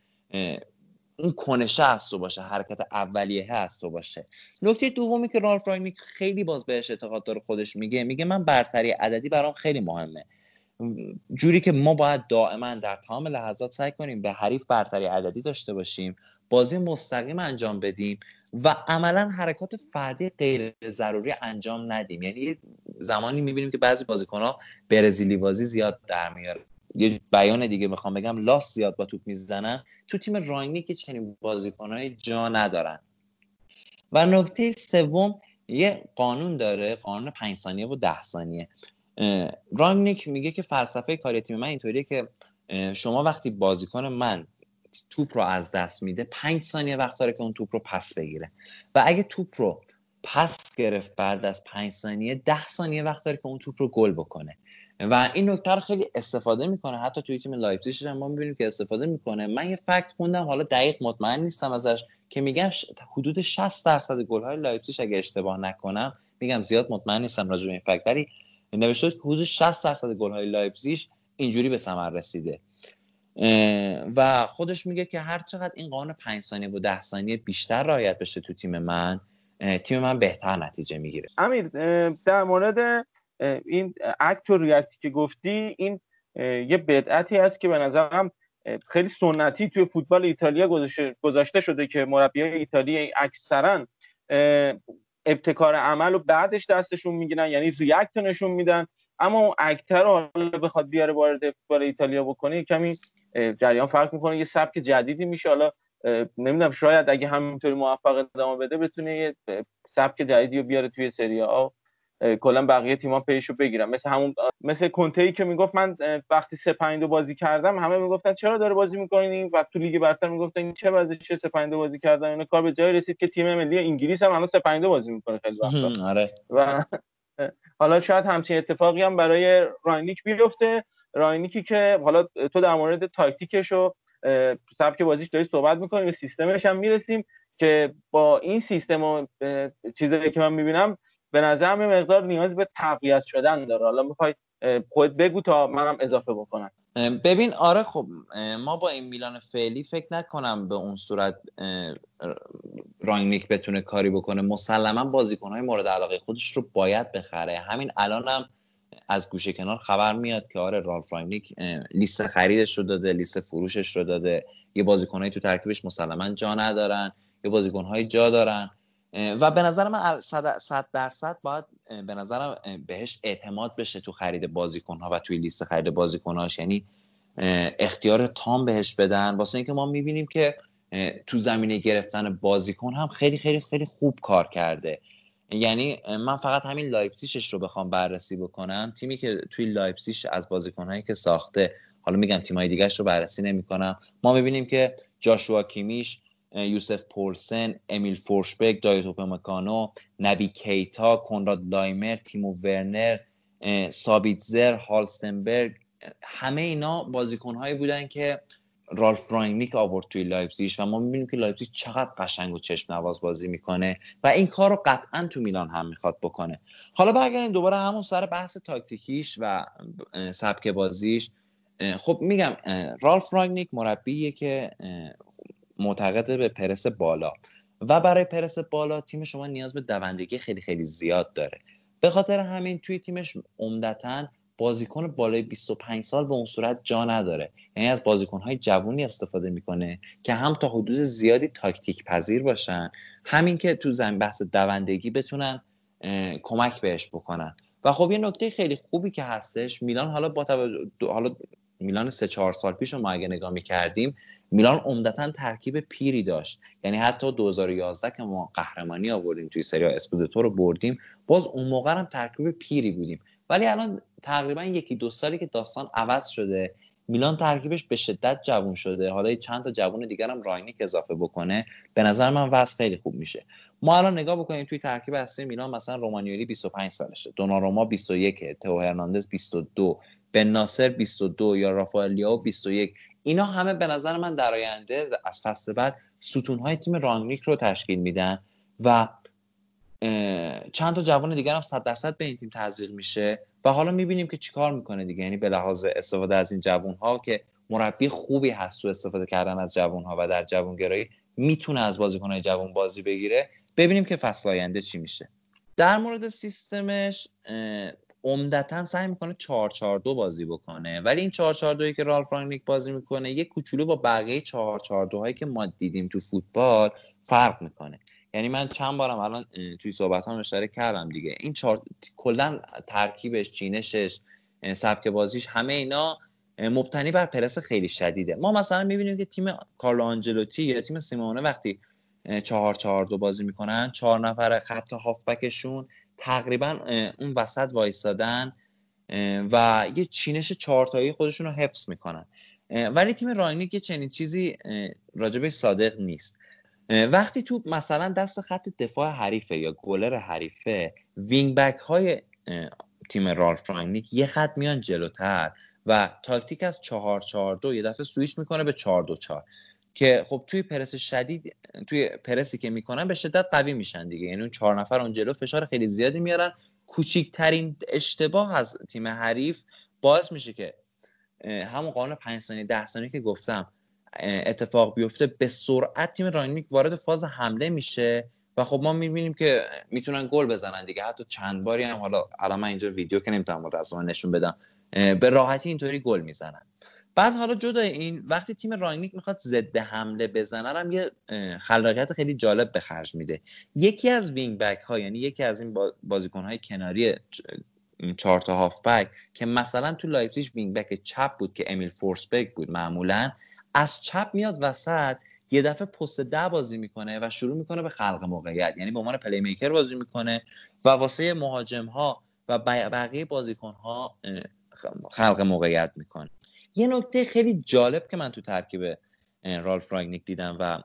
اون کنشه از تو باشه حرکت اولیه از تو باشه. نکته دومی که رالف رانگنیک خیلی باز بهش اعتقاد داره خودش میگه میگه من برتری عددی برام خیلی مهمه. جوری که ما باید دائما در تمام لحظات سعی کنیم به حریف برتری عددی داشته باشیم بازی مستقیم انجام بدیم و عملا حرکات فردی غیر ضروری انجام ندیم. یعنی زمانی می‌بینیم که بعضی بازیکنها برزیلی بازی زیاد در میاره یه بیان دیگه می‌خوام بگم لاس زیاد با توپ می‌زنن. تو تیم راینی که چنین بازیکنهای جا ندارن. و نکته سوم یه قانون داره قانون پنج ثانیه و ده ثانیه. رانگنیک میگه که فلسفه کاری تیم من اینطوریه که شما وقتی بازیکن من توپ رو از دست میده پنج ثانیه وقت داره که اون توپ رو پس بگیره. و اگه توپ رو پس گرفت بعد از پنج ثانیه ده ثانیه وقت داره که اون توپ رو گل بکنه. و این نکته رو خیلی استفاده می‌کنه. حتی توی تیم لایپزیگ هم ما می‌بینیم که استفاده می‌کنه. من یه fact خوندم حالا دقیق مطمئن نیستم ازش که میگن حدود 60 درصد گل های لایپزیگ اگه اشتباه نکنم میگم زیاد مطمئن نیستم راجع به این fact ولی نوشته که حدود 60 درصد گل های لایپزیگ اینجوری به ثمر رسیده. و خودش میگه که هر چقدر این قانون 5 ثانیه و 10 ثانیه بیشتر رعایت بشه تو تیم من تیم من بهتر نتیجه می‌گیره. امیر در مورد این act و react ی که گفتی این یه بدعتی هست که به نظرم خیلی سنتی توی فوتبال ایتالیا گذاشته شده که مربی ایتالیا اکثرا ابتکار عمل و بعدش دستشون می‌گیرن یعنی ریاکت نشون میدن. اما اون اکتر رو حالا بخواد بیاره وارد فوتبال ایتالیا بکنه کمی جریان فرق می‌کنه یه سبک جدیدی میشه. حالا نمی‌دونم شاید اگه همینطوری موفق ادامه بده بتونه یه سبک جدیدی رو بیاره توی سری آ. کلا بقیه تیم‌ها پیشو بگیرن. مثل همون مثل کنته ای که می‌گفت من وقتی 3 5 بازی کردم همه می‌گفتن چرا داره بازی می‌کنین و تو لیگ برتر می‌گفتن چه وضعی چه 3 5 بازی کردن؟ اینا کار به جای رسید که تیم ملی انگلیس هم الان 3 5 بازی می‌کنه خیلی وقتا. آره. و حالا شاید همچین اتفاقی هم برای راینیک بیفته. راینیکی که حالا تو در مورد تاکتیکش و سبک بازیش داری صحبت می‌کنیم به سیستمش هم می‌رسیم که با این سیستم و چیزایی که من می‌بینم به نظر یه مقدار نیاز به تقویت شدن داره. حالا می‌خوای خودت بگو تا منم اضافه بکنم. ببین آره خب ما با این میلان فعلی فکر نکنم به اون صورت رانگنیک بتونه کاری بکنه. مسلما بازیکنهای مورد علاقه خودش رو باید بخره. همین الانم از گوشه کنار خبر میاد که آره رالف رانگنیک لیست خریدش رو داده لیست فروشش رو داده. یه بازیکنهایی تو ترکیبش مسلما جا ندارن یه بازیکنهایی جا دارن. و به نظر من صد درصد باید به نظرم بهش اعتماد بشه تو خرید بازیکن ها و توی لیست خرید بازیکن هاش یعنی اختیار تام بهش بدن. واسه اینکه ما می‌بینیم که تو زمینه گرفتن بازیکن هم خیلی خیلی خیلی خوب کار کرده. یعنی من فقط همین لایپسیشش رو بخوام بررسی بکنم. تیمی که توی لایپسیش از هایی که ساخته حالا میگم تیمای دیگهش رو بررسی نمی‌کنم. ما می‌بینیم که جاشوا کیمیش یوسف پولسن امیل فورشبک دایوت اوپامکانو نبی کیتا کنراد لایمر تیمو ورنر سابیتزر هالستنبرگ همه اینا بازیکنهایی بودن که رالف رانگنیک آورد توی لایپزیگ و ما می‌بینیم که لایپزیگ چقدر قشنگ و چشم نواز بازی می‌کنه و این کار رو قطعا تو میلان هم می‌خواد بکنه. حالا برگردیم دوباره همون سر بحث تاکتیکیش و سبک بازیش. خب میگم رالف رانگنیک مربیه که معتقد به پرس بالا. و برای پرس بالا تیم شما نیاز به دوندگی خیلی خیلی زیاد داره. به خاطر همین توی تیمش عمدتا بازیکن بالای 25 سال به اون صورت جا نداره. یعنی از بازیکنهای جوونی استفاده می‌کنه که هم تا حدود زیادی تاکتیک پذیر باشن همین که تو زمین بحث دوندگی بتونن کمک بهش بکنن. و خب یه نکته خیلی خوبی که هستش میلان حالا با حالا میلان سه چهار سال پیش رو ما اگه نگاه می‌کردیم میلان عمدتا ترکیب پیری داشت. یعنی حتی 2011 که ما قهرمانی آوردیم توی سری اسکودتو رو بردیم باز اون موقع هم ترکیب پیری بودیم. ولی الان تقریبا یکی دو سالی که داستان عوض شده میلان ترکیبش به شدت جوون شده. حالا چند تا جوون دیگر هم راینیک اضافه بکنه به نظر من وضع خیلی خوب میشه. ما الان نگاه بکنیم توی ترکیب اصلی میلان مثلا رومانیولی 25 سالشه. دوناروما 21 تو هرناندز 22 بن ناصر 22 یا رافائلیاو 21 اینا همه به نظر من در آینده از فصل بعد ستونهای تیم رانگنیک رو تشکیل میدن و چند تا جوان دیگر هم 100 درصد به این تیم تزریق میشه و حالا می‌بینیم که چیکار می‌کنه دیگه. یعنی به لحاظ استفاده از این جوان ها که مربی خوبی هست تو استفاده کردن از جوان ها و در جوانگرایی می‌تونه از بازیکنهای جوان بازی بگیره. ببینیم که فصل آینده چی میشه. در مورد سیستمش عمدتا سعی می‌کنه 4 4 2 بازی بکنه. ولی این 4 4 2 که رالف رانگنیک بازی می‌کنه یه کوچولو با بقیه 4 4 2 هایی که ما دیدیم تو فوتبال فرق می‌کنه. یعنی من چند بارم الان توی صحبت هم اشاره کردم دیگه. این چهار کلا ترکیبش چینشش سبک بازیش همه اینا مبتنی بر پرس خیلی شدیده. ما مثلا می‌بینیم که تیم کارلو آنجلوتی یا تیم سیمونه وقتی چهار چهار دو بازی می‌کنن چهار نفر خط هافبکشون تقریبا اون وسط وایستادن و یه چینش چهارتایی خودشون رو حفظ می‌کنن. ولی تیم رانگنیک یه چنین چیزی راجبش صادق نیست. وقتی تو مثلا دست خط دفاع حریفه یا گلر حریفه wing back های تیم رالف رانگنیک یه خط میان جلوتر و تاکتیک از چهار چهار دو یه دفعه سویش می‌کنه به چهار دو چهار. که خب توی پرس شدید توی پرسی که می‌کنن به شدت قوی میشن دیگه. یعنی اون چهار نفر اون جلو فشار خیلی زیادی میارن. کوچیکترین اشتباه از تیم حریف باعث میشه که همون قانون 5 ثانیه 10 ثانیه که گفتم اتفاق بیفته به سرعت تیم رانگنیک وارد فاز حمله میشه و خب ما می‌بینیم که می‌تونن گل بزنن دیگه. حتی چند باری هم حالا الان من اینجا ویدیو که نمی‌تونم متاسفانه نشون بدم به راحتی اینطوری گل می‌زنن. بعد حالا جدا این وقتی تیم رانگنیک می‌خواد ضد حمله بزنه هم یه خلاقیت خیلی جالب به خرج میده. یکی از wing back ها یعنی یکی از این بازیکن های کناری چهار تا هاف بک که مثلا تو لایپزیگ wing back چپ بود که امیل فورسبرگ بود معمولا از چپ میاد وسط یه دفعه پست ده بازی می‌کنه و شروع می‌کنه به خلق موقعیت. یعنی به عنوان playmaker بازی می‌کنه و واسه مهاجم ها و بقیه بازیکن ها خلق موقعیت می‌کنه. یه نکته خیلی جالب که من تو ترکیب رالف رانگنیک دیدم و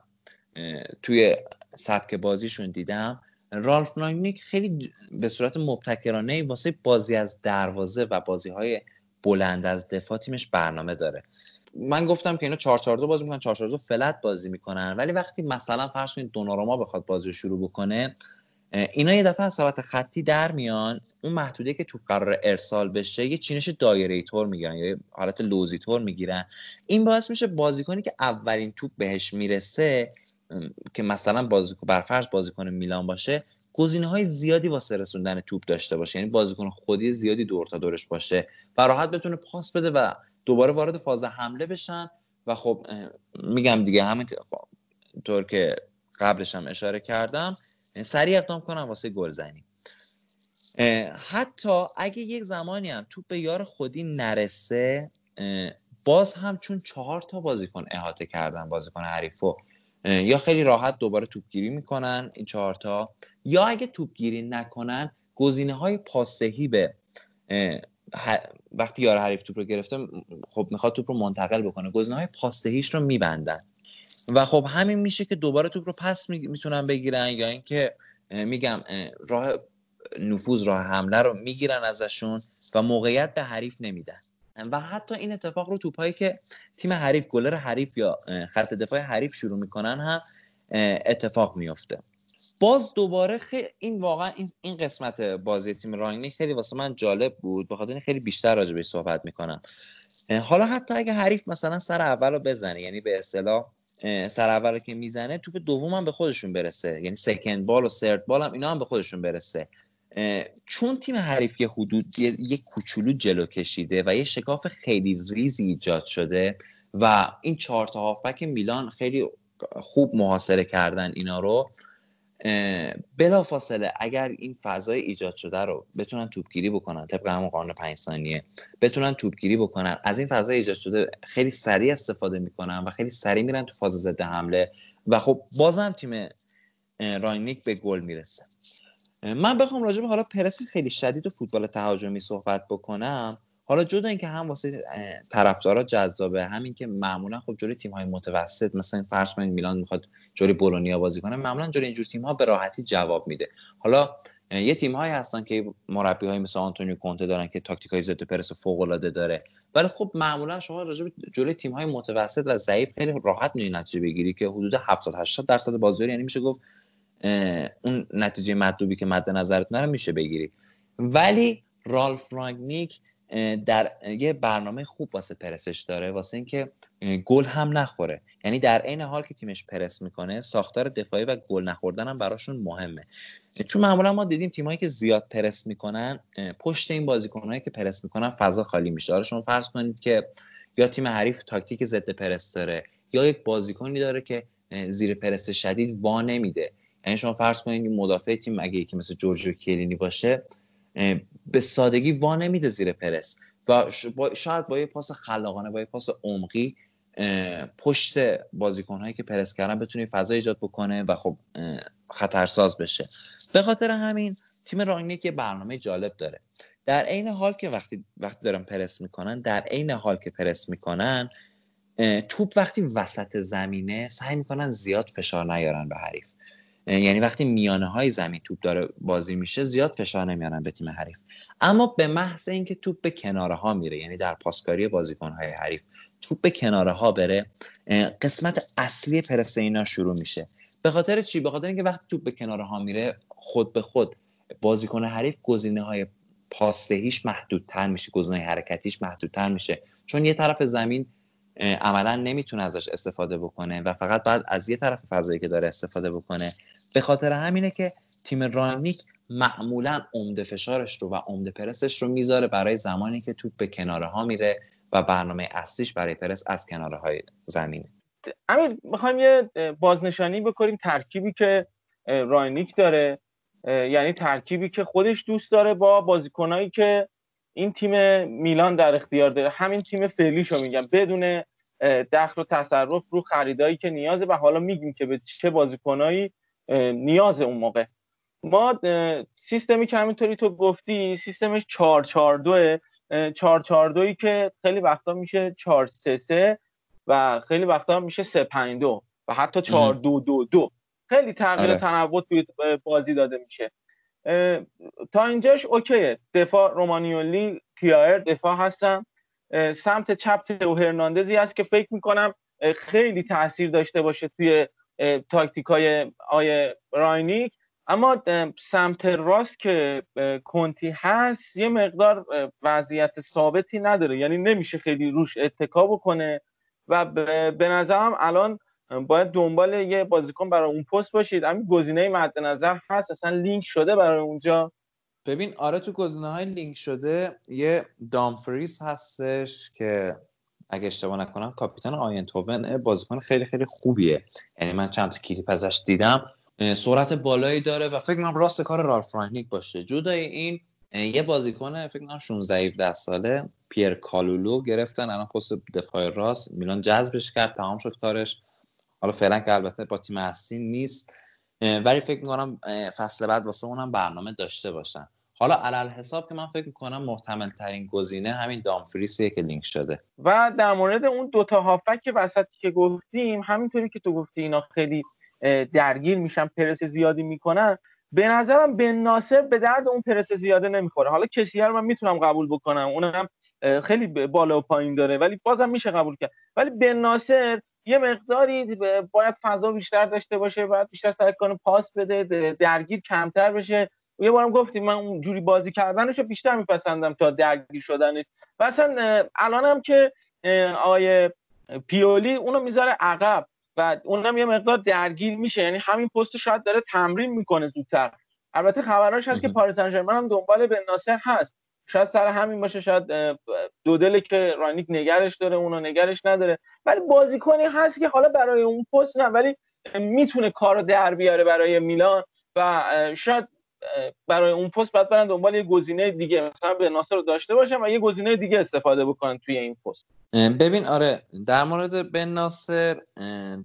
توی سبک بازیشون دیدم رالف رانگنیک خیلی به صورت مبتکرانه واسه بازی از دروازه و بازی های بلند از دفاع تیمش برنامه داره. من گفتم که اینا 4 4 2 بازی می‌کنن 4 4 2 فلت بازی می‌کنن ولی وقتی مثلا فرض کنید دوناروما بخواد بازی رو شروع بکنه اینا یه دفعه از خطی در میان اون محدوده که تو قرار ارسال بشه یه چینش دایره طور می‌گیرن یا حالت لوزی طور می‌گیرن. این باعث میشه بازیکنی که اولین توپ بهش می‌رسه که مثلا بازیکن برفرض بازیکن میلان باشه گزینه های زیادی واسه رسوندن توپ داشته باشه. یعنی بازیکن خودی زیادی دور تا دورش باشه. و راحت بتونه پاس بده و دوباره وارد فاز حمله بشن. و خب میگم دیگه همین طور که قبلش هم اشاره کردم سریع اقدام کنم واسه گلزنی حتی اگه یک زمانی هم توپ به یار خودی نرسه باز هم چون چهار تا بازیکن احاطه کردن بازیکن حریفو یا خیلی راحت دوباره توپگیری می‌کنن این چهار تا یا اگه توپگیری نکنن گزینه های پاسهی به وقتی یار حریف توپ رو گرفته خب می‌خواد توپ رو منتقل بکنه گزینه های پاسهیش رو میبندن. و خب همین میشه که دوباره توپ رو پس می‌تونن بگیرن یا اینکه میگم راه نفوذ راه حمله رو می‌گیرن ازشون و موقعیت به حریف نمیدن. و حتی این اتفاق رو توپایی که تیم حریف گلر حریف یا خط دفاع حریف شروع می‌کنن هم اتفاق میفته باز دوباره خیلی این واقعا این, این قسمت بازی تیم راینی خیلی واسه من جالب بود بخاطر خیلی بیشتر راجع بهش صحبت می‌کنم. حالا حتی اگه حریف مثلا سر اول رو بزنه یعنی به اصطلاح سر اول که می‌زنه توپ دوم هم به خودشون برسه. یعنی سکند بال و سرد بال هم اینا هم به خودشون برسه. چون تیم حریف یه حدود یه کوچولو جلو کشیده و یه شکاف خیلی ریزی ایجاد شده و این چهار تا هافبک میلان خیلی خوب محاصره کردن اینا رو. بلا فاصله اگر این فضای ایجاد شده رو بتونن توپگیری بکنن طبق همون قانون پنج ثانیه بتونن توپگیری بکنن از این فضای ایجاد شده خیلی سریع استفاده می‌کنن و خیلی سریع میرن تو فاز ضد حمله و خب بازم تیم رانگنیک به گل می‌رسه. من بخوام راجع به حالا پرسی خیلی شدید و فوتبال تهاجمی صحبت بکنم. حالا جدا اینکه هم واسه طرفدارا جذابه همین که معمولا خب جلوی تیم های متوسط مثلا فرض کنید میلان می‌خواد جلوی بولونیا بازی کنه معمولا جلوی اینجور تیم ها به راحتی جواب میده. حالا یه تیم هایی هستن که مربی های مثل آنتونیو کونته دارن که تاکتیک های ضد پرس فوق العاده داره. ولی خب معمولا شما راجع به جلوی تیم های متوسط و ضعیف خیلی راحت می‌تونی نتیجه بگیری که حدود 70 80 درصد بازی یعنی میشه گفت اون نتیجه مطلوبی که مد نظرت نره میشه بگیری. ولی رالف رانگنیک در یه برنامه خوب واسه پرسش داره واسه اینکه گل هم نخوره. یعنی در عین حال که تیمش پرس می‌کنه ساختار دفاعی و گل نخوردن هم براشون مهمه. چون معمولا ما دیدیم تیمایی که زیاد پرس می‌کنن پشت این بازیکنهایی که پرس می‌کنن فضا خالی میشه. آره شما فرض کنید که یا تیم حریف تاکتیک ضد پرس داره یا یک بازیکنی داره که زیر پرس شدید وا نمیده. یعنی شما فرض کنید مدافع تیم اگه یکی مثل جورجو کلینی باشه به سادگی وا نمیده زیر پرس. و شاید با یه پاس خلاقانه با یه پاس عمقی پشت بازیکن هایی که پرس کردن بتونه فضا ایجاد بکنه و خب خطرساز بشه. به خاطر همین تیم رانگنیک یه برنامه جالب داره. در عین حال که وقتی وقتی دارن پرس می‌کنن در عین حال که پرس می‌کنن توپ وقتی وسط زمینه سعی می‌کنن زیاد فشار نیارن به حریف. یعنی وقتی میانه های زمین توپ داره بازی میشه زیاد فشار نمیارن به تیم حریف. اما به محض اینکه توپ به کناره ها میره یعنی در پاسکاری بازیکن های حریف توپ به کناره ها بره قسمت اصلی پرس اینا شروع میشه. به خاطر چی؟ به خاطر اینکه وقتی توپ به کناره ها میره خود به خود بازیکن حریف گزینه های پاسدهیش محدودتر میشه گزینه حرکتیش محدودتر میشه. چون یه طرف زمین عملا نمی‌تونه ازش استفاده بکنه و فقط بعد از یه طرف فضایی که داره استفاده بکنه. به خاطر همینه که تیم رانیک معمولا عمده فشارش رو و عمده پرسش رو می‌ذاره برای زمانی که توپ به کناره ها میره. و برنامه اصلیش برای پرس از کناره های زمینه. امیر می‌خوایم یه بازنشانی بکنیم ترکیبی که راینیک داره یعنی ترکیبی که خودش دوست داره با بازیکنایی که این تیم میلان در اختیار داره. همین تیم فعلیشو میگم بدون دخل و تصرف رو خریدایی که نیازه و حالا میگیم که به چه بازیکنایی نیاز اون موقع. ما سیستمی که همینطوری تو گفتی سیستمش 4 4 2 4 4 2 که خیلی وقتا میشه 4 3 3 و خیلی وقتا میشه 3 5 2 و حتی 4 2 2 2 خیلی تغییر آره. تنوع توی بازی داده میشه. تا اینجاش okay ه. دفاع رومانیولی کیایر دفاع هستن. سمت چپ تئو هرناندزی هست که فکر می‌کنم خیلی تاثیر داشته باشه توی تاکتیک های آقای رانگنیک. اما سمت راست که کونتی هست یه مقدار وضعیت ثابتی نداره. یعنی نمیشه خیلی روش اتکا بکنه و به نظرم الان باید دنبال یه بازیکن برای اون پست باشید. همین گزینه مد نظر هست اصلا لینک شده برای اونجا. ببین آره تو گزینه های لینک شده یه دامفریز هستش که اگه اشتباه نکنم کاپیتان آیندهوون بازیکن خیلی خیلی خوبیه. یعنی من چند تا کلیپ ازش دیدم. سرعت بالایی داره و فکر کنم راست کار رالف باشه. جدای این یه بازیکن فکر کنم 16 17 ساله پیر کالولو گرفتن الان پست دفاع راست. میلان جذبش کرد تمام شد کارش. حالا فعلا که البته با تیم اصلی نیست ولی فکر می‌کنم فصل بعد واسه اونم برنامه داشته باشن. حالا علل حساب که من فکر می‌کنم محتمل ترین گزینه همین دامفریسیه که لینک شده. و در مورد اون دوتا هافک وسطی که گفتیم همینطوری که تو گفتی اینا خیلی درگیر میشن پرس زیادی می‌کنن. به نظرم بن ناصر به درد اون پرس زیاده نمی‌خوره. حالا کسی من می‌تونم قبول بکنم. اونم خیلی بالا و پایین داره ولی بازم میشه قبول کرد. ولی بن ناصر یه مقداری باید فضا بیشتر داشته باشه باید بیشتر سعی کنه پاس بده درگیر کمتر بشه. یه بارم گفتیم من اون جوری بازی کردنش رو بیشتر میپسندم تا درگیر شدنش. و الانم که آقای پیولی اونو می‌ذاره عقب. و اونم یه مقدار درگیر میشه. یعنی همین پست شاید داره تمرین می‌کنه زودتر. البته خبراش هست که پاریس سن هم دنبال بن ناصر هست. شاید سر همین باشه شاید دو دل که رانیک نگرش داره اونو نگرش نداره. ولی بازیکنی هست که حالا برای اون پست نه ولی می‌تونه کارو در بیاره برای میلان و شاید برای اون پست باید برن دنبال یه گزینه دیگه مثلا به ناصر رو داشته باشن و یه گزینه دیگه استفاده بکنن توی این پست. ببین آره در مورد بن ناصر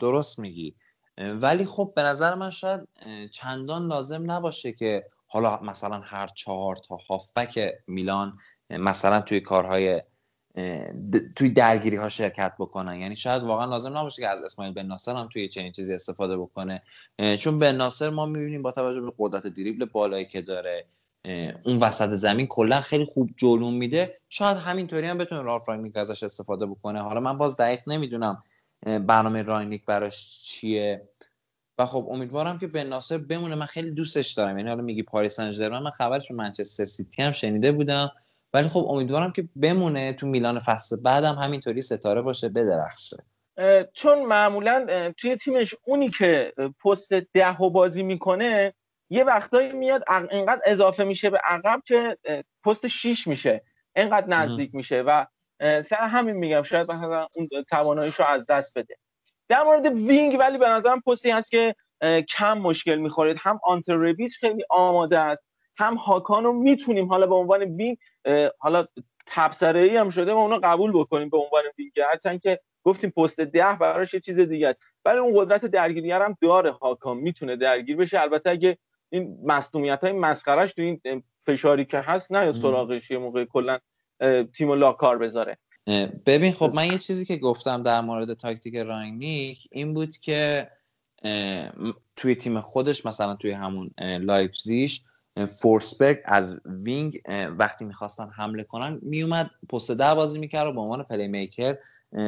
درست میگی. ولی خب به نظر من شاید چندان لازم نباشه که حالا مثلا هر چهار تا هافبک میلان مثلا توی کارهای توی درگیری ها شرکت بکنن. یعنی شاید واقعا لازم نباشه که از اسماعیل بن ناصر هم توی چنین چیزی استفاده بکنه. چون بن ناصر ما می‌بینیم با توجه به قدرت دریبل بالایی که داره اون وسط زمین کلا خیلی خوب جلوم میده. شاید همینطوری هم بتونه رالف رانگنیک ازش استفاده بکنه. حالا من باز دقیق نمی‌دونم برنامه رانگنیک براش چیه. و خب امیدوارم که بن ناصر بمونه. من خیلی دوستش دارم. یعنی حالا میگی پاریس سن من خبرش رو منچستر سیتی هم شنیده بودم. ولی خب امیدوارم که بمونه تو میلان فصل بعدم همینطوری ستاره باشه بدرخشه. چون معمولا توی تیمش اونی که پست ده و بازی می‌کنه یه وقتایی میاد اینقدر اضافه میشه به عقب که پست 6 میشه. اینقدر نزدیک میشه و سر همین میگم شاید مثلا اون تواناییش رو از دست بده. در مورد wing ولی به نظرم پستی هست که کم مشکل می‌خورید. هم آنته ربیچ خیلی آماده است. هم هاکان رو می‌تونیم حالا به عنوان wing حالا تبصره ای هم شده و اونو قبول بکنیم به عنوان wing هرچند که گفتیم پست ده براش یه چیز دیگه ولی اون قدرت درگیری هم داره هاکان می‌تونه درگیر بشه. البته اگه این مصونیت های مسخرش تو این فشاری که هست نه یا سراغش یه موقع کلا تیم لا کار بذاره. ببین خب من یه چیزی که گفتم در مورد تاکتیک رانگنیک این بود که توی تیم خودش مثلا توی همون لایپزیگش فورسبرگ از wing وقتی می‌خواستن حمله کنن میومد پست ده بازی می‌کرد و به عنوان playmaker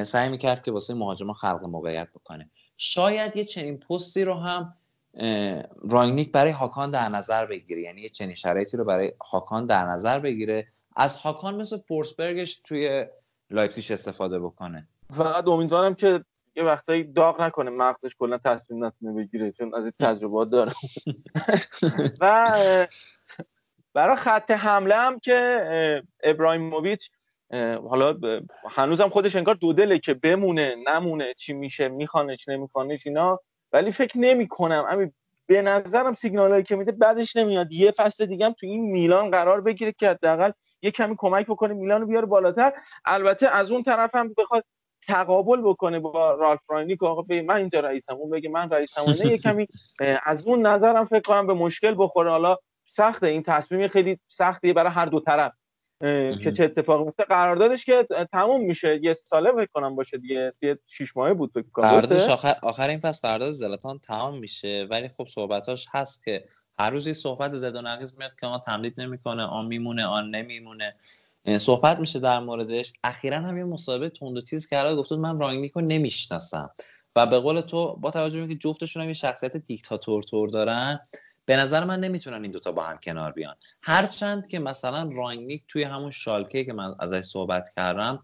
سعی می‌کرد که واسه مهاجما خلق موقعیت بکنه. شاید یه چنین پستی رو هم رانگنیک برای هاکان در نظر بگیره. یعنی یه چنین شرایطی رو برای هاکان در نظر بگیره. از هاکان مثل فورسبرگش توی لایپزیگ استفاده بکنه. فقط امیدوارم که یه وقتایی داغ نکنه مغزش کلا تصمیم نتونه بگیره چون از این تجربات داره. و برای خط حمله هم که ابراهیموویچ حالا هنوزم خودش انگار دو دله که بمونه نمونه چی میشه میخوانش نمیخوانش اینا ولی فکر نمی کنم همین به نظرم سیگنال که میده بعدش نمیاد. یه فصل دیگه هم تو این میلان قرار بگیره که حداقل یه کمی کمک بکنه میلان رو بیاره بالاتر. البته از اون طرف هم بخواد تقابل بکنه با رالف رانیک آقا من اینجا رئیسم اون بگه من رئیسم. نه یه کمی از اون نظرم فکر کنم به مشکل بخوره. حالا سخته این تصمیم خیلی سختیه برای هر دو طرف که چه اتفاقی میفته. قراردادش که تموم میشه. یه ساله فکر کنم باشه دیگه. یه 6 ماهه بود فکر کنم. قراردادش آخر آخر این فصل قرارداد زلاتان تمام میشه. ولی خب صحبتاش هست که هر روز یه صحبت زد و نقیض میاد که آن تمدید نمی‌کنه آن میمونه آن نمیمونه. صحبت میشه در موردش. اخیرا هم یه مصاحبه تند و تیز کرده گفت من رانگنیکو نمی‌شناسم. و به قول تو با توجه به اینکه جفتشون هم یه شخصیت دیکتاتور تور دارن به نظر من نمی‌تونن این دوتا با هم کنار بیان. هرچند که مثلا رانگنیک توی همون شالکه که من ازش صحبت کردم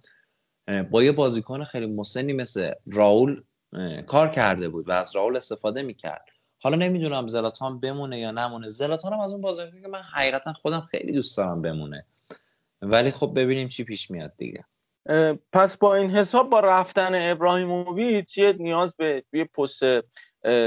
با یه بازیکن خیلی مسنی مثل راول کار کرده بود و از راول استفاده می‌کرد. حالا نمی‌دونم زلاتان بمونه یا نمونه. زلاتان هم از اون بازیکن که من حقیقتا خودم خیلی دوست دارم بمونه. ولی خب ببینیم چی پیش میاد دیگه. پس با این حساب با رفتن ابراهیموویچ یه نیاز به یه پست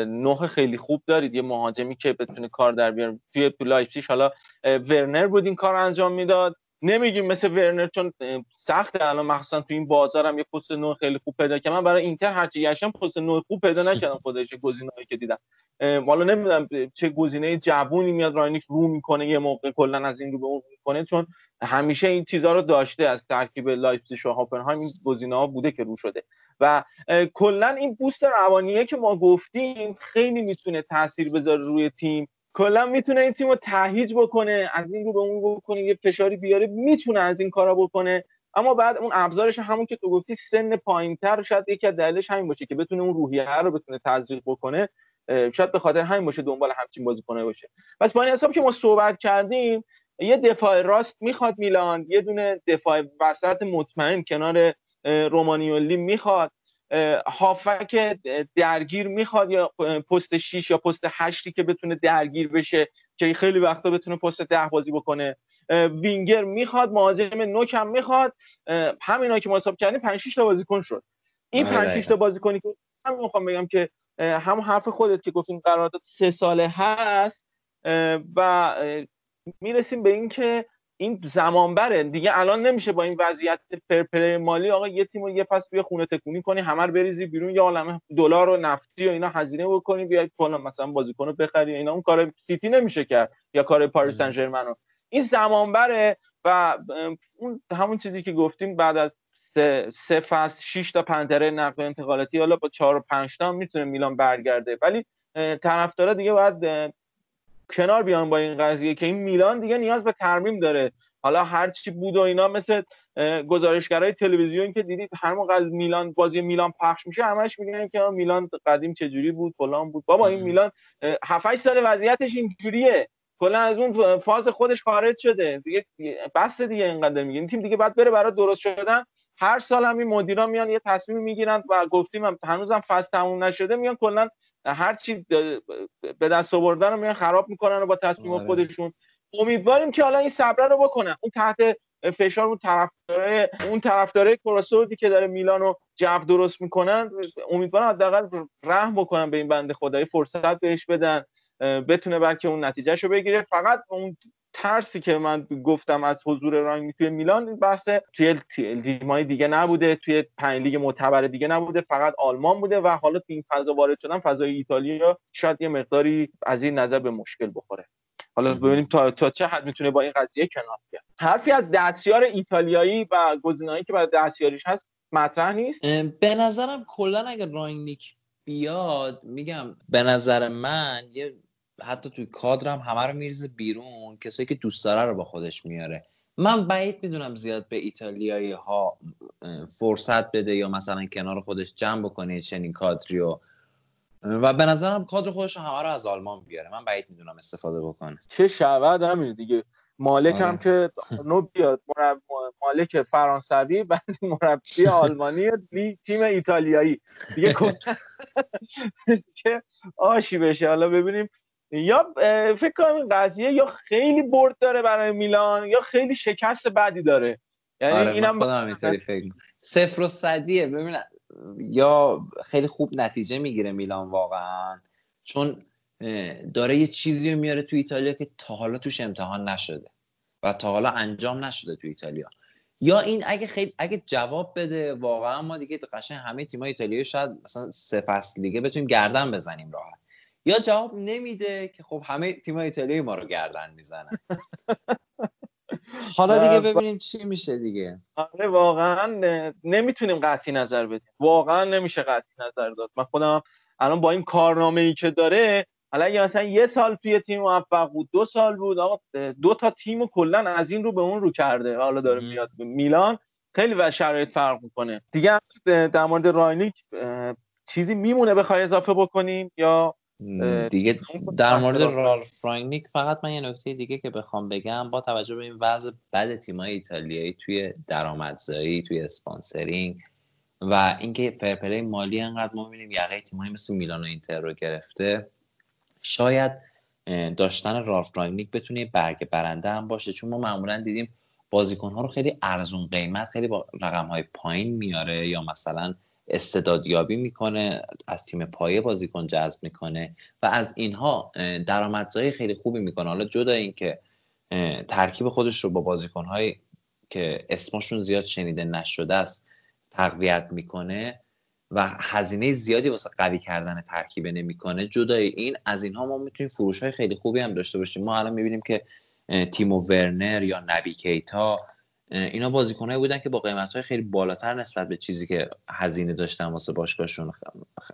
نه خیلی خوب دارید یه مهاجمی که بتونه کار در بیاره. توی لایپزیگ حالا ورنر بود این کار انجام می‌داد. نمیگیم مثل ورنر چون سخت الان مخصوصا تو این بازار هم یه پست نه خیلی خوب پیدا که من برای اینتر هرچی گشتم پست نه خوب پیدا نکردم خودش گزینه‌ای که دیدم. حالا نمی‌دونم چه گزینه جوونی میاد رانگنیک رو می‌کنه یه موقع کلا از این رو به اون می‌کنه. چون همیشه این چیزها رو داشته از ترکیب لایپزیگ و هاپنهایم. این گزینه ها بوده که رو شده. و کلا این boost روانیه که ما گفتیم خیلی می‌تونه تاثیر بذاره روی تیم. کلا می‌تونه این تیم رو تهیج بکنه از این رو به اون بکنه یه فشاری بیاره می‌تونه از این کارا بکنه. اما بعد اون ابزارش همون که تو گفتی سن پایینتر شاید یکی از دلیلش همین باشه که بتونه اون روحیه رو بتونه تزریق بکنه شاید به خاطر همین باشه دنبال همچین بازیکنه باشه. پس با این حساب که ما صحبت کردیم یه دفاع راست می‌خواد میلان یه دونه دفاع وسط مطمئن کنار رومانیولی می‌خواد. هافک درگیر می‌خواد یا پست 6 یا پست 8 که بتونه درگیر بشه که خیلی وقتا بتونه پست ده بازی بکنه. وینگر می‌خواد مهاجم نوک هم می‌خواد. همینا که ما حساب کردیم 5 6 تا بازیکن شد. این 5 6 تا بازیکنی که هم می‌خوام بگم که همون حرف خودت که گفتیم قرارداد سه ساله هست و می‌رسیم به اینکه این زمان بره دیگه الان نمیشه با این وضعیت پرپر مالی آقا یه تیمو یه پس بیا خونه تکونی کنی همه بریزی بیرون یا عالمه دلار و نفتی و اینا هزینه بکنی بیای فلان مثلا بازیکن رو بخری اینا. اون کار سیتی نمیشه کرد یا کار پاریس سن ژرمن این زمان بره و اون همون چیزی که گفتیم بعد از سه, سه فصل 6 تا پنجره نقل انتقالاتی حالا با 4 و 5 تا می‌تونه میلان برگرده. ولی طرفدارا دیگه باید کنار بیان با این قضیه که این میلان دیگه نیاز به ترمیم داره. حالا هر چی بود و اینا مثل گزارشگرای تلویزیون که دیدید هر موقع از میلان بازی میلان پخش میشه همش میگن که میلان قدیم چجوری بود فلان بود. بابا این میلان 7 سال وضعیتش اینجوریه. کلا از اون فاز خودش خارج شده. دیگه بس دیگه اینقدر میگه. این تیم دیگه بعد بره برای درست شدن. هر سال هم این مدیرا میان یه تصمیم می‌گیرن و گفتیم هم هنوزم فصل تموم نشده میان کلا هر چی به دست آوردن رو میان خراب می‌کنن و با تصمیم آره. خودشون. امیدواریم که حالا این صبر رو بکنن. اون تحت فشار اون طرفدارای اون طرفدارای کراسودی که داره میلانو جو درست می‌کنن امیدوارم حداقل رحم بکنن به این بنده خدایی فرصت بهش بدن بتونه بلکه اون نتیجهشو بگیره. فقط اون ترسی که من گفتم از حضور رانگ توی میلان بحث توی تیمای دیگه نبوده توی پنج لیگ معتبر دیگه نبوده فقط آلمان بوده و حالا تو این فضا وارد شدن فضای ایتالیا شاید یه مقداری از این نظر به مشکل بخوره. حالا ببینیم تا, تا چه حد می‌تونه با این قضیه کنار بیاد. حرفی از دستیار ایتالیایی و گزینه‌ای که برای دستیاریش هست مطرح نیست؟ به نظرم کلا اگر بیاد میگم به نظر من یه حتی توی کادرم همه رو میریزه بیرون. کسایی که دوست داره رو با خودش میاره. من بعید می‌دونم زیاد به ایتالیایی ها فرصت بده یا مثلا کنار خودش جمع بکنه چنین کادری و و به نظرم کادر خودش همه رو از آلمان بیاره. من بعید می‌دونم استفاده بکنه. چه شود همین دیگه. مالک هم آره. که نو بیاد مالک فرانسوی بعد مربی آلمانی تیم ایتالیایی. دیگه که آشی بشه؟ حالا ببینیم یا فکر کنم این قضیه یا خیلی برد داره برای میلان یا خیلی شکست بعدی داره. یعنی آره اینم فکر صفر و صدیه. ببین یا خیلی خوب نتیجه می‌گیره میلان واقعا. چون داره یه چیزی رو میاره تو ایتالیا که تا حالا توش امتحان نشده و تا حالا انجام نشده تو ایتالیا. یا این اگه خیلی اگه جواب بده واقعا ما دیگه قشنگ همه تیمای ایتالیایی شاید مثلا سه فصل دیگه بتونیم گردن بزنیم راحت. یا جواب نمیده که خب همه تیم ایتالیایی ما رو گردن می‌زنن. حالا دیگه ببینیم چی میشه دیگه. آره واقعا نمی‌تونیم قطعی نظر بدیم. واقعا نمیشه قطعی نظر داد. من خودم الان با این کارنامه ای که داره حالا اگه مثلا یه سال توی تیم موفق بود دو سال بود آقا دو تا تیم و کلا از این رو به اون رو کرده. حالا داره میاد میلان خیلی و شرایط فرق می‌کنه. دیگه در مورد رانگنیک چیزی میمونه بخوای اضافه بکنیم یا دیگه در مورد رالف رانگنیک فقط من یه نکته دیگه که بخوام بگم با توجه به این وضع بد تیمای ایتالیایی توی درآمدزایی توی sponsoring و اینکه پرپلی مالی انقدر ما می‌بینیم یقه تیمایی مثل میلان و اینتر رو گرفته شاید داشتن رالف فرانگنیک بتونه برگ برنده هم باشه. چون ما معمولا دیدیم بازیکن ها رو خیلی ارزون قیمت خیلی با رقم های پایین میاره یا مثلا استعدادیابی می‌کنه از تیم پایه بازیکن جذب می‌کنه و از اینها درآمدزایی خیلی خوبی می‌کنه. حالا جدا اینکه ترکیب خودش رو با بازیکنهایی که اسمشون زیاد شنیده نشده است تقویت می‌کنه و هزینه زیادی واسه قوی کردن ترکیب نمی‌کنه. جدای این از اینها ما می‌تونیم فروش های خیلی خوبی هم داشته باشیم. ما الان می‌بینیم که تیمو ورنر یا نبی کیتا اینا بازیکنایی بودن که با قیمت خیلی بالاتر نسبت به چیزی که هزینه داشتن واسه باشگاهشون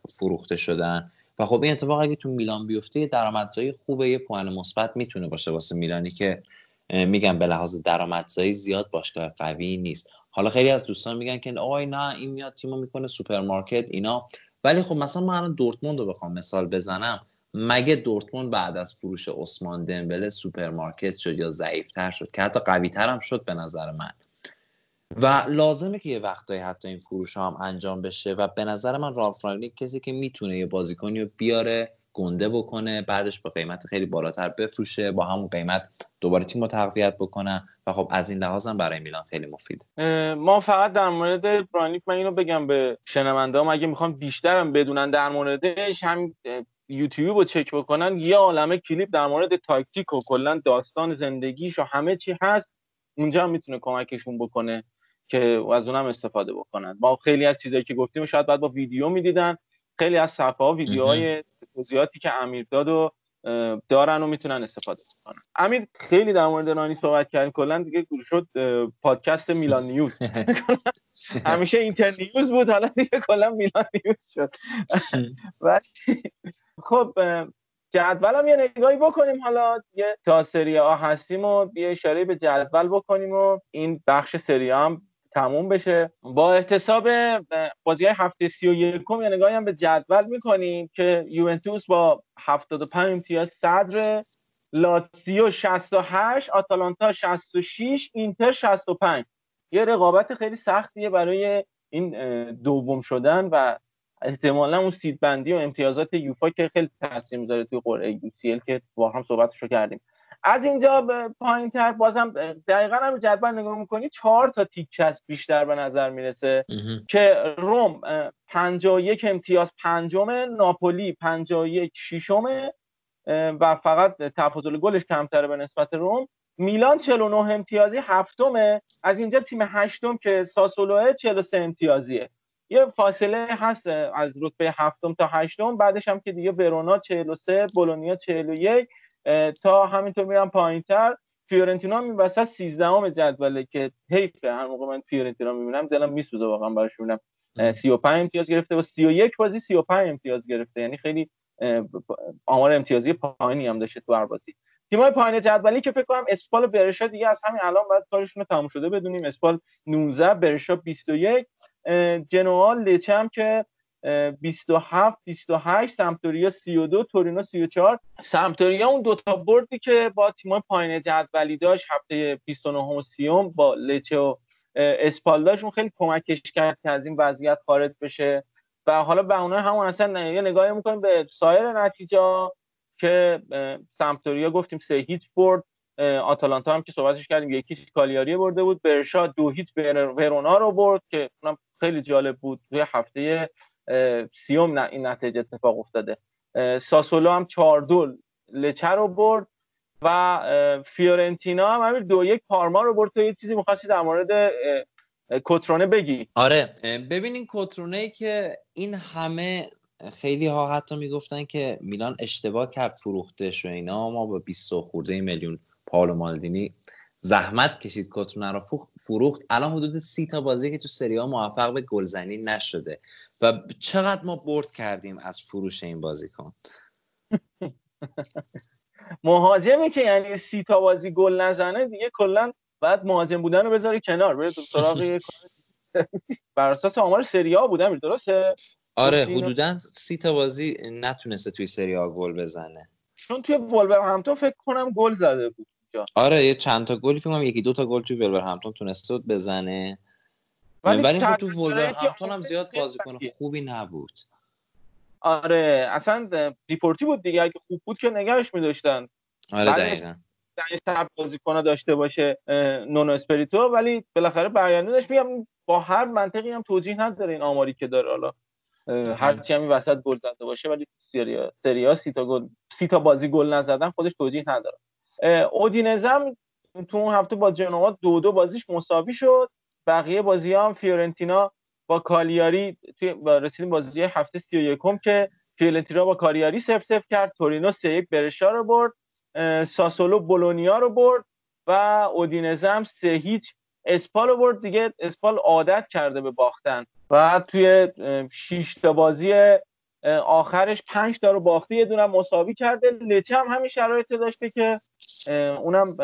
فروخته شدن. و خب این اتفاق اگه تو میلان بیفته درآمدزایی خوبه یه پوان مثبت می‌تونه باشه واسه میلانی که میگم به لحاظ درآمدزایی زیاد باشگاه قوی نیست. حالا خیلی از دوستان میگن که آی نه این میاد تیمو می‌کنه سوپرمارکت اینا. ولی خب مثلا من الان دورتموند رو بخوام مثال بزنم. مگه دورتموند بعد از فروش عثمان دمبله سوپرمارکت شد یا ضعیفتر شد؟ که حتی قویتر هم شد به نظر من. و لازمه که یه وقتایی حتی این فروش هم انجام بشه و به نظر من رالف کسی که می‌تونه یه بازیکنی رو بیاره گنده بکنه بعدش با قیمت خیلی بالاتر بفروشه با همون قیمت دوباره تیم رو تقویت بکنن و خب از این لحاظ هم برای میلان خیلی مفید. ما فقط در مورد برانیک من اینو بگم به شنونده اگه می‌خوام بیشترم بدونن در موردش هم یوتیوب رو چک بکنن یه عالمه کلیپ در مورد تاکتیک و کلا داستان زندگیش و همه چی هست اونجا هم می‌تونه کمکشون بکنه که از اونم استفاده بکنن. با خیلی از چیزایی که گفتیم شاید بعد با ویدیو می‌دیدن خیلی از صفحه ها ویدیوهای توضیحاتی که امیر داد و دارن و می‌تونن استفاده کنن امیر خیلی در مورد نانی صحبت کردیم کلا دیگه شد پادکست میلان نیوز. همیشه اینتر نیوز بود حالا دیگه کلا میلان نیوز شد. خب جدول یه نگاهی بکنیم حالا. یه تا سری ها هستیم و یه اشاره به جدول بکنیم و این بخش سری هم تموم بشه. با احتساب بازی های هفته سی و یکم یه نگاهی هم به جدول می‌کنیم که یوونتوس با 75 امتیاز صدر لاتسیو 68 آتالانتا 66 اینتر 65 یه رقابت خیلی سختیه برای این دوم شدن و احتمالا اون سید بندی و امتیازات یوفا که خیلی تاثیر می‌ذاره توی قرعه یو که با هم صحبتش رو کردیم. از اینجا به پایین تر بازم دقیقا هم جدول نگاه می‌کنی چهار تا تیک از بیشتر به نظر می‌رسه که روم 51 امتیاز پنجم ناپولی 51 ششم و فقط تفاضل گلش کمتره به نسبت روم. میلان 49 امتیازی هفتمه. از اینجا تیم هشتم که ساسولوه 43 امتیازیه. یه فاصله هست از رتبه هفتم تا هشتم بعدش هم که دیگه ورونا 43 بولونیا 41 تا همینطور میرم پایینتر. فیورنتینا می وسط 13 جدوله که حیفه. هر موقع من فیورنتینا می‌بینم دلم میسوزه واقعا براش می‌بینم. 35 امتیاز گرفته و 31 بازی 35 امتیاز گرفته. یعنی خیلی آمار امتیازی پایینی هم داشته تو هر بازی. تیمای پایین جدولی که فکر کنم اسپال و برشا دیگه از همین الان بعد کارشون تموم شده بدونیم. اسپال 19 برشا 21 جنوا لچه که 27 28 سمتوریا 32 تورینو 34 سمتوریا اون دوتا بردی که با تیمای پایین جدولی داشت هفته 29 و 30 با لچه و اسپال داشت اون خیلی کمکش کرد که از این وضعیت خارج بشه. و حالا به اونها همون اصلا یه نگاهی می‌کنیم به سایر نتیجه که سمتوریا گفتیم سه هیچ برد. آتالانتا هم که صحبتش کردیم یکیش کالیاری برده بود برشا دو هیچ ورونا رو برد که اونم خیلی جالب بود. توی هفته سیوم این نتیجه اتفاق افتاده. ساسولو هم چهار دو لچه رو برد و فیورنتینا هم همین دو یک پارما رو برد. تو یه چیزی می‌خواستی در مورد کترونه بگی؟ آره. ببینین کترونه که این همه خیلی ها حتی می‌گفتن که میلان اشتباه کرد فروختش و اینا. ما با 20 خورده میلیون پالو مالدینی زحمت کشید کترونه رو فروخت. الان حدود سی تا بازی که تو سری ها موفق به گلزنی نشده. و چقدر ما برد کردیم از فروش این بازیکن. مهاجمی که یعنی سی تا بازی گل نزنه دیگه کلا بعد مهاجم بودن رو بذاری کنار. بره سراغ بر اساس آمار سری ها بودم درسته؟ آره حدودا سی تا بازی نتونسته توی سری ها گل بزنه. چون توی همتون فکر کنم گل زده بود. آره یه چند تا گلی فکر کنم یکی دو تا گل توی همتون تونسته بود بزنه. ولی, ولی خب تو همتون هم زیاد بازیکن خوبی نبود. آره اصلا دیپورتی بود دیگه. اگه خوب بود که نگهش می‌داشتن. آره دقیقاً. سب بازیکن داشته باشه نونو اسپریتو. ولی بالاخره برگردونش میگم با هر منطقی هم توجیه نداره این آماری که داره. حالا هرچی هم وسط گل زده باشه ولی سریا سریا سی تا گل سی تا بازی گل نزدن خودش توجیه نداره. اودینزم تو اون هفته با جنوا دو دو بازیش مساوی شد. بقیه بازی هم فیورنتینا با کالیاری توی رسیدیم بازی هفته سی و یکم که فیورنتینا با کالیاری سف سف کرد. تورینو سه یک برشا رو برد. ساسولو بولونیا رو برد و اودینزم سه هیچ اسپال رو برد. دیگه اسپال عادت کرده به باختن. و توی شش تا بازی آخرش پنج تا رو باخته. یه دونم مساوی کرده. لچه هم همین شرایط داشته که اونم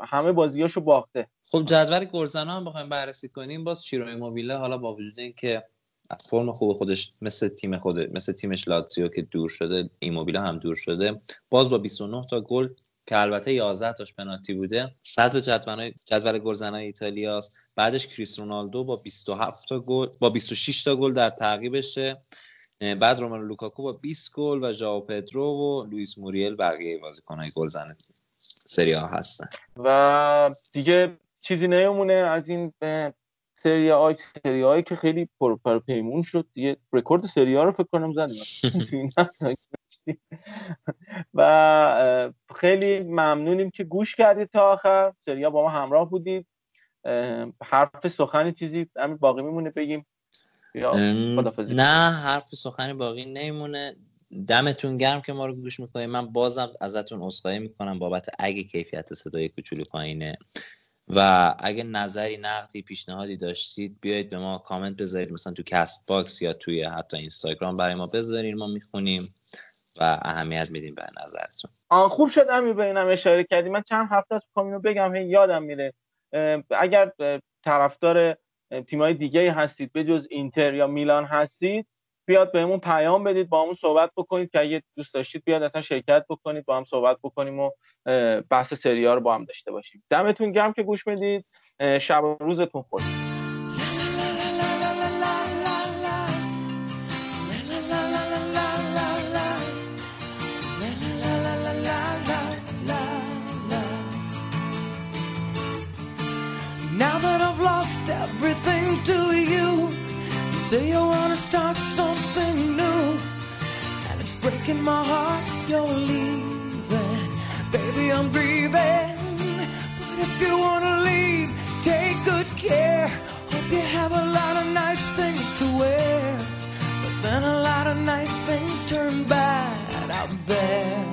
همه بازیاشو باخته. خب جدول گلزنا هم بخوایم بررسی کنیم باز چیرو ایموبیله حالا با وجود اینکه از فرم خوب خودش مثل تیم خود مثل تیمش لاتزیو که دور شده ایموبیله هم دور شده باز با 29 تا گل که البته 11 تاش پنالتی بوده. صدر جدول جدول گلزنای ایتالیاست. بعدش کریس رونالدو با 27 تا گل با 26 تا گل در تعقیبشه. بعد روملو لوکاکو با 20 گل و ژائو پدرو و لوئیس موریل بقیه بازیکن‌های گلزن سری ها هستن. و دیگه چیزی نمیمونه از این سری های سری هایی که خیلی پر پر پیمون شد. دیگه رکورد سری ها رو فکر کنم زدیم. و خیلی ممنونیم که گوش کردید تا آخر. سری ها با ما همراه بودید. حرف سخنی چیزی همین باقی میمونه بگیم. نه حرف سخنی باقی نمیمونه. دمتون گرم که ما رو گوش می‌کنید. من بازم ازتون عذرخواهی می‌کنم بابت اگه کیفیت صدای کوچولو پایینه. و اگه نظری نقدی پیشنهادی داشتید بیایید به ما کامنت بذارید. مثلا تو Castbox یا توی حتی اینستاگرام برای ما بذارید. ما می‌خونیم و اهمیت میدیم به نظرتون. خوب شد امیر به اینم اشاره کردی. من چند هفته از اینو بگم هی یادم میره. اگر طرفدار تیمای دیگه هستید به جز اینتر یا میلان هستید بیاد بهمون پیام بدید با همون صحبت بکنید که اگه دوست داشتید بیاد اصلا شرکت بکنید با هم صحبت بکنیم و بحث سریال رو با هم داشته باشیم. دمتون گرم که گوش می‌دید. شب و روزتون خوش. Say you wanna start something breaking my heart you're leaving. Baby, I'm grieving, but if you wanna leave, take good care. Hope you have a lot of nice things to wear, but then a lot of nice things turn bad out there.